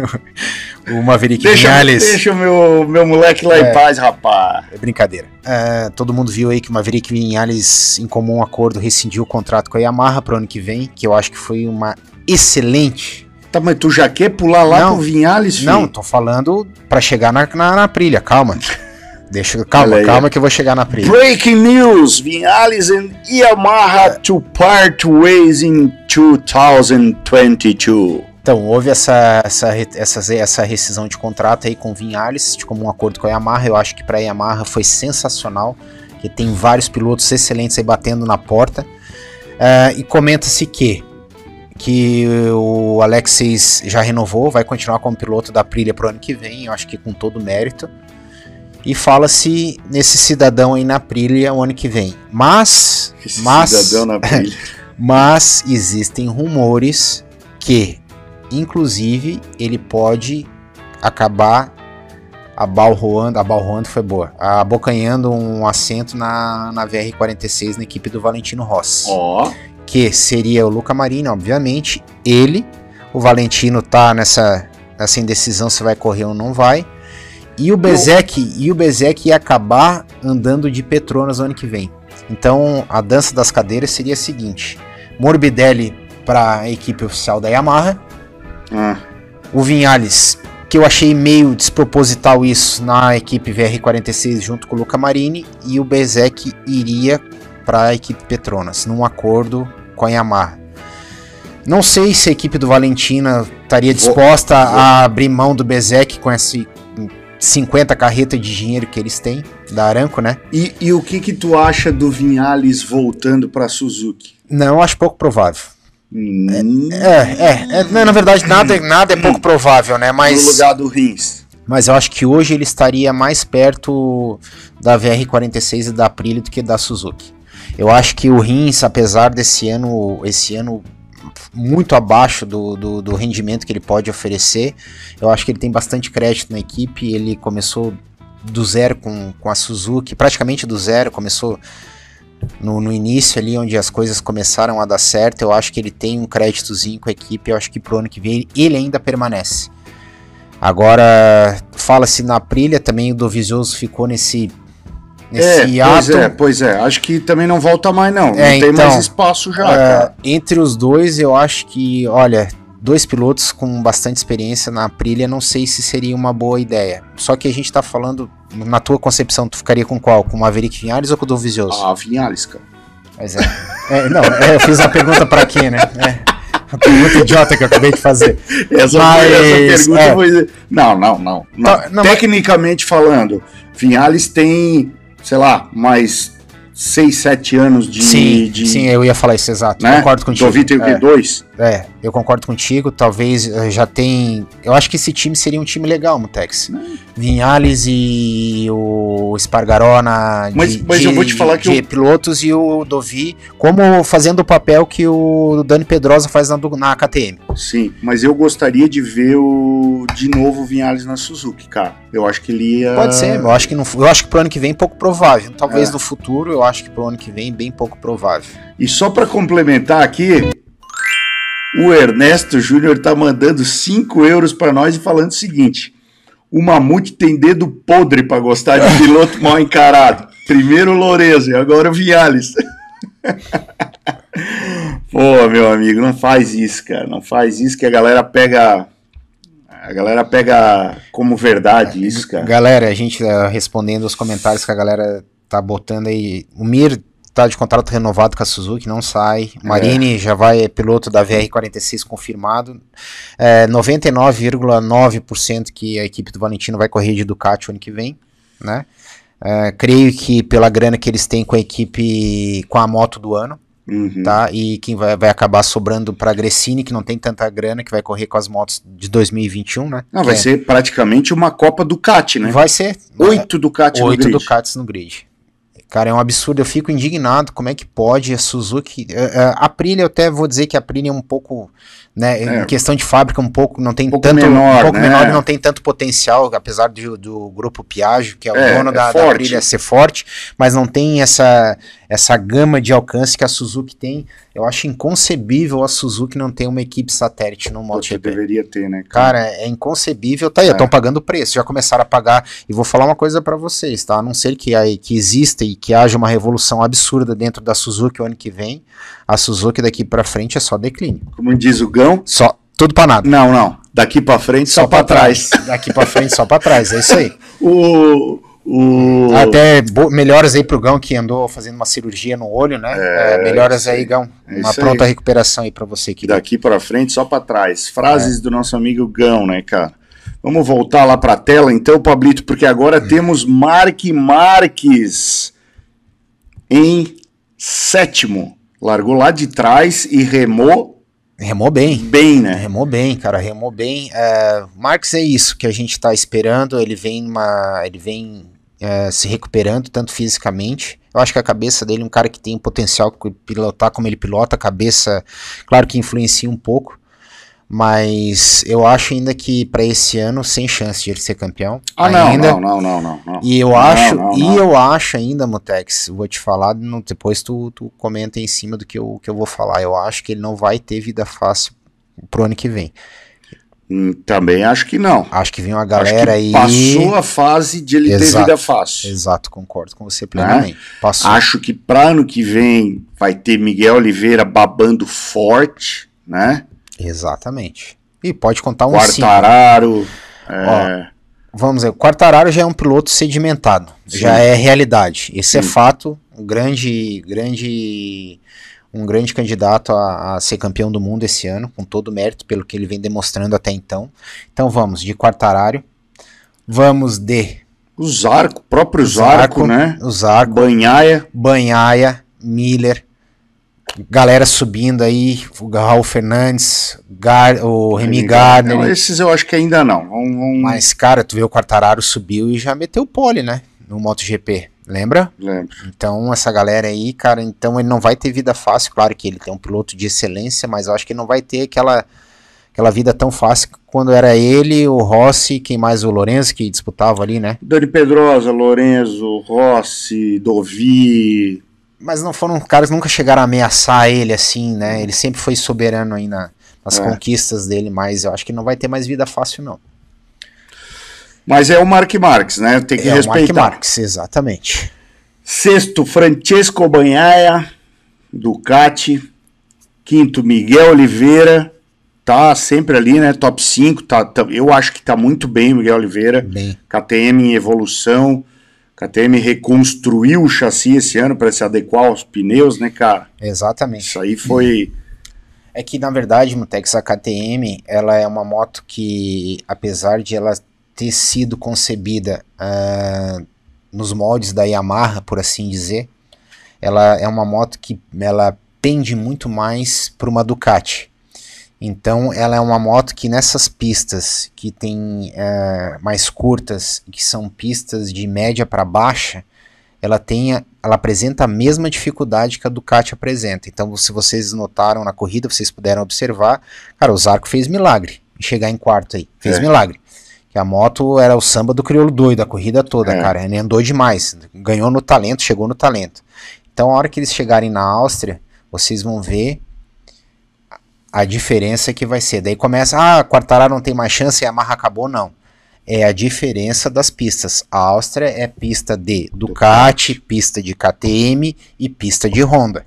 o Maverick Deixa, Vinales deixa o meu, meu moleque lá É. em paz, rapaz. É brincadeira. É, todo mundo viu aí que o Maverick Vinhales, em comum acordo, rescindiu o contrato com a Yamaha pro ano que vem, que eu acho que foi uma excelente. Tá, mas tu já quer pular lá Não. pro Vinhales, filho? Não, tô falando pra chegar na, na, na trilha, calma. Deixa, calma, calma que eu vou chegar na trilha. Breaking news: Vinhales and Yamaha to part ways in 2022. Então, houve essa, essa, essa, essa rescisão de contrato aí com o Vinhales, de comum acordo com a Yamaha. Eu acho que pra Yamaha foi sensacional, que tem vários pilotos excelentes aí batendo na porta. Ah, e comenta-se que que o Alexis já renovou, vai continuar como piloto da Aprilia pro ano que vem, eu acho que com todo mérito. E fala-se nesse cidadão aí na Aprilia o ano que vem. Mas, Esse mas, cidadão na mas existem rumores que, inclusive, ele pode acabar abalroando, abalroando foi boa, abocanhando um assento na, na VR46 na equipe do Valentino Rossi Ó, que seria o Luca Marini, obviamente, ele, o Valentino tá nessa, nessa indecisão se vai correr ou não vai, e o Bezek, e o Bezek ia acabar andando de Petronas no ano que vem. Então, a dança das cadeiras seria a seguinte: Morbidelli para a equipe oficial da Yamaha, ah, o Vinhales, que eu achei meio desproposital isso na equipe VR46 junto com o Luca Marini, e o Bezek iria para a equipe Petronas, num acordo com a Yamaha. Não sei se a equipe do Valentina estaria disposta vou- a abrir mão do Bezek com esse 50 carretas de dinheiro que eles têm, da Aranco, né? E, e o que que tu acha do Vinhales voltando pra Suzuki? Não, acho pouco provável. Hum, É, é, é, não, na verdade nada, nada é pouco provável, né? Mas, no lugar do Rins. mas eu acho que hoje ele estaria mais perto da VR46 e da Aprilia do que da Suzuki. Eu acho que o Rins, apesar desse ano, esse ano muito abaixo do, do, do rendimento que ele pode oferecer, eu acho que ele tem bastante crédito na equipe. Ele começou do zero com, com a Suzuki, praticamente do zero, começou no, no início ali, onde as coisas começaram a dar certo. Eu acho que ele tem um créditozinho com a equipe. Eu acho que pro ano que vem ele ainda permanece. Agora, fala-se na Aprilia também, o Dovizioso ficou nesse, É, nesse pois ato. é, pois é. Acho que também não volta mais, não. não É, tem então, mais espaço já, É, entre os dois, eu acho que, olha, dois pilotos com bastante experiência na Aprilia, não sei se seria uma boa ideia. Só que a gente tá falando, na tua concepção, tu ficaria com qual? Com o Maverick Vinhares ou com o Dovizioso? Ah, Vinhales, cara. Mas é. É, não, é, eu fiz a pergunta pra quem, né? É. A pergunta idiota que eu acabei de fazer. Essa, Mas, essa pergunta é. foi. Não, não, não. não. Tá, não, mas- Tecnicamente falando, Vinhales tem, sei lá, mais 6, 7 anos de. sim, de sim, eu ia falar isso, exato. né? Concordo contigo. Dovi tem o quê? É. Dois? É, eu concordo contigo. Talvez eh, já tem. Eu acho que esse time seria um time legal, Mutex. Vinhales e o Espargaró na. Mas- mas eu vou te falar que de eu- pilotos e o Dovi como fazendo o papel que o Dani Pedrosa faz na, na KTM. Sim, mas eu gostaria de ver o de novo o Vinhales na Suzuki, cara. Eu acho que ele ia. Pode ser, eu acho que no, eu acho que pro ano que vem pouco provável. Talvez É. no futuro, eu acho que pro ano que vem bem pouco provável. E só pra complementar aqui, o Ernesto Júnior tá mandando 5 euros pra nós e falando o seguinte: o Mamute tem dedo podre pra gostar de piloto mal encarado. Primeiro o Lourenço e agora o Vinhales. Pô, meu amigo, não faz isso, cara. Não faz isso que a galera pega. A galera pega como verdade isso, cara. Galera, a gente eh, respondendo os comentários que a galera tá botando aí. O Mir tá de contrato renovado com a Suzuki, não sai. O Marini já vai, é piloto da VR46 confirmado. É, 99,9% que a equipe do Valentino vai correr de Ducati o ano que vem, né? É, creio que pela grana que eles têm com a equipe, com a moto do ano, Uhum. tá? E quem vai, vai acabar sobrando para Gressini, que não tem tanta grana, que vai correr com as motos de 2021, né? Não, vai é- ser praticamente uma Copa Ducati, né? Vai ser. Oito Ducati no Oito grid. Ducatis no grid. Cara, é um absurdo. Eu fico indignado. Como é que pode a Suzuki. eh, eh, A Aprilia, eu até vou dizer que a Aprilia é um pouco. Né, É. Em questão de fábrica, um pouco. Não tem Um pouco tanto. menor, um pouco né? menor não tem tanto potencial, apesar do, do grupo Piaggio, que é o É, dono é da, da. Aprilia, ser forte, mas não tem essa, essa gama de alcance que a Suzuki tem. Eu acho inconcebível a Suzuki não ter uma equipe satélite no MotoGP. deveria ter, né? cara? Cara, é inconcebível. Tá aí, É. estão pagando preço, já começaram a pagar. E vou falar uma coisa pra vocês, tá? A não ser que, aí, que exista e que haja uma revolução absurda dentro da Suzuki o ano que vem, a Suzuki daqui pra frente é só declínio. Como diz o Gão, Só, tudo pra nada. não, não. Daqui pra frente, só, pra trás. Daqui pra frente, só pra trás. É isso aí. O, o... Até melhoras aí pro Gão, que andou fazendo uma cirurgia no olho, né? É, melhoras isso aí. Gão. É uma pronta aí. recuperação aí pra você aqui. Daqui pra frente, só pra trás. É. Frases do nosso amigo Gão, né, cara? Vamos voltar lá pra tela, então, Pablito, porque agora Hum. temos Mark Marques em sétimo. Largou lá de trás e remou Remou bem. bem, né? Remou bem, cara, remou bem. É, Marques é isso que a gente tá esperando. Ele vem uma, ele vem é, se recuperando tanto fisicamente. Eu acho que a cabeça dele é um cara que tem potencial de pilotar como ele pilota. A cabeça, claro que influencia um pouco, mas eu acho ainda que para esse ano sem chance de ele ser campeão. Ah, não, ainda. não, não, não, não, não. E eu Não, acho, não, e eu acho ainda, Mutex, vou te falar, no- depois tu, tu comenta em cima do que eu, que eu vou falar. Eu acho que ele não vai ter vida fácil pro ano que vem. Hum, Também acho que não. Acho que vem uma galera aí. passou a fase de ele ter Exato. vida fácil. Exato, concordo com você plenamente. Passou. Acho que para ano que vem vai ter Miguel Oliveira babando forte, né? Exatamente. E pode contar um. Quartararo. É, Vamos ver, o Quartararo já é um piloto sedimentado. Sim. Já é realidade. Esse é Sim. fato. Um grande, grande, um grande candidato a, a ser campeão do mundo esse ano, com todo o mérito pelo que ele vem demonstrando até então. Então vamos, de Quartararo. Vamos de. O Zarco, próprio Zarco, Zarco, né? O Zarco, Banhaia. Banhaia, Miller. Galera subindo aí. O Raul Fernandes, Gar, o Remy Gardner. Não, esses eu acho que ainda não. Vamos, vamos- Mas, cara, tu vê o Quartararo subiu e já meteu o pole, né? No MotoGP. Lembra? Lembro. Então, essa galera aí, cara, então ele não vai ter vida fácil. Claro que ele tem um piloto de excelência, mas eu acho que ele não vai ter aquela, aquela vida tão fácil quando era ele, o Rossi, quem mais? O Lorenzo que disputava ali, né? Dani Pedrosa, Lorenzo, Rossi, Dovi. Mas não foram caras que nunca chegaram a ameaçar ele assim, né? Ele sempre foi soberano aí na- nas É. conquistas dele, mas eu acho que não vai ter mais vida fácil, não. Mas é o Mark Marques, né? Tem que é o Mark respeitar. Marques, exatamente. Sexto, Francesco Banhaia, Ducati. Quinto, Miguel Oliveira. Tá sempre ali, né? Top 5. Tá, tá- eu acho que tá muito bem o Miguel Oliveira. Bem, KTM em evolução. KTM reconstruiu o chassi esse ano para se adequar aos pneus, né, cara? exatamente. Isso aí foi. É que na verdade, Mutex, a KTM, ela é uma moto que, apesar de ela ter sido concebida ah, nos moldes da Yamaha, por assim dizer, ela é uma moto que ela pende muito mais para uma Ducati. Então, ela é uma moto que nessas pistas que tem ah, mais curtas, que são pistas de média para baixa, ela tem ela apresenta a mesma dificuldade que a Ducati apresenta. Então, se vocês notaram na corrida, vocês puderam observar, cara, o Zarco fez milagre em chegar em quarto aí, fez É. milagre. Que a moto era o samba do crioulo doido a corrida toda, É. cara. Ele andou demais, ganhou no talento, chegou no talento. Então, a hora que eles chegarem na Áustria, vocês vão ver a diferença que vai ser. Daí começa, ah, Quartararo não tem mais chance, a Yamaha acabou, não. É a diferença das pistas. A Áustria é pista de Ducati, pista de KTM e pista de Honda.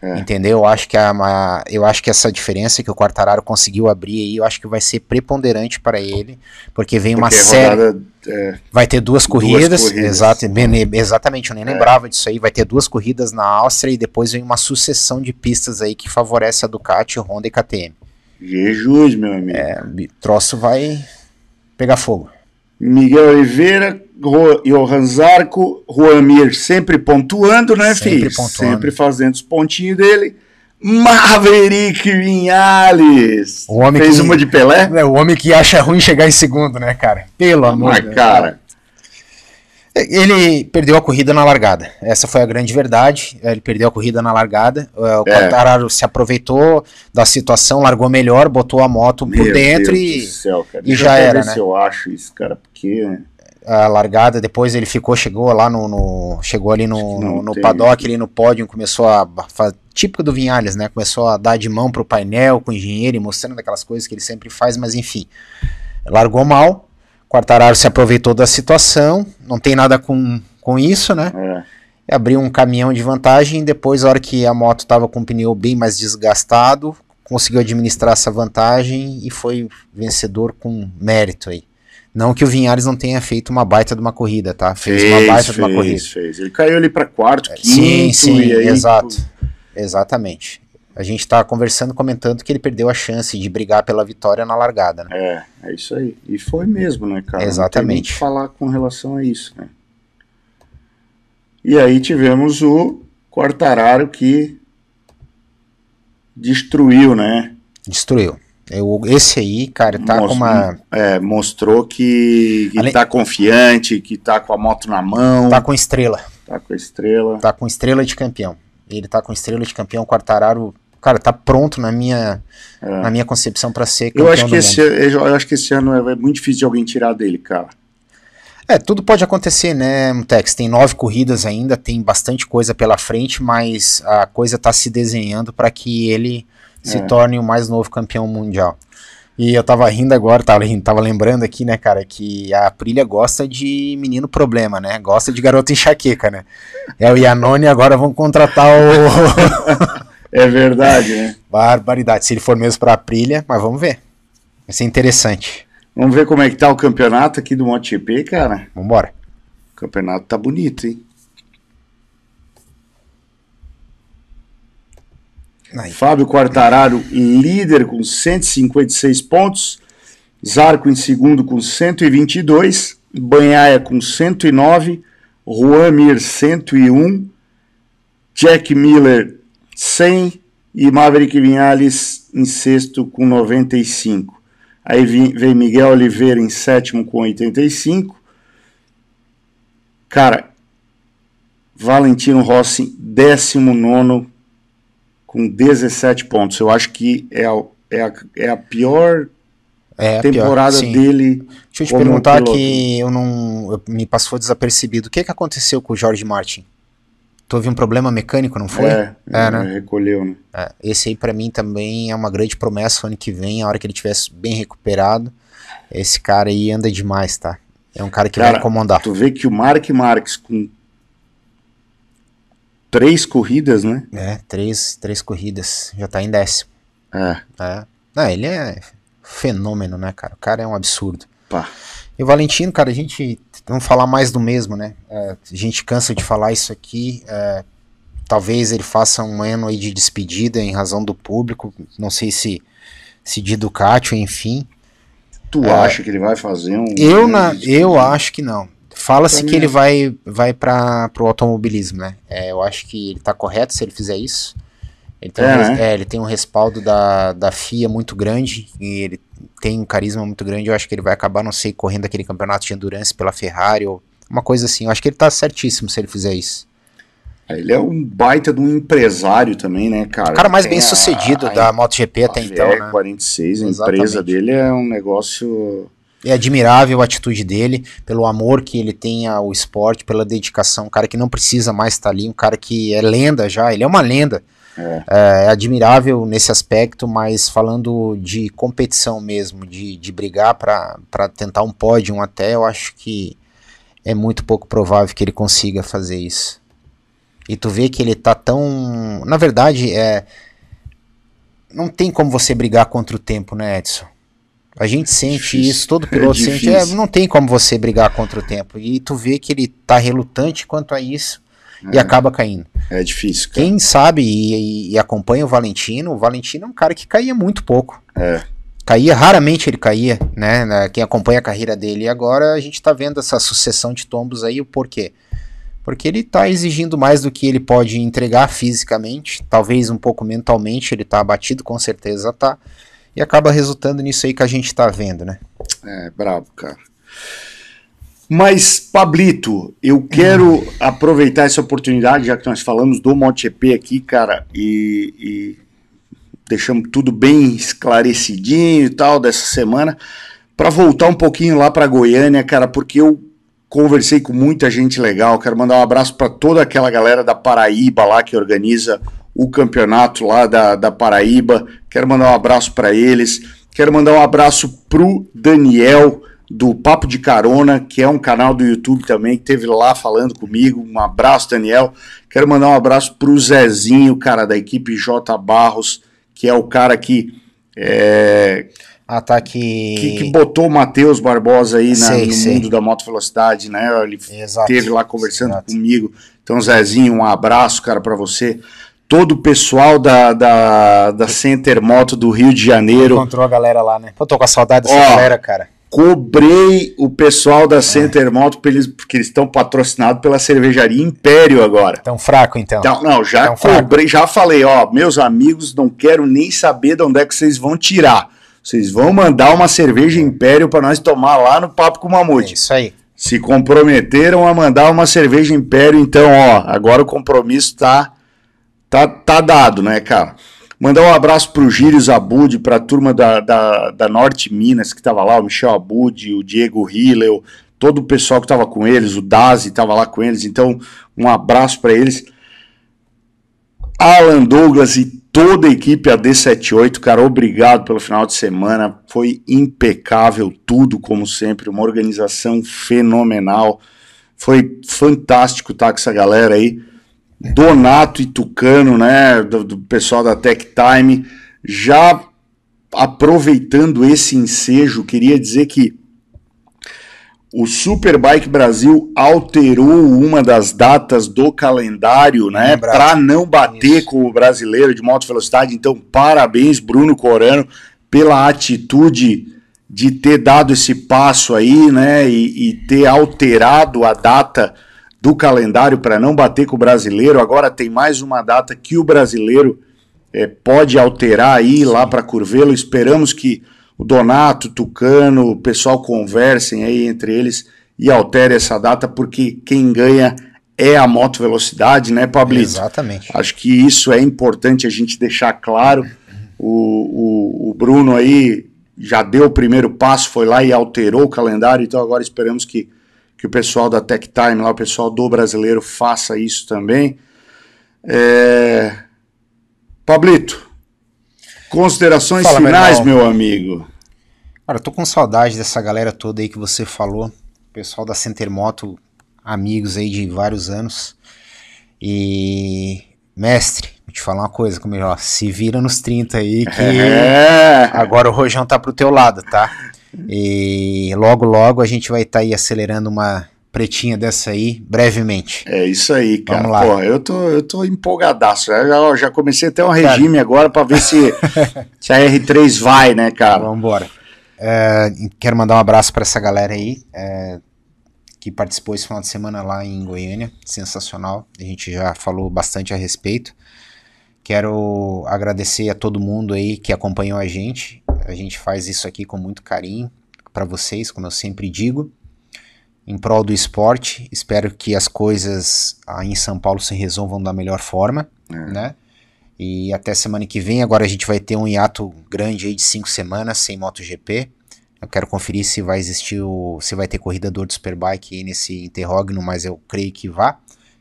É. Entendeu? Eu acho, que a, a- eu acho que essa diferença que o Quartararo conseguiu abrir aí, eu acho que vai ser preponderante para ele, porque vem uma porque a série. rodada, é, Vai ter duas Duas corridas, corridas. exato, exatamente, eu nem É. lembrava disso aí. Vai ter duas corridas na Áustria e depois vem uma sucessão de pistas aí que favorece a Ducati, Honda e KTM. Jesus, meu amigo. É, o troço vai pegar fogo. Miguel Oliveira, Johan Zarco, Juan Mir sempre pontuando, né, pontuando. Sempre fazendo os pontinhos dele. Maverick Vinhales. O homem Fez que- uma de Pelé? É o homem que acha ruim chegar em segundo, né, cara? Pelo amor Mas, de Deus. cara, Ele perdeu a corrida na largada. Essa foi a grande verdade. Ele perdeu a corrida na largada. O É. Quartararo se aproveitou da situação, largou melhor, botou a moto por meu dentro Deus e céu, cara. e já era, ver né? se eu acho isso, cara, porque... a largada, depois ele ficou, chegou lá no, no- chegou ali no, no, no paddock, ali no pódio, começou a, fa- típico do Vinhales, né, começou a dar de mão pro painel com o engenheiro e mostrando aquelas coisas que ele sempre faz, mas enfim, largou mal, Quartararo se aproveitou da situação, não tem nada com, com isso, né, É, abriu um caminhão de vantagem, depois a hora que a moto estava com o pneu bem mais desgastado, conseguiu administrar essa vantagem e foi vencedor com mérito aí. Não que o Vinhares não tenha feito uma baita de uma corrida, tá? Fez, uma baita de uma corrida. É, fez, fez. Ele caiu ali pra quarto, quinto, Sim, sim, aí... exato. Exatamente. A gente tá conversando, comentando que ele perdeu a chance de brigar pela vitória na largada, né? É, é isso aí. E foi mesmo, né, cara? Não Exatamente. que falar com relação a isso, né? E aí tivemos o Quartararo que destruiu, né? Destruiu. Eu, esse aí, cara, tá Mos- com uma. é, mostrou que, que Além- tá confiante, que tá com a moto na mão, Tá com estrela. tá com estrela. Tá com estrela de campeão. Ele tá com estrela de campeão, Quartararo. Cara, tá pronto na minha, É. na minha concepção pra ser campeão Eu acho, que esse, eu acho que esse ano é é muito difícil de alguém tirar dele, cara. É, tudo pode acontecer, né, Mutex? Tem nove corridas ainda, tem bastante coisa pela frente, mas a coisa tá se desenhando para que ele se É. torne o mais novo campeão mundial. E eu tava rindo agora, tava, rindo, tava lembrando aqui, né, cara, que a Aprilia gosta de menino problema, né? Gosta de garoto enxaqueca, né? É o Iannone agora vão contratar o. É verdade, né? Barbaridade, se ele for mesmo pra Aprilia, mas vamos ver. Vai ser interessante. Vamos ver como é que tá o campeonato aqui do MotoGP, cara. Vambora. O campeonato tá bonito, hein? Aí. Fábio Quartararo, líder com 156 pontos. Zarco em segundo com 122. Banhaia com 109, Juan Mir 101, Jack Miller 100 e Maverick Vinhales em sexto com 95. Aí vem Miguel Oliveira em sétimo com 85. Cara, Valentino Rossi, 19 com 17 pontos. Eu acho que é a, é a, é a pior é a temporada pior, dele. Deixa eu te perguntar que eu não. Eu, me passou desapercebido. O que, que aconteceu com o George Martin? Teve um problema mecânico, não foi? É, é né? recolheu, né? É, esse aí para mim também é uma grande promessa ano que vem, a hora que ele tivesse bem recuperado. Esse cara aí anda demais, tá? É um cara que cara, vai incomodar. Tu vê que o Mark Marques com três corridas, né? É, três, três corridas. Já tá em décimo. É. é. Não, ele é fenômeno, né, cara? O cara é um absurdo. Pá. E o Valentino, cara, a gente vamos falar mais do mesmo, né? É, a gente cansa de falar isso aqui. É, talvez ele faça um ano aí de despedida em razão do público. Não sei se se de Ducati, enfim. Tu é, acha que ele vai fazer um? Eu na, eu acho que não. Fala-se que ele vai vai para o automobilismo, né? É, eu acho que ele está correto se ele fizer isso. Ele tem, é, um, né? é, ele tem um respaldo da, da FIA muito grande e ele tem um carisma muito grande. Eu acho que ele vai acabar, não sei, correndo aquele campeonato de endurance pela Ferrari ou uma coisa assim. Eu acho que ele tá certíssimo se ele fizer isso. É, ele é um baita de um empresário também, né, cara? O cara mais bem sucedido a, da MotoGP até então. Né? 46, a Exatamente. empresa dele é um negócio. É admirável a atitude dele, pelo amor que ele tem ao esporte, pela dedicação. Um cara que não precisa mais estar ali, um cara que é lenda já, ele é uma lenda. É. é. é. admirável nesse aspecto, mas falando de competição mesmo, de, de brigar para tentar um pódio até, eu acho que é muito pouco provável que ele consiga fazer isso. E tu vê que ele tá tão. Na verdade, é. Não tem como você brigar contra o tempo, né, Edson? A gente sente difícil. isso, todo piloto é sente. É, não tem como você brigar contra o tempo. E tu vê que ele tá relutante quanto a isso é. e acaba caindo. É difícil. Cara. Quem sabe e, e, acompanha o Valentino, o Valentino é um cara que caía muito pouco. É. Caía, raramente ele caía, né? Quem acompanha a carreira dele. E agora a gente tá vendo essa sucessão de tombos aí, o porquê? Porque ele tá exigindo mais do que ele pode entregar fisicamente, talvez um pouco mentalmente, ele tá abatido, com certeza tá. E acaba resultando nisso aí que a gente tá vendo, né? É, brabo, cara. Mas, Pablito, eu quero aproveitar essa oportunidade, já que nós falamos do MotoGP aqui, cara, e, e deixamos tudo bem esclarecidinho e tal dessa semana, para voltar um pouquinho lá para Goiânia, cara, porque eu conversei com muita gente legal. Quero mandar um abraço para toda aquela galera da Paraíba lá que organiza o campeonato lá da, da Paraíba. Quero mandar um abraço para eles. Quero mandar um abraço pro Daniel do Papo de Carona, que é um canal do YouTube também, que teve lá falando comigo. Um abraço, Daniel. Quero mandar um abraço pro Zezinho, cara da equipe J Barros, que é o cara que. É, ah, tá que... que, que botou o Matheus Barbosa aí na, sei, no sei. mundo da moto velocidade, né? Ele Exato. teve lá conversando Exato. comigo. Então, Zezinho, um abraço, cara, para você. Todo o pessoal da, da, da Center Moto do Rio de Janeiro. Encontrou a galera lá, né? Pô, tô com a saudade dessa Ó, galera, cara cobrei o pessoal da Center Moto porque eles estão patrocinados pela cervejaria Império agora. Tão fraco então. então não, já Tão cobrei, fraco. já falei, ó, meus amigos, não quero nem saber de onde é que vocês vão tirar. Vocês vão mandar uma cerveja Império para nós tomar lá no Papo com o Mamute. É isso aí. Se comprometeram a mandar uma cerveja Império, então, ó, agora o compromisso tá tá tá dado, né, cara? Mandar um abraço para o Gírios Abud, para a turma da, da, da, Norte Minas que estava lá, o Michel Abud, o Diego Hillel, todo o pessoal que estava com eles, o Dazi estava lá com eles, então um abraço para eles. Alan Douglas e toda a equipe AD78, cara, obrigado pelo final de semana, foi impecável tudo, como sempre, uma organização fenomenal, foi fantástico estar com essa galera aí. Donato e Tucano, né, do, do, pessoal da Tech Time, já aproveitando esse ensejo, queria dizer que o Superbike Brasil alterou uma das datas do calendário, né, para não bater Isso. com o brasileiro de moto velocidade. Então, parabéns Bruno Corano pela atitude de ter dado esse passo aí, né, e, e ter alterado a data do calendário para não bater com o brasileiro. Agora tem mais uma data que o brasileiro é, pode alterar aí lá para Curvelo. Esperamos que o Donato, Tucano, o pessoal conversem aí entre eles e altere essa data, porque quem ganha é a moto velocidade, né, Pablito? Exatamente. Acho que isso é importante a gente deixar claro. O, o, o Bruno aí já deu o primeiro passo, foi lá e alterou o calendário, então agora esperamos que, que o pessoal da Tech Time, lá, o pessoal do brasileiro, faça isso também. É... Pablito, considerações Fala, finais, meu, meu amigo. Cara, eu tô com saudade dessa galera toda aí que você falou. Pessoal da Center Moto, amigos aí de vários anos. E mestre, vou te falar uma coisa, como ó, se vira nos 30 aí que é. agora o rojão tá pro teu lado, tá? E logo logo a gente vai estar tá aí acelerando uma pretinha dessa aí brevemente. É isso aí, cara. Vamos lá. Pô, eu tô, eu tô empolgadaço. Eu já, já comecei até um regime cara. agora para ver se, se a R3 vai, né, cara? Vamos embora. É, quero mandar um abraço para essa galera aí é, que participou esse final de semana lá em Goiânia, sensacional. A gente já falou bastante a respeito. Quero agradecer a todo mundo aí que acompanhou a gente. A gente faz isso aqui com muito carinho para vocês, como eu sempre digo, em prol do esporte. Espero que as coisas aí em São Paulo se resolvam da melhor forma, é. né? E até semana que vem, agora a gente vai ter um hiato grande aí de cinco semanas sem MotoGP. Eu quero conferir se vai existir o, se vai ter corrida do Superbike aí nesse interrogno, mas eu creio que vá.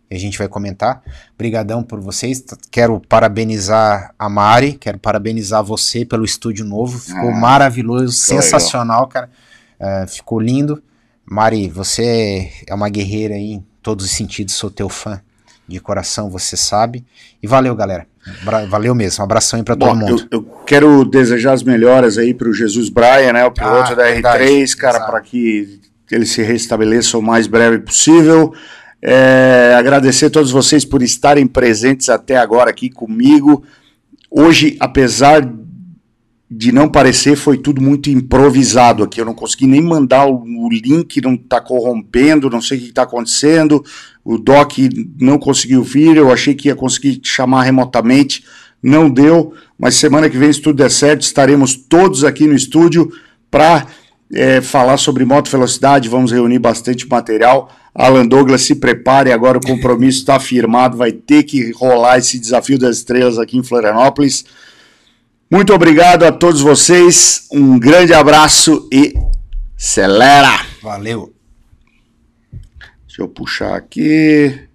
E a gente vai comentar. Obrigadão por vocês. Quero parabenizar a Mari, quero parabenizar você pelo estúdio novo. Ficou ah, maravilhoso, sensacional, legal. cara. Uh, ficou lindo. Mari, você é uma guerreira aí em todos os sentidos, sou teu fã de coração, você sabe. E valeu, galera. Valeu mesmo. Um abração aí pra todo mundo. Eu, eu, quero desejar as melhoras aí pro Jesus Braia, né? O piloto ah, da R3, cara, para que ele se restabeleça o mais breve possível. É, agradecer a todos vocês por estarem presentes até agora aqui comigo. Hoje, apesar de não parecer, foi tudo muito improvisado aqui. Eu não consegui nem mandar o, o link, não está corrompendo, não sei o que está acontecendo. O Doc não conseguiu vir, eu achei que ia conseguir chamar remotamente, não deu. Mas semana que vem, se tudo der certo, estaremos todos aqui no estúdio para é, falar sobre moto velocidade. Vamos reunir bastante material. Alan Douglas, se prepare, agora o compromisso está firmado, vai ter que rolar esse desafio das estrelas aqui em Florianópolis. Muito obrigado a todos vocês, um grande abraço e acelera! Valeu! Deixa eu puxar aqui.